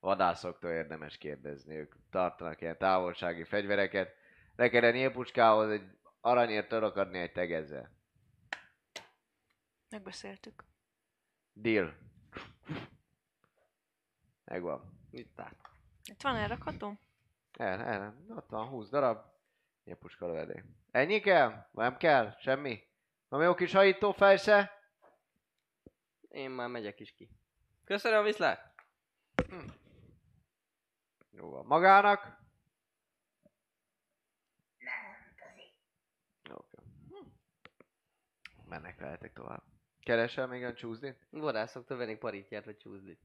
Vadászoktól érdemes kérdezni, ők tartanak ilyen távolsági fegyvereket. Neked a nyílpucskához egy aranyért tudok adni egy tegezzel. Megbeszéltük. Deal. Megvan. Itt áll. Itt van elrakhatom? El, el, ott van 20 darab. Ilyen puska lövedék. Ennyi kell? Nem kell? Semmi? Van jó kis hajító fejsze? Én már megyek is ki. Köszönöm, viszlát! Jó van. Magának? Nem, közi. Oké. Hm. Mennek veletek tovább. Keresel még a csúszdit? Vadászoktól vennék paritját vagy csúzdit.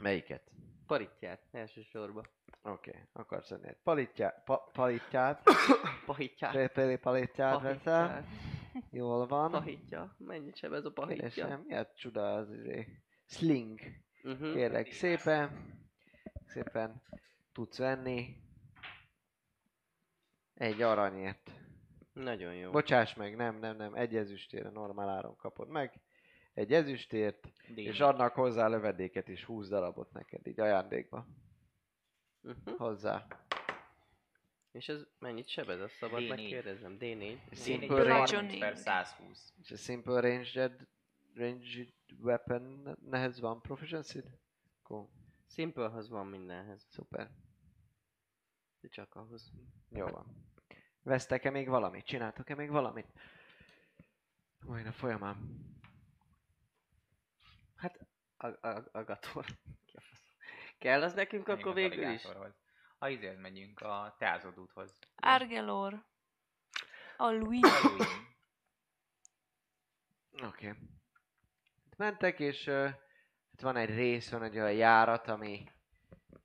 Melyiket? Paritját, elsősorban. Oké, okay. akarsz venni egy palitját, pa, palitját, Pahitját. pépéli palitját veszel? Jól van. Pahitja. Mennyit seb ez a pahitja? Keresem, miért csuda az izé? Sling. Uh-huh. Kérlek szépen, szépen tudsz venni egy aranyért. Nagyon jó. Bocsáss meg, nem, nem, nem, egy ezüstére normál áron kapod meg. Egy ezüstért, Dél. és adnak hozzá lövedéket is, 20 darabot neked, így ajándékba Uh-huh. hozzá. És ez mennyit sebez? Azt szabad D4. megkérdezem. D4. Simple range, négy. per 120. és a simple ranged, ranged weapon nehez van proficiency Cool, Simplehoz van mindenhez. szuper. De csak ahhoz. Jó van. Vesztek-e még valamit? Csináltok-e még valamit? Majd a folyamán. Hát, a, a, a gator. Ki a fasz? Kell az nekünk Menjünk akkor végül is? aligátorhoz. A izért megyünk a teázódúthoz. Argelor. A Louis. Oké. Okay. Mentek, és uh, itt van egy rész, van egy olyan járat, ami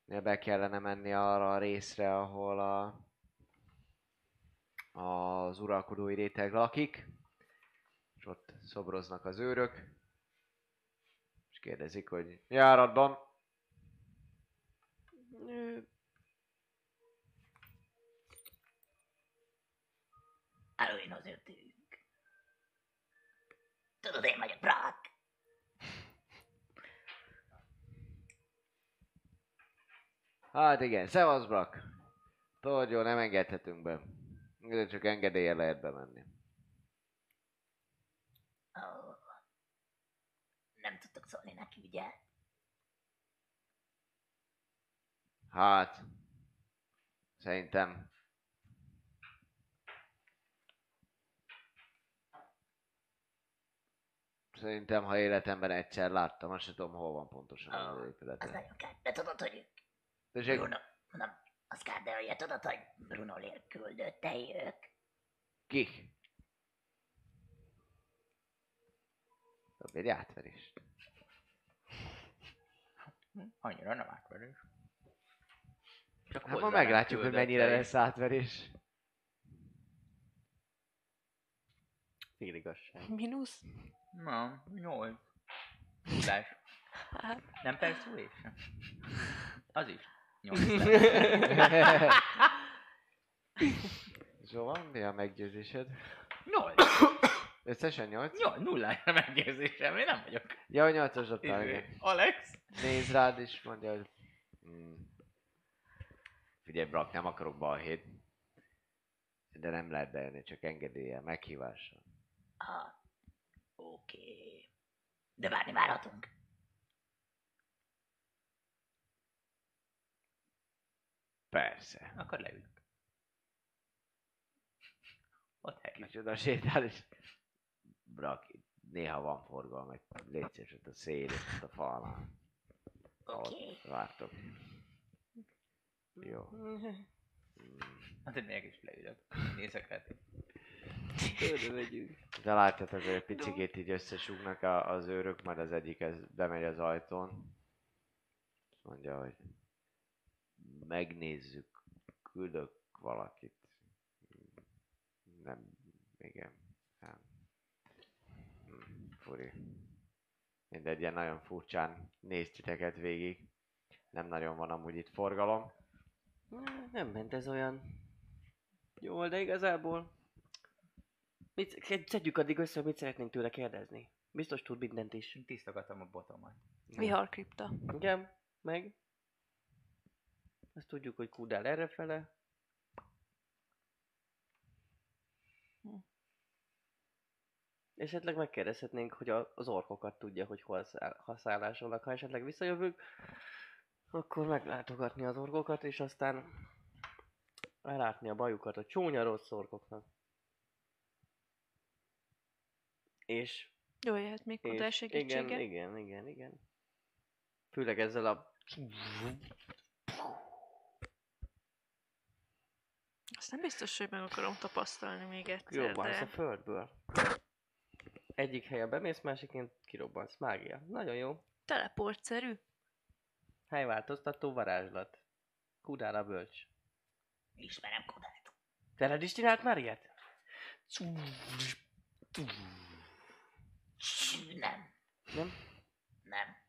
be kellene menni arra a részre, ahol a, az uralkodói réteg lakik. És ott szobroznak az őrök. És kérdezik, hogy járatban. Ö, Halloweenhoz jöttünk. Tudod, én vagyok Brock. Hát igen, szevasz Brak. Tudod, jó, nem engedhetünk be. De csak engedélye lehet bemenni. Ó, nem tudtok szólni neki, ugye? Hát, szerintem Szerintem, ha életemben egyszer láttam, azt sem tudom, hol van pontosan az Az épülete. nagyon kár. De tudod, hogy Tessék, Bruno, mondom, az kár, de ugye tudod, hogy Bruno Lér küldötte ők. ki? Dob egy átverést. Annyira nem átverés. Csak Hát ma meglátjuk, hogy mennyire lesz átverés. Fél igazság. Minusz? Na, nyolc. Tudás. Hát, Nem persuasion? Az is. Nyolc lesz. Szóval, mi a meggyőzésed? Nyolc. Összesen 8? Nyolc. Nullára meggyőzésem. Én nem vagyok. Ja, 8-as dobtál, Izé, igen. Alex? Néz rád és mondja, hogy... Hmm. Figyelj, Brak, nem akarok balhét. De nem lehet bejönni, csak engedélye, meghívással. Ah. De várni várhatunk. Persze. Akkor leülök. Ott hely. Kicsoda sétál, és... Brak, néha van forgalom, egy légy szíves, ott a szél, ott a falnál. Oké. Vártok. Jó. Hát én mégis leülök. Nézek rá. Oda megyünk. De látjátok, hogy egy picikét így összesúgnak a, az őrök, majd az egyik ez bemegy az ajtón. Azt mondja, hogy megnézzük, küldök valakit. Nem, igen, nem. Furi. Mindegy, ilyen nagyon furcsán néz titeket végig. Nem nagyon van amúgy itt forgalom. Nem ment ez olyan jól, de igazából... Mit, szedjük addig össze, mit szeretnénk tőle kérdezni. Biztos tud mindent is. Tisztogatom a botomat. viharkripta. Igen, meg... Azt tudjuk, hogy kúdál errefele. Esetleg megkérdezhetnénk, hogy a, az orkokat tudja, hogy hol száll, ha szállásolnak. Ha esetleg visszajövünk, akkor meglátogatni az orkokat, és aztán elátni a bajukat a csúnya rossz orkoknak. És Jó, jöhet még oda segítsége. igen, igen, igen, igen. Főleg ezzel a... Azt nem biztos, hogy meg akarom tapasztalni még egyszer, Kirobbansz a de... földből. Egyik helyen bemész, másiként kirobbansz. Mágia. Nagyon jó. Teleportszerű. Helyváltoztató varázslat. Kudál a bölcs. Ismerem Kodát. Veled is csinált már ilyet? Nem. Nem? Nem.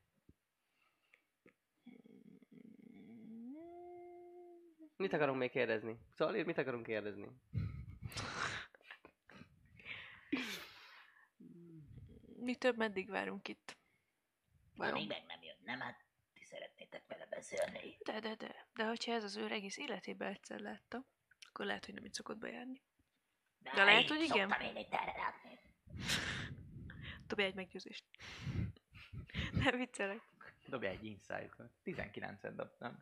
Mit akarunk még kérdezni? Szalir, mit akarunk kérdezni? Mi több, meddig várunk itt? Vajon? Még meg nem jön, nem? Hát ti szeretnétek vele beszélni. De, de, de. De hogyha ez az őr egész életében egyszer látta, akkor lehet, hogy nem itt szokott bejárni. De lehet, így hogy igen. Szoktam én itt erre látni. Dobj egy meggyőzést. Nem viccelek. Dobja egy insight-ot. 19-et dobtam.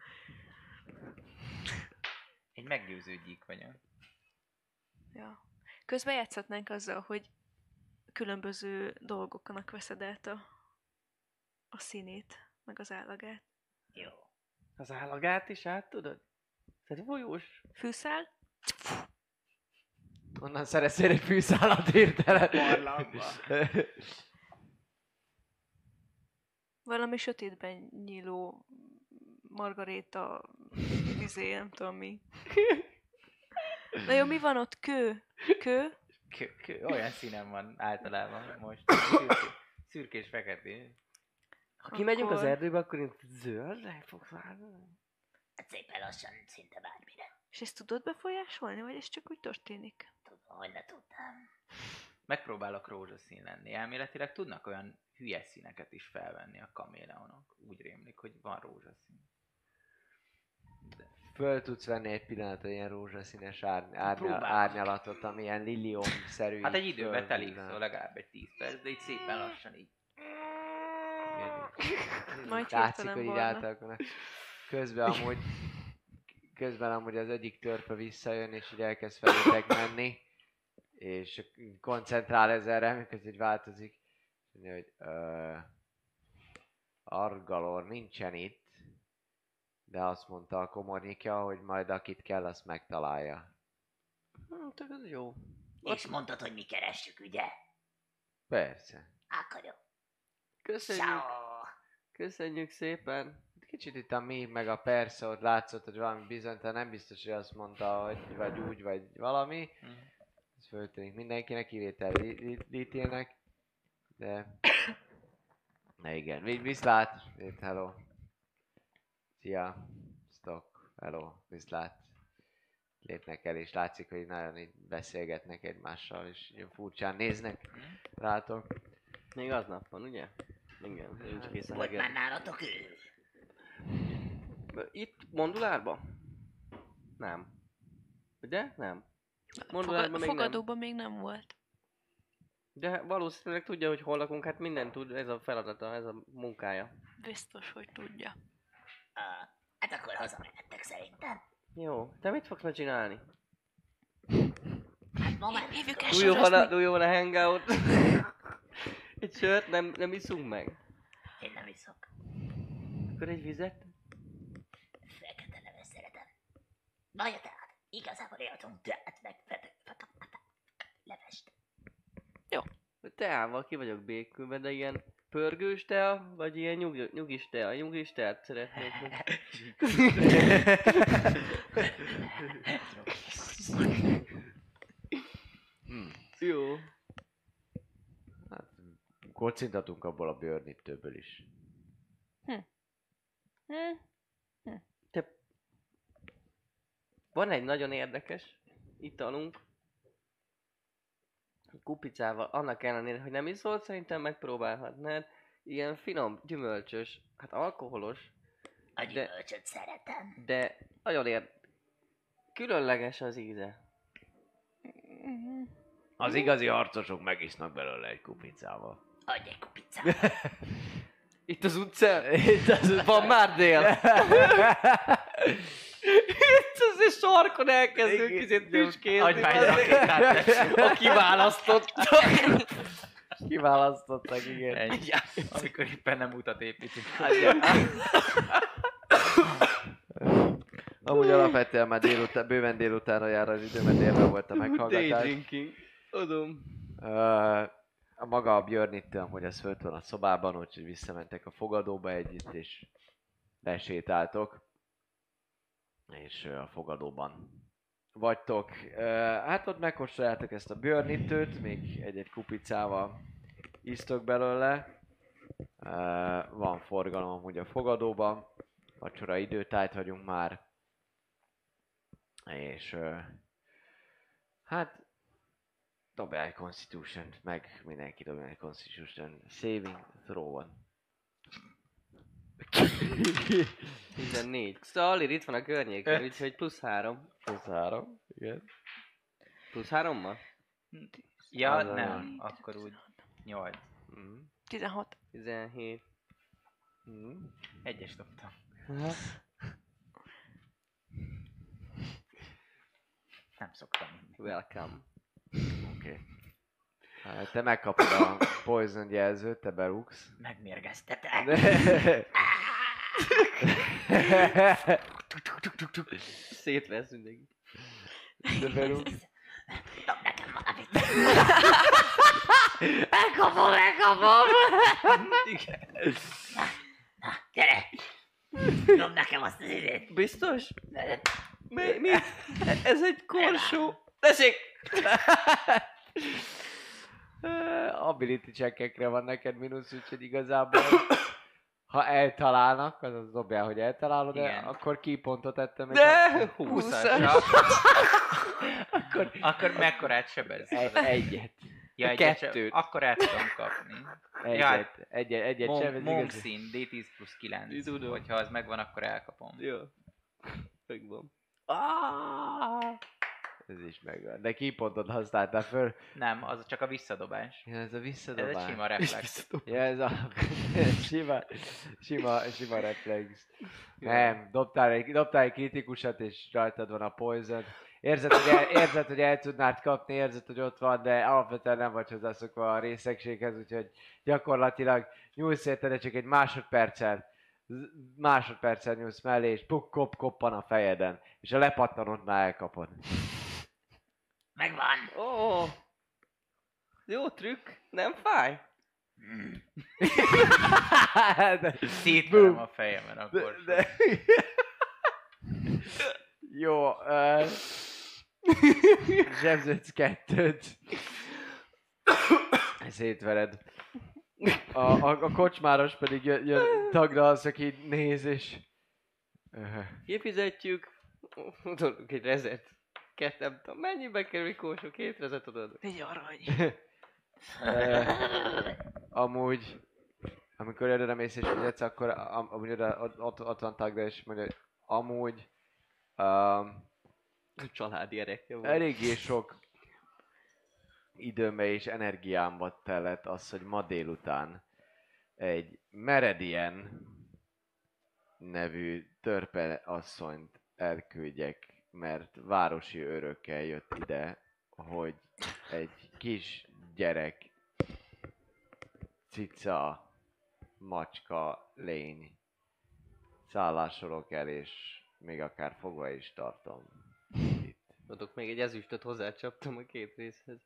Egy meggyőző gyík vagyok. Ja. Közben játszhatnánk azzal, hogy különböző dolgoknak veszed át a, a színét, meg az állagát. Jó. Az állagát is át tudod? Tehát folyós. Fűszál? Onnan szereztél egy fűszálat hirtelen. Valami sötétben nyíló margaréta, izé, nem tudom mi. Na jó, mi van ott? Kő? Kő? Kö- kö- olyan színen van általában most. Szürké, szürkés feketé. Ha kimegyünk az Akkor- erdőbe, akkor én zöldre fogsz válni? Hát szépen lassan, szinte bármire. És ezt tudod befolyásolni, vagy ez csak úgy történik? Hogy ne tudtam. Megpróbálok rózsaszín lenni. Elméletileg tudnak olyan hülye színeket is felvenni a kaméleonok. Úgy rémlik, hogy van rózsaszín. Föl tudsz venni egy pillanatra ilyen rózsaszínes árny- árnyal, árnyalatot, ami ilyen liliom-szerű. Hát egy időbe telik, szóval legalább egy 10 perc, de így szépen lassan így. Majd Látszik, hogy így barna. átalakulnak. Közben amúgy, közben amúgy az egyik törpe visszajön, és így elkezd felétek menni, és koncentrál ezerre, miközben így változik. Mondja, hogy uh, Argalor nincsen itt, de azt mondta a komornyikja, hogy majd akit kell, azt megtalálja. Hát ez jó. És mondtad, hogy mi keressük, ugye? Persze. Akkor jó. Köszönjük, Ciao. köszönjük szépen. Kicsit itt a mi, meg a persze, ott látszott, hogy valami bizonytalan, nem biztos, hogy azt mondta, hogy vagy úgy, vagy valami. Mhm. Ez föltűnik mindenkinek, kivétel Li- Li- Litilnek. De... Na igen, Vi- viszlát. Itt, hello. Szia. Stock. Hello. Viszlát. Lépnek el, és látszik, hogy nagyon így beszélgetnek egymással, és ilyen furcsán néznek rátok. Még aznap van, ugye? Igen, nincs kész a Volt már nálatok ő? Itt Mondulárba? Nem. Ugye? Nem. Mondulárban Fogad- még nem. fogadóban még nem volt. De valószínűleg tudja, hogy hol lakunk, hát minden tud, ez a feladata, ez a munkája. Biztos, hogy tudja. Ah, hát akkor hazamentek szerintem. Jó, te mit fogsz ma csinálni? Hát ma már Hívjuk el Do you wanna, do you wanna hang out? egy sört nem, nem iszunk meg? Én nem iszok. Akkor egy vizet? Fekete leves szeretem. Na ja, tehát, igazából éltunk teát meg levest. Teával ki vagyok békülve, de ilyen pörgős tea, vagy ilyen nyug, nyugis tea? Nyugis teát szeretnék. Hmm. Jó. Hát, kocintatunk abból a bőrnitőből is. Hm? Te... Van egy nagyon érdekes italunk. Kupicával, annak ellenére, hogy nem iszol, szerintem megpróbálhatnád. Ilyen finom, gyümölcsös, hát alkoholos, A De- gyümölcsöt szeretem. de nagyon ér... Különleges az íze. Az igazi harcosok megisznak belőle egy kupicával. Adj egy kupicát. Itt az utca? Itt az utca. Van már dél. Itt az is sarkon elkezdünk kicsit tüskézni. A kiválasztottak. Kiválasztottak, igen. Egy, amikor éppen nem utat építünk. Amúgy alapvetően már délután, bőven délutánra jár az idő, mert délben volt a Day meghallgatás. drinking. Adom. Ö, a maga a Björnittől, hogy az fönt van a szobában, úgyhogy visszamentek a fogadóba együtt, és lesétáltok. És a fogadóban vagytok. Hát ott megkóstoljátok ezt a Björnittőt, még egy-egy kupicával isztok belőle. Van forgalom amúgy a fogadóban. Vacsora időtájt vagyunk már. És hát dobjál egy constitution meg mindenki dobja egy constitution saving throw van. 14. Szalir itt van a környéken, úgyhogy plusz 3. Plusz három, igen. Plusz 3-mal? Ja, Az a- nem, akkor úgy 8. Mm. 16. 17. Mm. Egyes dobtam. Nem szoktam. Welcome. Oké. Te megkapod a poison jelzőt, te berúgsz. Megmérgeztetek. Szétvesz mindenki. Te berúgsz. Dob nekem valamit. Elkapom, elkapom. Na, gyere. Dob nekem azt az idét. Biztos? Mi? mi? Ez egy korsó. Tessék! Ability checkekre van neked mínusz, úgyhogy igazából ha eltalálnak, azaz dobjál, hogy eltalálod, de akkor ki pontot ettem. De! akkor- 20 20-as. akkor, akkor mekkorát sebez? Egy, egyet. Ja, egyet kettőt. se- Akkor el tudom kapni. Egyet, egyet, egyet Mom, sem, ez mom igaz. szín, D10 plusz 9. Tudom. Hogyha az megvan, akkor elkapom. Jó. Megvan. Ah! Ez is megvan. De ki pontot használtál föl? Nem, az csak a visszadobás. Ja, ez a Ez visszadobás. egy sima reflex. Ja, ez a sima, sima, sima reflex. Nem, dobtál egy, dobtál egy kritikusat, és rajtad van a poison. Érzed hogy, el, érzed, hogy el tudnád kapni, érzed, hogy ott van, de alapvetően nem vagy hozzászokva a részegséghez, úgyhogy gyakorlatilag nyúlsz érte, de csak egy másodperccel, másodperccel nyúlsz mellé, és puk, kop, koppan a fejeden, és a lepattanod már elkapod. Megvan. Ó! Oh. Jó trükk, nem fáj? de, Szétverem a fejemen de, akkor. de... Jó, uh... zsebződsz kettőt. Szétvered. A, a, a kocsmáros pedig jön, jön tagra az, aki néz és... Öh. Kifizetjük. Tudunk egy rezet. Két, nem tudom, mennyibe kerül egy kósó? Két rezet adod? Egy arany. Ö, amúgy, amikor előre mész és fizetsz, akkor am, amúgy oda, ott, ott, ott van tagda, és mondja, hogy amúgy um, Családi erekje volt. eléggé sok időmbe és energiámba telett az, hogy ma délután egy Meredien nevű törpe asszonyt elküldjek, mert városi örökkel jött ide, hogy egy kis gyerek, cica, macska, lény szállásolok el, és még akár fogva is tartom itt. Adok még egy ezüstöt hozzácsaptam a két részhez.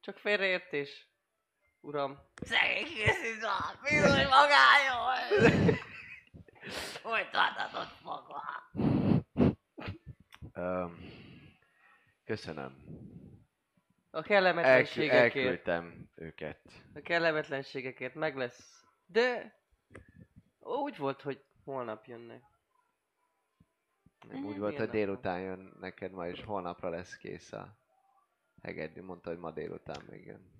Csak félreértés. Uram. Szegény készica, bizony magányol. Hogy tartatott maga? Öm, köszönöm. A Elkü- kellemetlenségekért. elküldtem őket. A kellemetlenségekért meg lesz. De úgy volt, hogy holnap jönnek. Nem Mhm, úgy volt, hogy délután jön neked ma, és holnapra lesz kész a hegedű. Mondta, hogy ma délután még jön.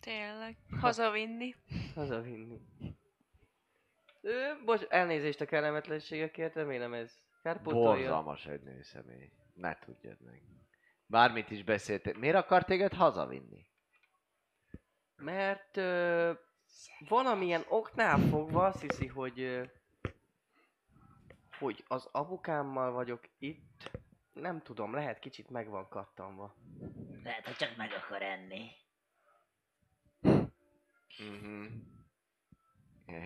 Tényleg. Hazavinni. Hazavinni. Ö, bocs, elnézést a kellemetlenségekért, remélem ez kárpótolja. Borzalmas egy nőszemély. Ne tudjad meg. Bármit is beszéltél. Miért akar téged hazavinni? Mert ö, valamilyen oknál fogva azt hiszi, hogy ö, hogy az apukámmal vagyok itt. Nem tudom, lehet kicsit meg van kattanva. Lehet, hogy csak meg akar enni. Mhm.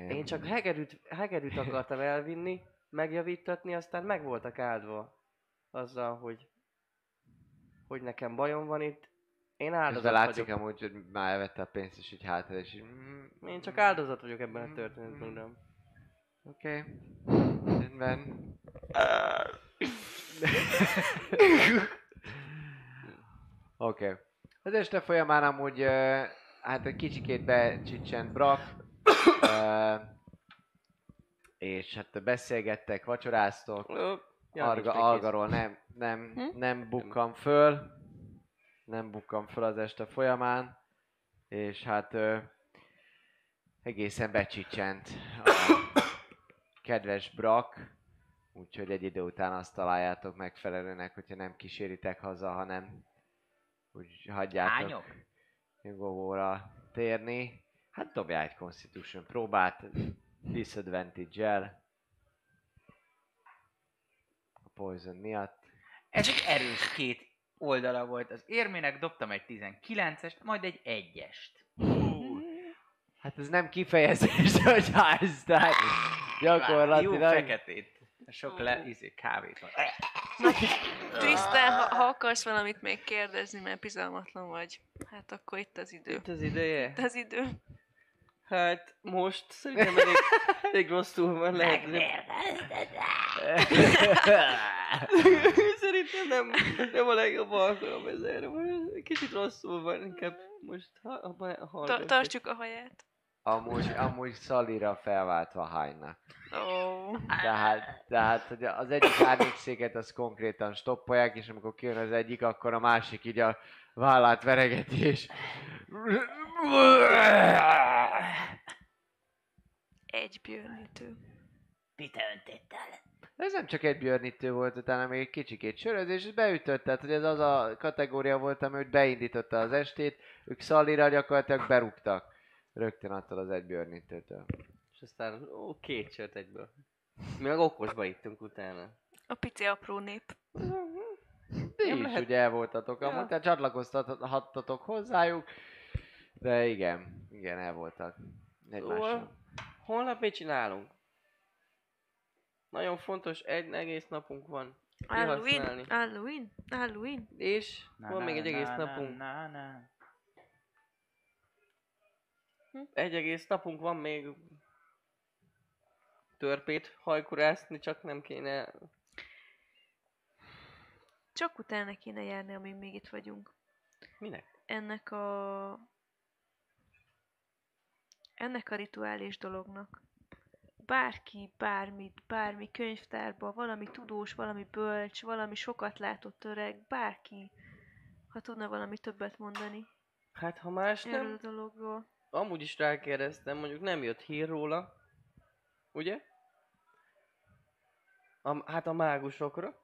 Én csak hegedűt, hegedűt akartam elvinni, megjavítatni, aztán meg voltak áldva azzal, hogy hogy nekem bajom van itt. Én áldozat látszik vagyok. amúgy, hogy már elvette a pénzt, és így hátra, és így... mm, Én csak áldozat vagyok ebben a történetben, uram. Oké. Rendben. Oké. Okay. Az este folyamán amúgy, hát egy kicsikét becsicsent Brak, uh, és hát beszélgettek, vacsoráztok, ja, Arga, Algaról nem, nem, Hm? nem bukkam föl, nem bukkam föl az este folyamán, és hát ö, egészen becsicsent a kedves Brak, úgyhogy egy idő után azt találjátok megfelelőnek, hogyha nem kíséritek haza, hanem úgy hagyjátok Lányok? nyugovóra térni. Hát dobjál egy Constitution próbát, disadvantage-el. A poison miatt. Ez egy erős két oldala volt az érmének, dobtam egy 19-est, majd egy 1-est. Hát ez nem kifejezés, hogy ez, tehát Jó gyakorlatilag... feketét. Sok le, izé, kávét van. Tristan, ha, ha akarsz valamit még kérdezni, mert bizalmatlan vagy, hát akkor itt az idő. Itt az ideje? Itt az idő. Hát most szerintem elég, elég rosszul van, lehet. Nem, szerintem nem, nem a legjobb alkalom ez erre. Kicsit rosszul van, inkább Most ha, ha, ha, Ta- tartsuk a haját. Amúgy, amúgy Szalira felváltva hánynak. Ó. Tehát, tehát hogy az egyik árnyékszéket az konkrétan stoppolják, és amikor kijön az egyik, akkor a másik így a vállát veregeti, és... Egy björnítő. Pite öntéttel. Ez nem csak egy björnítő volt, utána még egy kicsikét sörözés, és beütött, tehát hogy ez az a kategória volt, ami úgy beindította az estét, ők Szalira gyakorlatilag berúgtak. Rögtön attól az egy björnítőtől. És aztán, ó, két sört egyből. Mi meg okosba ittunk utána. A pici apró nép. Ti Nem is lehet- ugye el voltatok, Ja. amúgy, tehát csatlakozhattatok hozzájuk, de igen, igen, el voltak. Szóval, holnap mit csinálunk? Nagyon fontos, egy egész napunk van. Halloween? Halloween? Halloween? És van még egy egész napunk. Na, na. Egy egész napunk van még törpét hajkurászni, csak nem kéne... Csak utána kéne járni, amíg még itt vagyunk. Minek? Ennek a... Ennek a rituális dolognak. Bárki, bármit, bármi könyvtárba, valami tudós, valami bölcs, valami sokat látott öreg, bárki, ha tudna valami többet mondani Hát ha más erről a nem, dologról. amúgy is rákérdeztem, mondjuk nem jött hír róla. Ugye? A, hát a mágusokra.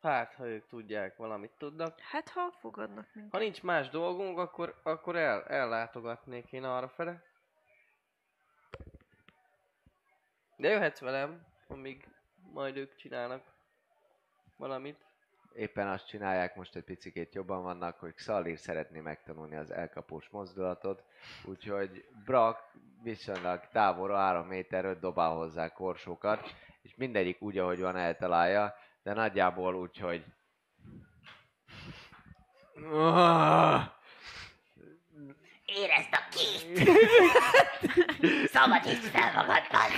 Hát, ha ők tudják, valamit tudnak. Hát, ha fogadnak minket. Ha nincs más dolgunk, akkor, akkor el, ellátogatnék én arra fele. De jöhetsz velem, amíg majd ők csinálnak valamit. Éppen azt csinálják, most egy picikét jobban vannak, hogy Xalir szeretné megtanulni az elkapós mozdulatot, úgyhogy Brak viszonylag távolra 3 méterről dobál hozzá korsókat, és mindegyik úgy, ahogy van, eltalálja, de nagyjából úgy, hogy... Érezd a két! Szabadíts fel magadban!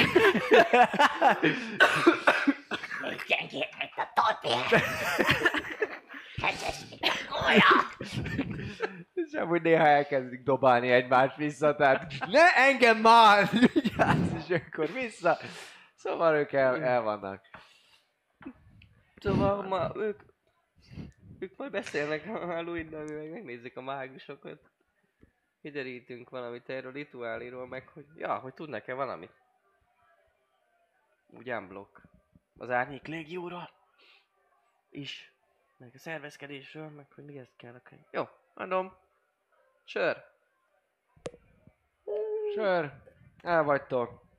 Gyengéd, mint a tolpér! Hecses, mint a gólya! És amúgy néha elkezdik dobálni egymást vissza, tehát ne engem már! Vigyázz, és akkor vissza. Szóval ők el, el vannak. Szóval ma ők, ők majd beszélnek a Halloween-nal, mi meg megnézzük a mágusokat. Kiderítünk valamit erről a rituáliról, meg hogy, ja, hogy tudnak-e valamit. Úgy unblock. Az árnyék légióról is. Meg a szervezkedésről, meg hogy mi ezt kell a könyv. Jó, adom. Sör. Sör, el vagytok.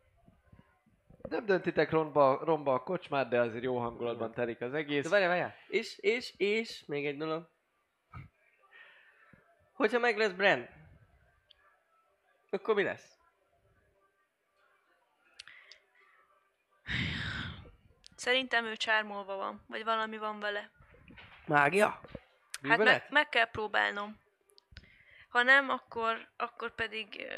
Nem döntitek romba, romba a kocsmát, de azért jó hangulatban telik az De egész. várjál, várjál. És, és, és, még egy dolog. Hogyha meg lesz Brand, akkor mi lesz? Szerintem ő csármolva van, vagy valami van vele. Mágia? Hát meg, Művelet? meg kell próbálnom. Ha nem, akkor, akkor pedig ö,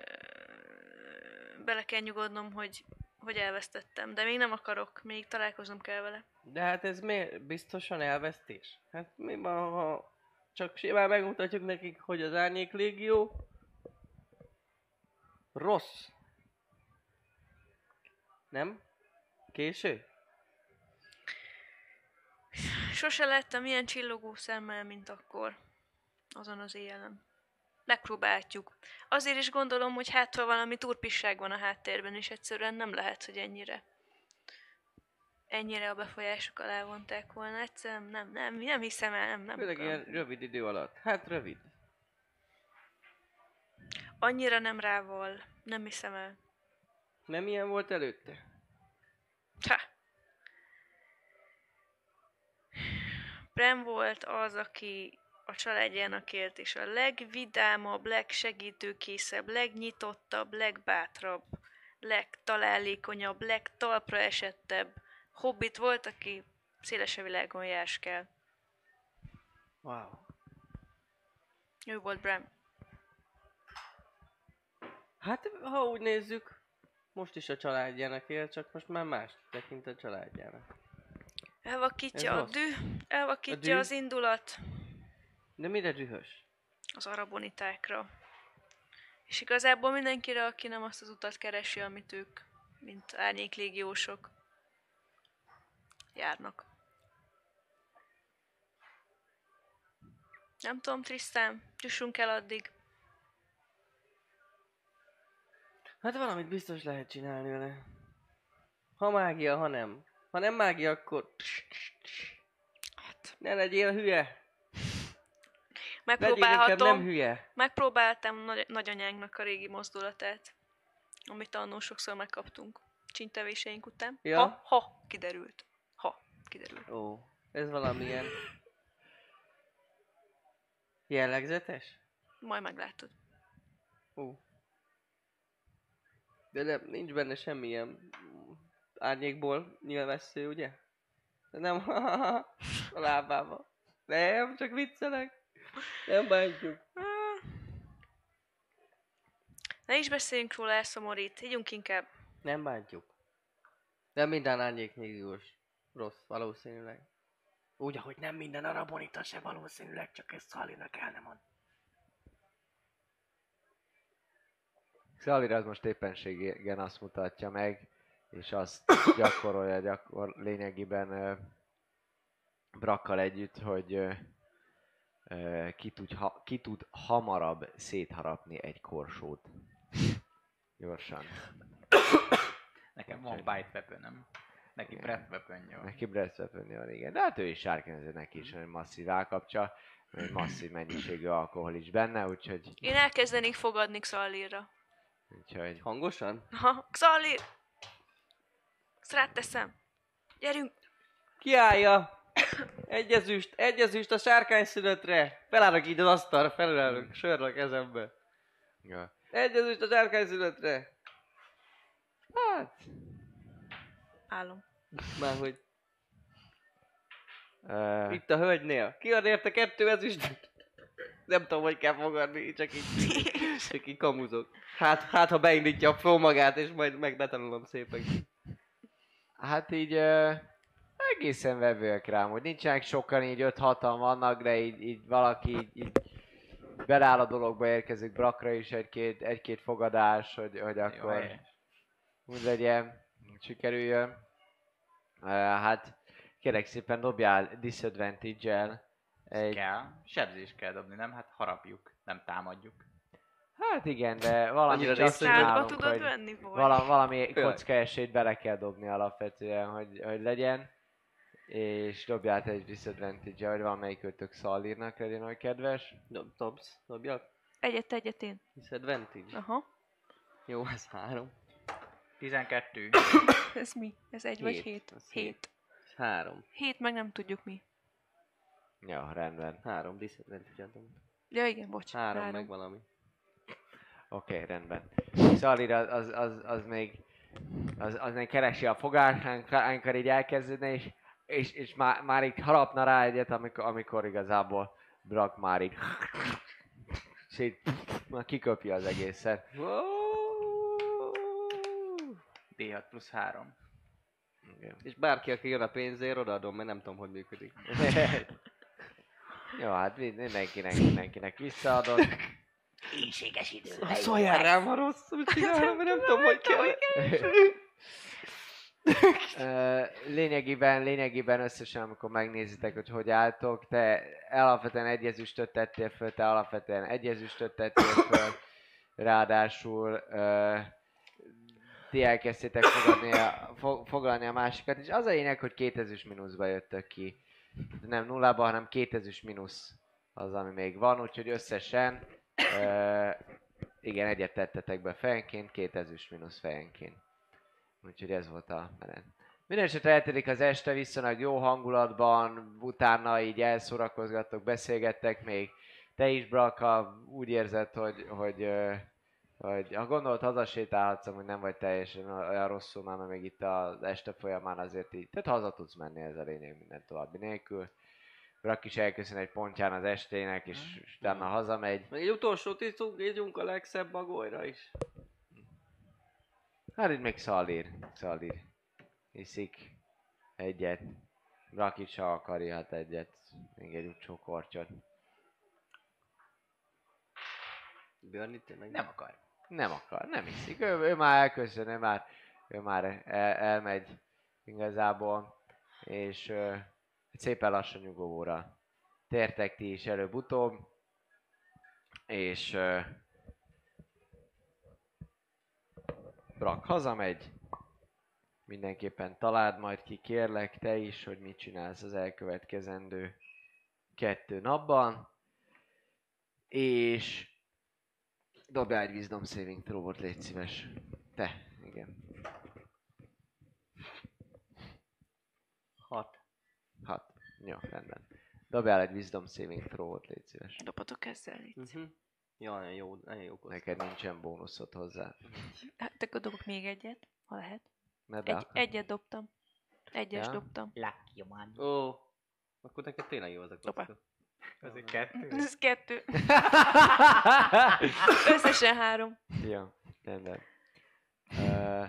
bele kell nyugodnom, hogy, hogy elvesztettem. De még nem akarok, még találkoznom kell vele. De hát ez miért biztosan elvesztés? Hát mi van, ha csak simán megmutatjuk nekik, hogy az árnyék légió rossz. Nem? Késő? Sose láttam ilyen csillogó szemmel, mint akkor. Azon az éjjelen. Megpróbáljuk. Azért is gondolom, hogy hát ha valami turpisság van a háttérben, és egyszerűen nem lehet, hogy ennyire ennyire a befolyások alá vonták volna. Egyszerűen nem, nem, nem hiszem el, nem, nem. Főleg ilyen rövid idő alatt. Hát rövid. Annyira nem rával. Nem hiszem el. Nem ilyen volt előtte? Ha. Brem volt az, aki a családjának élt, és a legvidámabb, legsegítőkészebb, legnyitottabb, legbátrabb, legtalálékonyabb, legtalpra esettebb hobbit volt, aki széles a világon járskál. Wow. Ő volt Bram. Hát, ha úgy nézzük, most is a családjának él, csak most már más tekint a családjának. Elvakítja Ez a rossz. dű, elvakítja A dű? az indulat. De mire dühös? az arabonitákra. És igazából mindenkire, aki nem azt az utat keresi, amit ők, mint árnyéklégiósok, járnak. Nem tudom, Trisztán, jussunk el addig. Hát valamit biztos lehet csinálni vele. Ha mágia, ha nem. Ha nem mágia, akkor... Ne legyél hülye! Megpróbálhatom. nem hülye! Megpróbáltam nagy- nagyanyánknak a régi mozdulatát, amit annól sokszor megkaptunk csintevéseink után. Ja. Ha, ha, kiderült. Ha, kiderült. Ó, ez valamilyen... Jellegzetes? Majd meglátod. Ó. De nem, nincs benne semmilyen árnyékból nyilvessző, ugye? De nem a lábába. Nem, csak viccelek. Nem bántjuk. Ah. Ne is beszéljünk róla, elszomorít. Higgyünk inkább. Nem bántjuk. De minden árnyék nyílós. Rossz, valószínűleg. Úgy, ahogy nem minden arabonita se valószínűleg, csak ezt Szalinak el nem mond. Szalir az most éppenségen azt mutatja meg, és azt gyakorolja gyakor, lényegében ö, Brakkal együtt, hogy ö, ki, tud, ha, ki tud hamarabb szétharapni egy korsót. Gyorsan. Nekem van bite weapon Neki breath weapon Neki breath weapon van, igen. De hát ő is sárkányozó, neki is egy masszív állkapcsa, egy masszív mennyiségű alkohol is benne, úgyhogy, Én elkezdenék fogadni Xallirra. úgyhogy Hangosan? Ha, Xallir! Ezt rád teszem. Gyerünk! Kiállja! Egyezüst, egyezüst a sárkány születre! Felállok így az asztalra, felülelök, sörre a kezembe. ja. Egyezüst a sárkány születre! Hát, Állom. Már hogy itt a hölgynél. Ki ad érte kettő ezüst? Nem tudom, hogy kell fogadni, csak így, csak így kamuzok. Hát, hát ha beindítja a flow magát, és majd meg betanulom szépen. Hát így ö, egészen vevőek rám, hogy nincsenek sokan, így 5-6 vannak, de így, így valaki így, így beláll a dologba, érkezik Brakra is egy-két, egy-két fogadás, hogy, hogy akkor helyes. úgy legyen, sikerüljön. Uh, hát kérek szépen dobjál disadvantage-el egy... Kell. Sebzést kell dobni, nem? Hát harapjuk, nem támadjuk. Hát igen, de valami Annyira csinálunk, tudod hogy venni, vagy? valami Jaj. kocka esélyt bele kell dobni alapvetően, hogy, hogy legyen. És dobjál te egy disadvantage hogy valamelyik ötök szalírnak legyen, hogy kedves. Dob, dobsz, dobjak. Egyet, egyet én. Disadvantage. Aha. Jó, ez három. 12. Ez mi? Ez egy vagy Hét. hét? Az hét. Hét. Ez három. Hét, meg nem tudjuk mi. Ja, rendben. Három disadvantage adom. Ja igen, bocs. Három, meg valami. Oké, okay, rendben. Szalír az, az, az, az még az, az még keresi a fogát, amikor- amikor így elkezdődne, és, és, és már, már így harapna rá egyet, amikor, amikor igazából Brak már így és így már kiköpje az egészet. D6 plusz 3. Igen. És bárki, aki jön a pénzért, odaadom, mert nem tudom, hogy működik. Jó, hát mind- mindenkinek, mindenkinek visszaadod. Éjséges idő. Szóljál rám, ha rosszul csinálom, mert nem tudom, hogy kell. Lényegében, lényegében összesen, amikor megnézitek, hogy hogy álltok, te alapvetően egy ezüstöt tettél föl, te alapvetően egy ezüstöt tettél föl, ráadásul ö, ti elkezdtétek fogadni a, fo, foglalni a másikat, és az a lényeg, hogy két ezüst mínuszba jöttök ki. Nem nullába, hanem két ezüst mínusz az, ami még van, úgyhogy összesen ö, igen, egyet tettetek be fejenként, két ezüst mínusz fejenként. Úgyhogy ez volt a menet. Mindenesetre eltelik az este viszonylag jó hangulatban, utána így elszórakozgattok, beszélgettek még. Te is, Braka, úgy érzed, hogy, hogy, hogy ha gondolod, hazasétálhatsz, hogy nem vagy teljesen olyan rosszul már, mert még itt az este folyamán azért így, tehát haza tudsz menni, ez a lényeg minden további nélkül. Brak is elköszön egy pontján az estének, és, és utána hazamegy. Meg egy utolsó tisztunk, ígyunk a legszebb magolyra is. Hát itt még Szalír. Szalír. Iszik egyet. Brak is, ha akarja, hát egyet. Még egy utcsó kortyot. Björn itt tényleg Nem akar. Nem akar, nem hiszik. Ő, ő már elköszön, ő már, ő már el, elmegy igazából, és ö, szépen lassan nyugovóra tértek ti is előbb-utóbb, és ö, Brak hazamegy, mindenképpen találd majd ki, kérlek te is, hogy mit csinálsz az elkövetkezendő kettő napban, és dobjál egy Wisdom Saving throw légy szíves. Te, igen. hat. Hat. Jó, rendben. Dobjál egy Wisdom Saving throw légy szíves. Dobatok ezzel itt. Uh-huh. Jó, nagyon jó, nagyon jó kosz. Neked nincsen bónuszod hozzá. Hát akkor dobok még egyet, ha lehet. Mert Egy, egyet dobtam. Egyes Ja? dobtam. Lucky one. Ó, akkor neked tényleg jó az a Hoppá. kocka. Azért kettő? Ez kettő. Összesen három. Jó, rendben. Ö,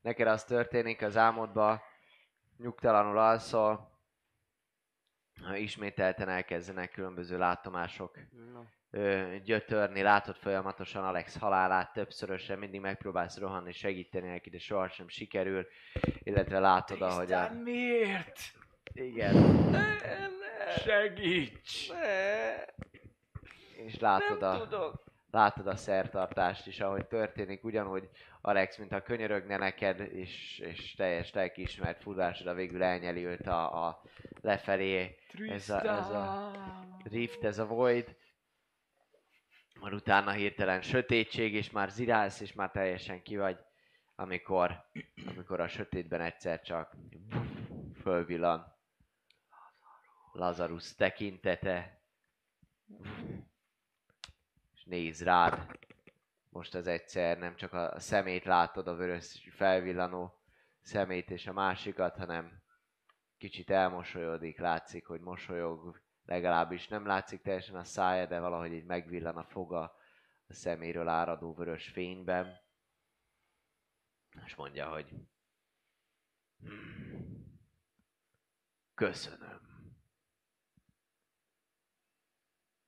neked az történik az álmodban, nyugtalanul alszol, ismételten elkezdenek különböző látomások No. Gyötörni, látod folyamatosan Alex halálát többszörösen, mindig megpróbálsz rohanni, segíteni neki, de sohasem sikerül, illetve látod, ahogy a... miért? Igen. Segíts! És látod a, látod a szertartást is, ahogy történik, ugyanúgy Alex, mint a könyörögne neked, és, és teljes lelkiismert fudásoda végül elnyeli őt a, a lefelé, ez a, ez a rift, ez a void. Majd utána hirtelen sötétség, és már zirálsz, és már teljesen ki vagy, amikor, amikor a sötétben egyszer csak fölvillan Lazarus tekintete, és néz rád. Most az egyszer nem csak a szemét látod, a vörös felvillanó szemét és a másikat, hanem kicsit elmosolyodik, látszik, hogy mosolyog, legalábbis nem látszik teljesen a szája, de valahogy így megvillan a foga a szeméről áradó vörös fényben. És mondja, hogy "Hmm, köszönöm.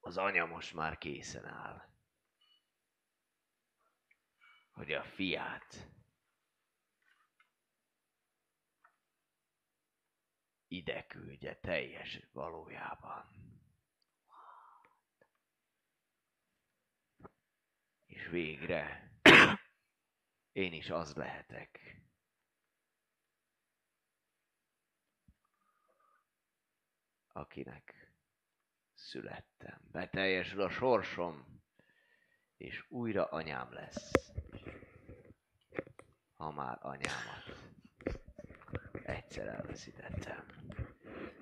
Az anya most már készen áll. Hogy a fiát ide küldje teljes valójában. És végre én is az lehetek. Akinek születtem. Beteljesül a sorsom, és újra anyám lesz. Ha már anyámat egyszer elveszítettem.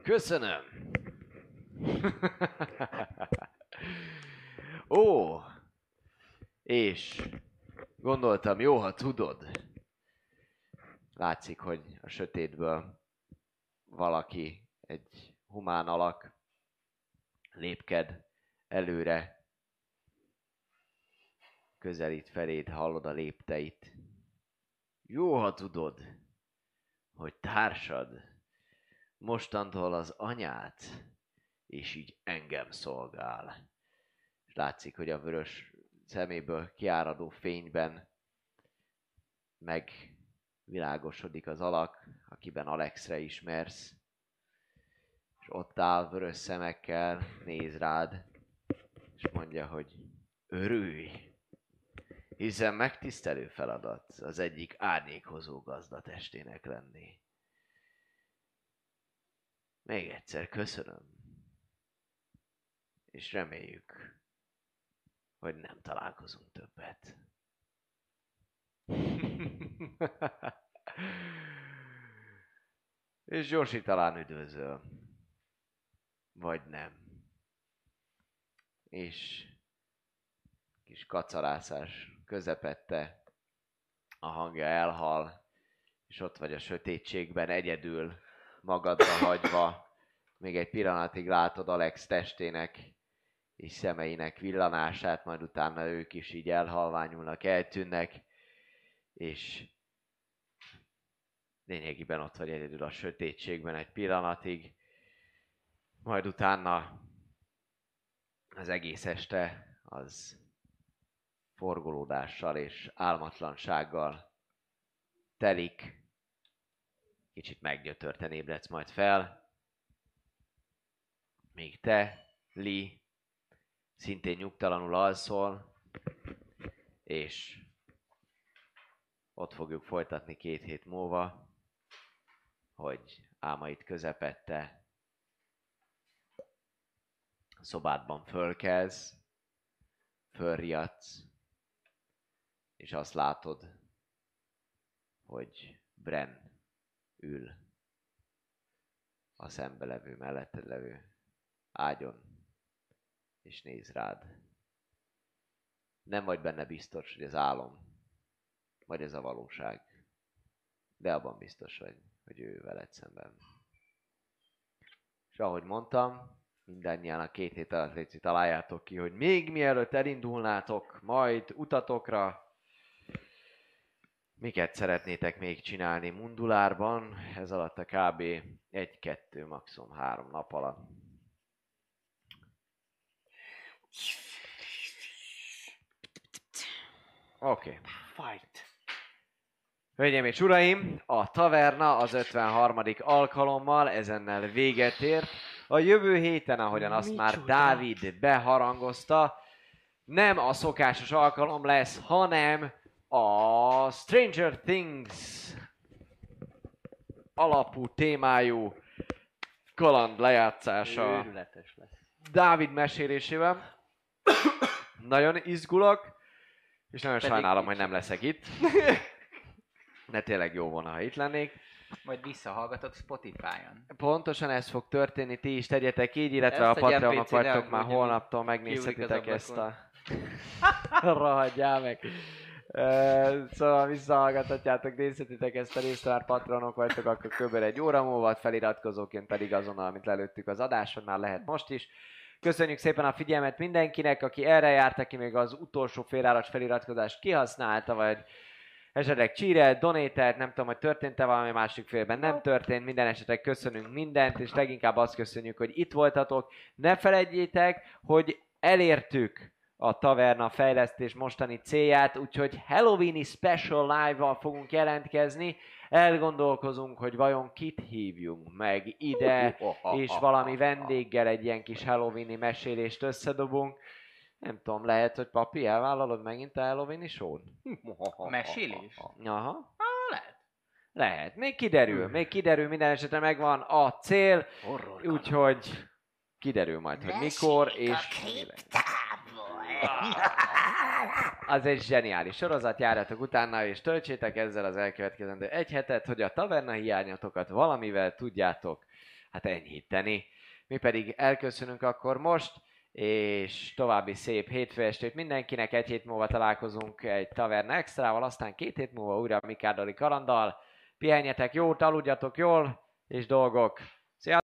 Köszönöm! Ó! És gondoltam, jó, ha tudod. Látszik, hogy a sötétből valaki, egy humán alak lépked előre, közelít feléd, hallod a lépteit. Jó, ha tudod, hogy társad mostantól az anyát, és így engem szolgál. És látszik, hogy a vörös szeméből kiáradó fényben megvilágosodik az alak, akiben Alexre ismersz. És ott áll vörös szemekkel, néz rád, és mondja, hogy örülj! Hiszen megtisztelő feladat az egyik árnyékhozó gazdatestének lenni. Még egyszer köszönöm. És reméljük, hogy nem találkozunk többet. És Gyorsi talán üdvözöl. Vagy nem. És kis kacarászás közepette a hangja elhal, és ott vagy a sötétségben egyedül, magadra hagyva. Még egy pillanatig látod Alex testének és szemeinek villanását, majd utána ők is így elhalványulnak, eltűnnek, és lényegében ott vagy egyedül a sötétségben egy pillanatig, majd utána az egész este az forgolódással és álmatlansággal telik. Kicsit meggyötörten ébredsz majd fel. Még te, Lee, szintén nyugtalanul alszol, és ott fogjuk folytatni két hét múlva, hogy álmaid közepette szobádban fölkelsz, fölriadsz, és azt látod, hogy Bren ül a szembe levő, melletted levő ágyon, és néz rád. Nem vagy benne biztos, hogy ez álom, vagy ez a valóság. De abban biztos vagy, hogy ő veled szemben. És ahogy mondtam, mindannyian a két hét alatt léci találjátok ki, hogy még mielőtt elindulnátok majd utatokra, miket szeretnétek még csinálni Mundulárban, ez alatt a kb. egy-kettő, maximum három nap alatt. Oké. Okay. Fight. Hölgyeim és uraim, a taverna az 53. alkalommal ezennel véget ért. A jövő héten, ahogyan azt már Micsoda? Dávid beharangozta, nem a szokásos alkalom lesz, hanem a Stranger Things alapú témájú kaland lejátszása Őrületes lesz. Dávid mesélésével. Nagyon izgulok, és nagyon Pedig sajnálom, hogy nem leszek itt. De tényleg jó volna, ha itt lennék. Majd visszahallgatok Spotify-on. Pontosan ez fog történni, ti is tegyetek így, illetve Ezt a Patreonok vagytok már holnaptól, megnézhetitek ezt a... Rohadjál meg! Szóval visszahallgathatjátok, nézhetitek ezt a részt, már patronok vagytok, akkor kb. egy óra múlva, feliratkozóként pedig azonnal, amit lelőttük az adáson, már lehet most is. Köszönjük szépen a figyelmet mindenkinek, aki erre járt, aki még az utolsó féláras feliratkozást kihasználta, vagy esetleg csírelt, donatelt, nem tudom, hogy történt-e valami másik félben, nem történt, minden esetre köszönünk mindent, és leginkább azt köszönjük, hogy itt voltatok. Ne felejtjétek, hogy elértük a taverna fejlesztés mostani célját, úgyhogy Halloweeni Special Live-val fogunk jelentkezni. Elgondolkozunk, hogy vajon kit hívjunk meg ide, és valami vendéggel egy ilyen kis Halloweeni mesélést összedobunk. Nem tudom, lehet, hogy papi, elvállalod megint a Halloweeni A mesélés? Aha. lehet. Lehet. Még kiderül, még kiderül, minden esetre megvan a cél, Horror. úgyhogy kiderül majd, hogy mikor és a mi lesz. Az egy zseniális sorozat, járjatok utána és töltsétek ezzel az elkövetkezendő egy hetet, hogy a taverna hiányatokat valamivel tudjátok hát enyhíteni. Mi pedig elköszönünk akkor most, és további szép hétfő estét mindenkinek. Egy hét múlva találkozunk egy taverna extrával, aztán két hét múlva újra Mikárdali kalanddal. Pihenjetek jót, aludjatok jól, és dolgok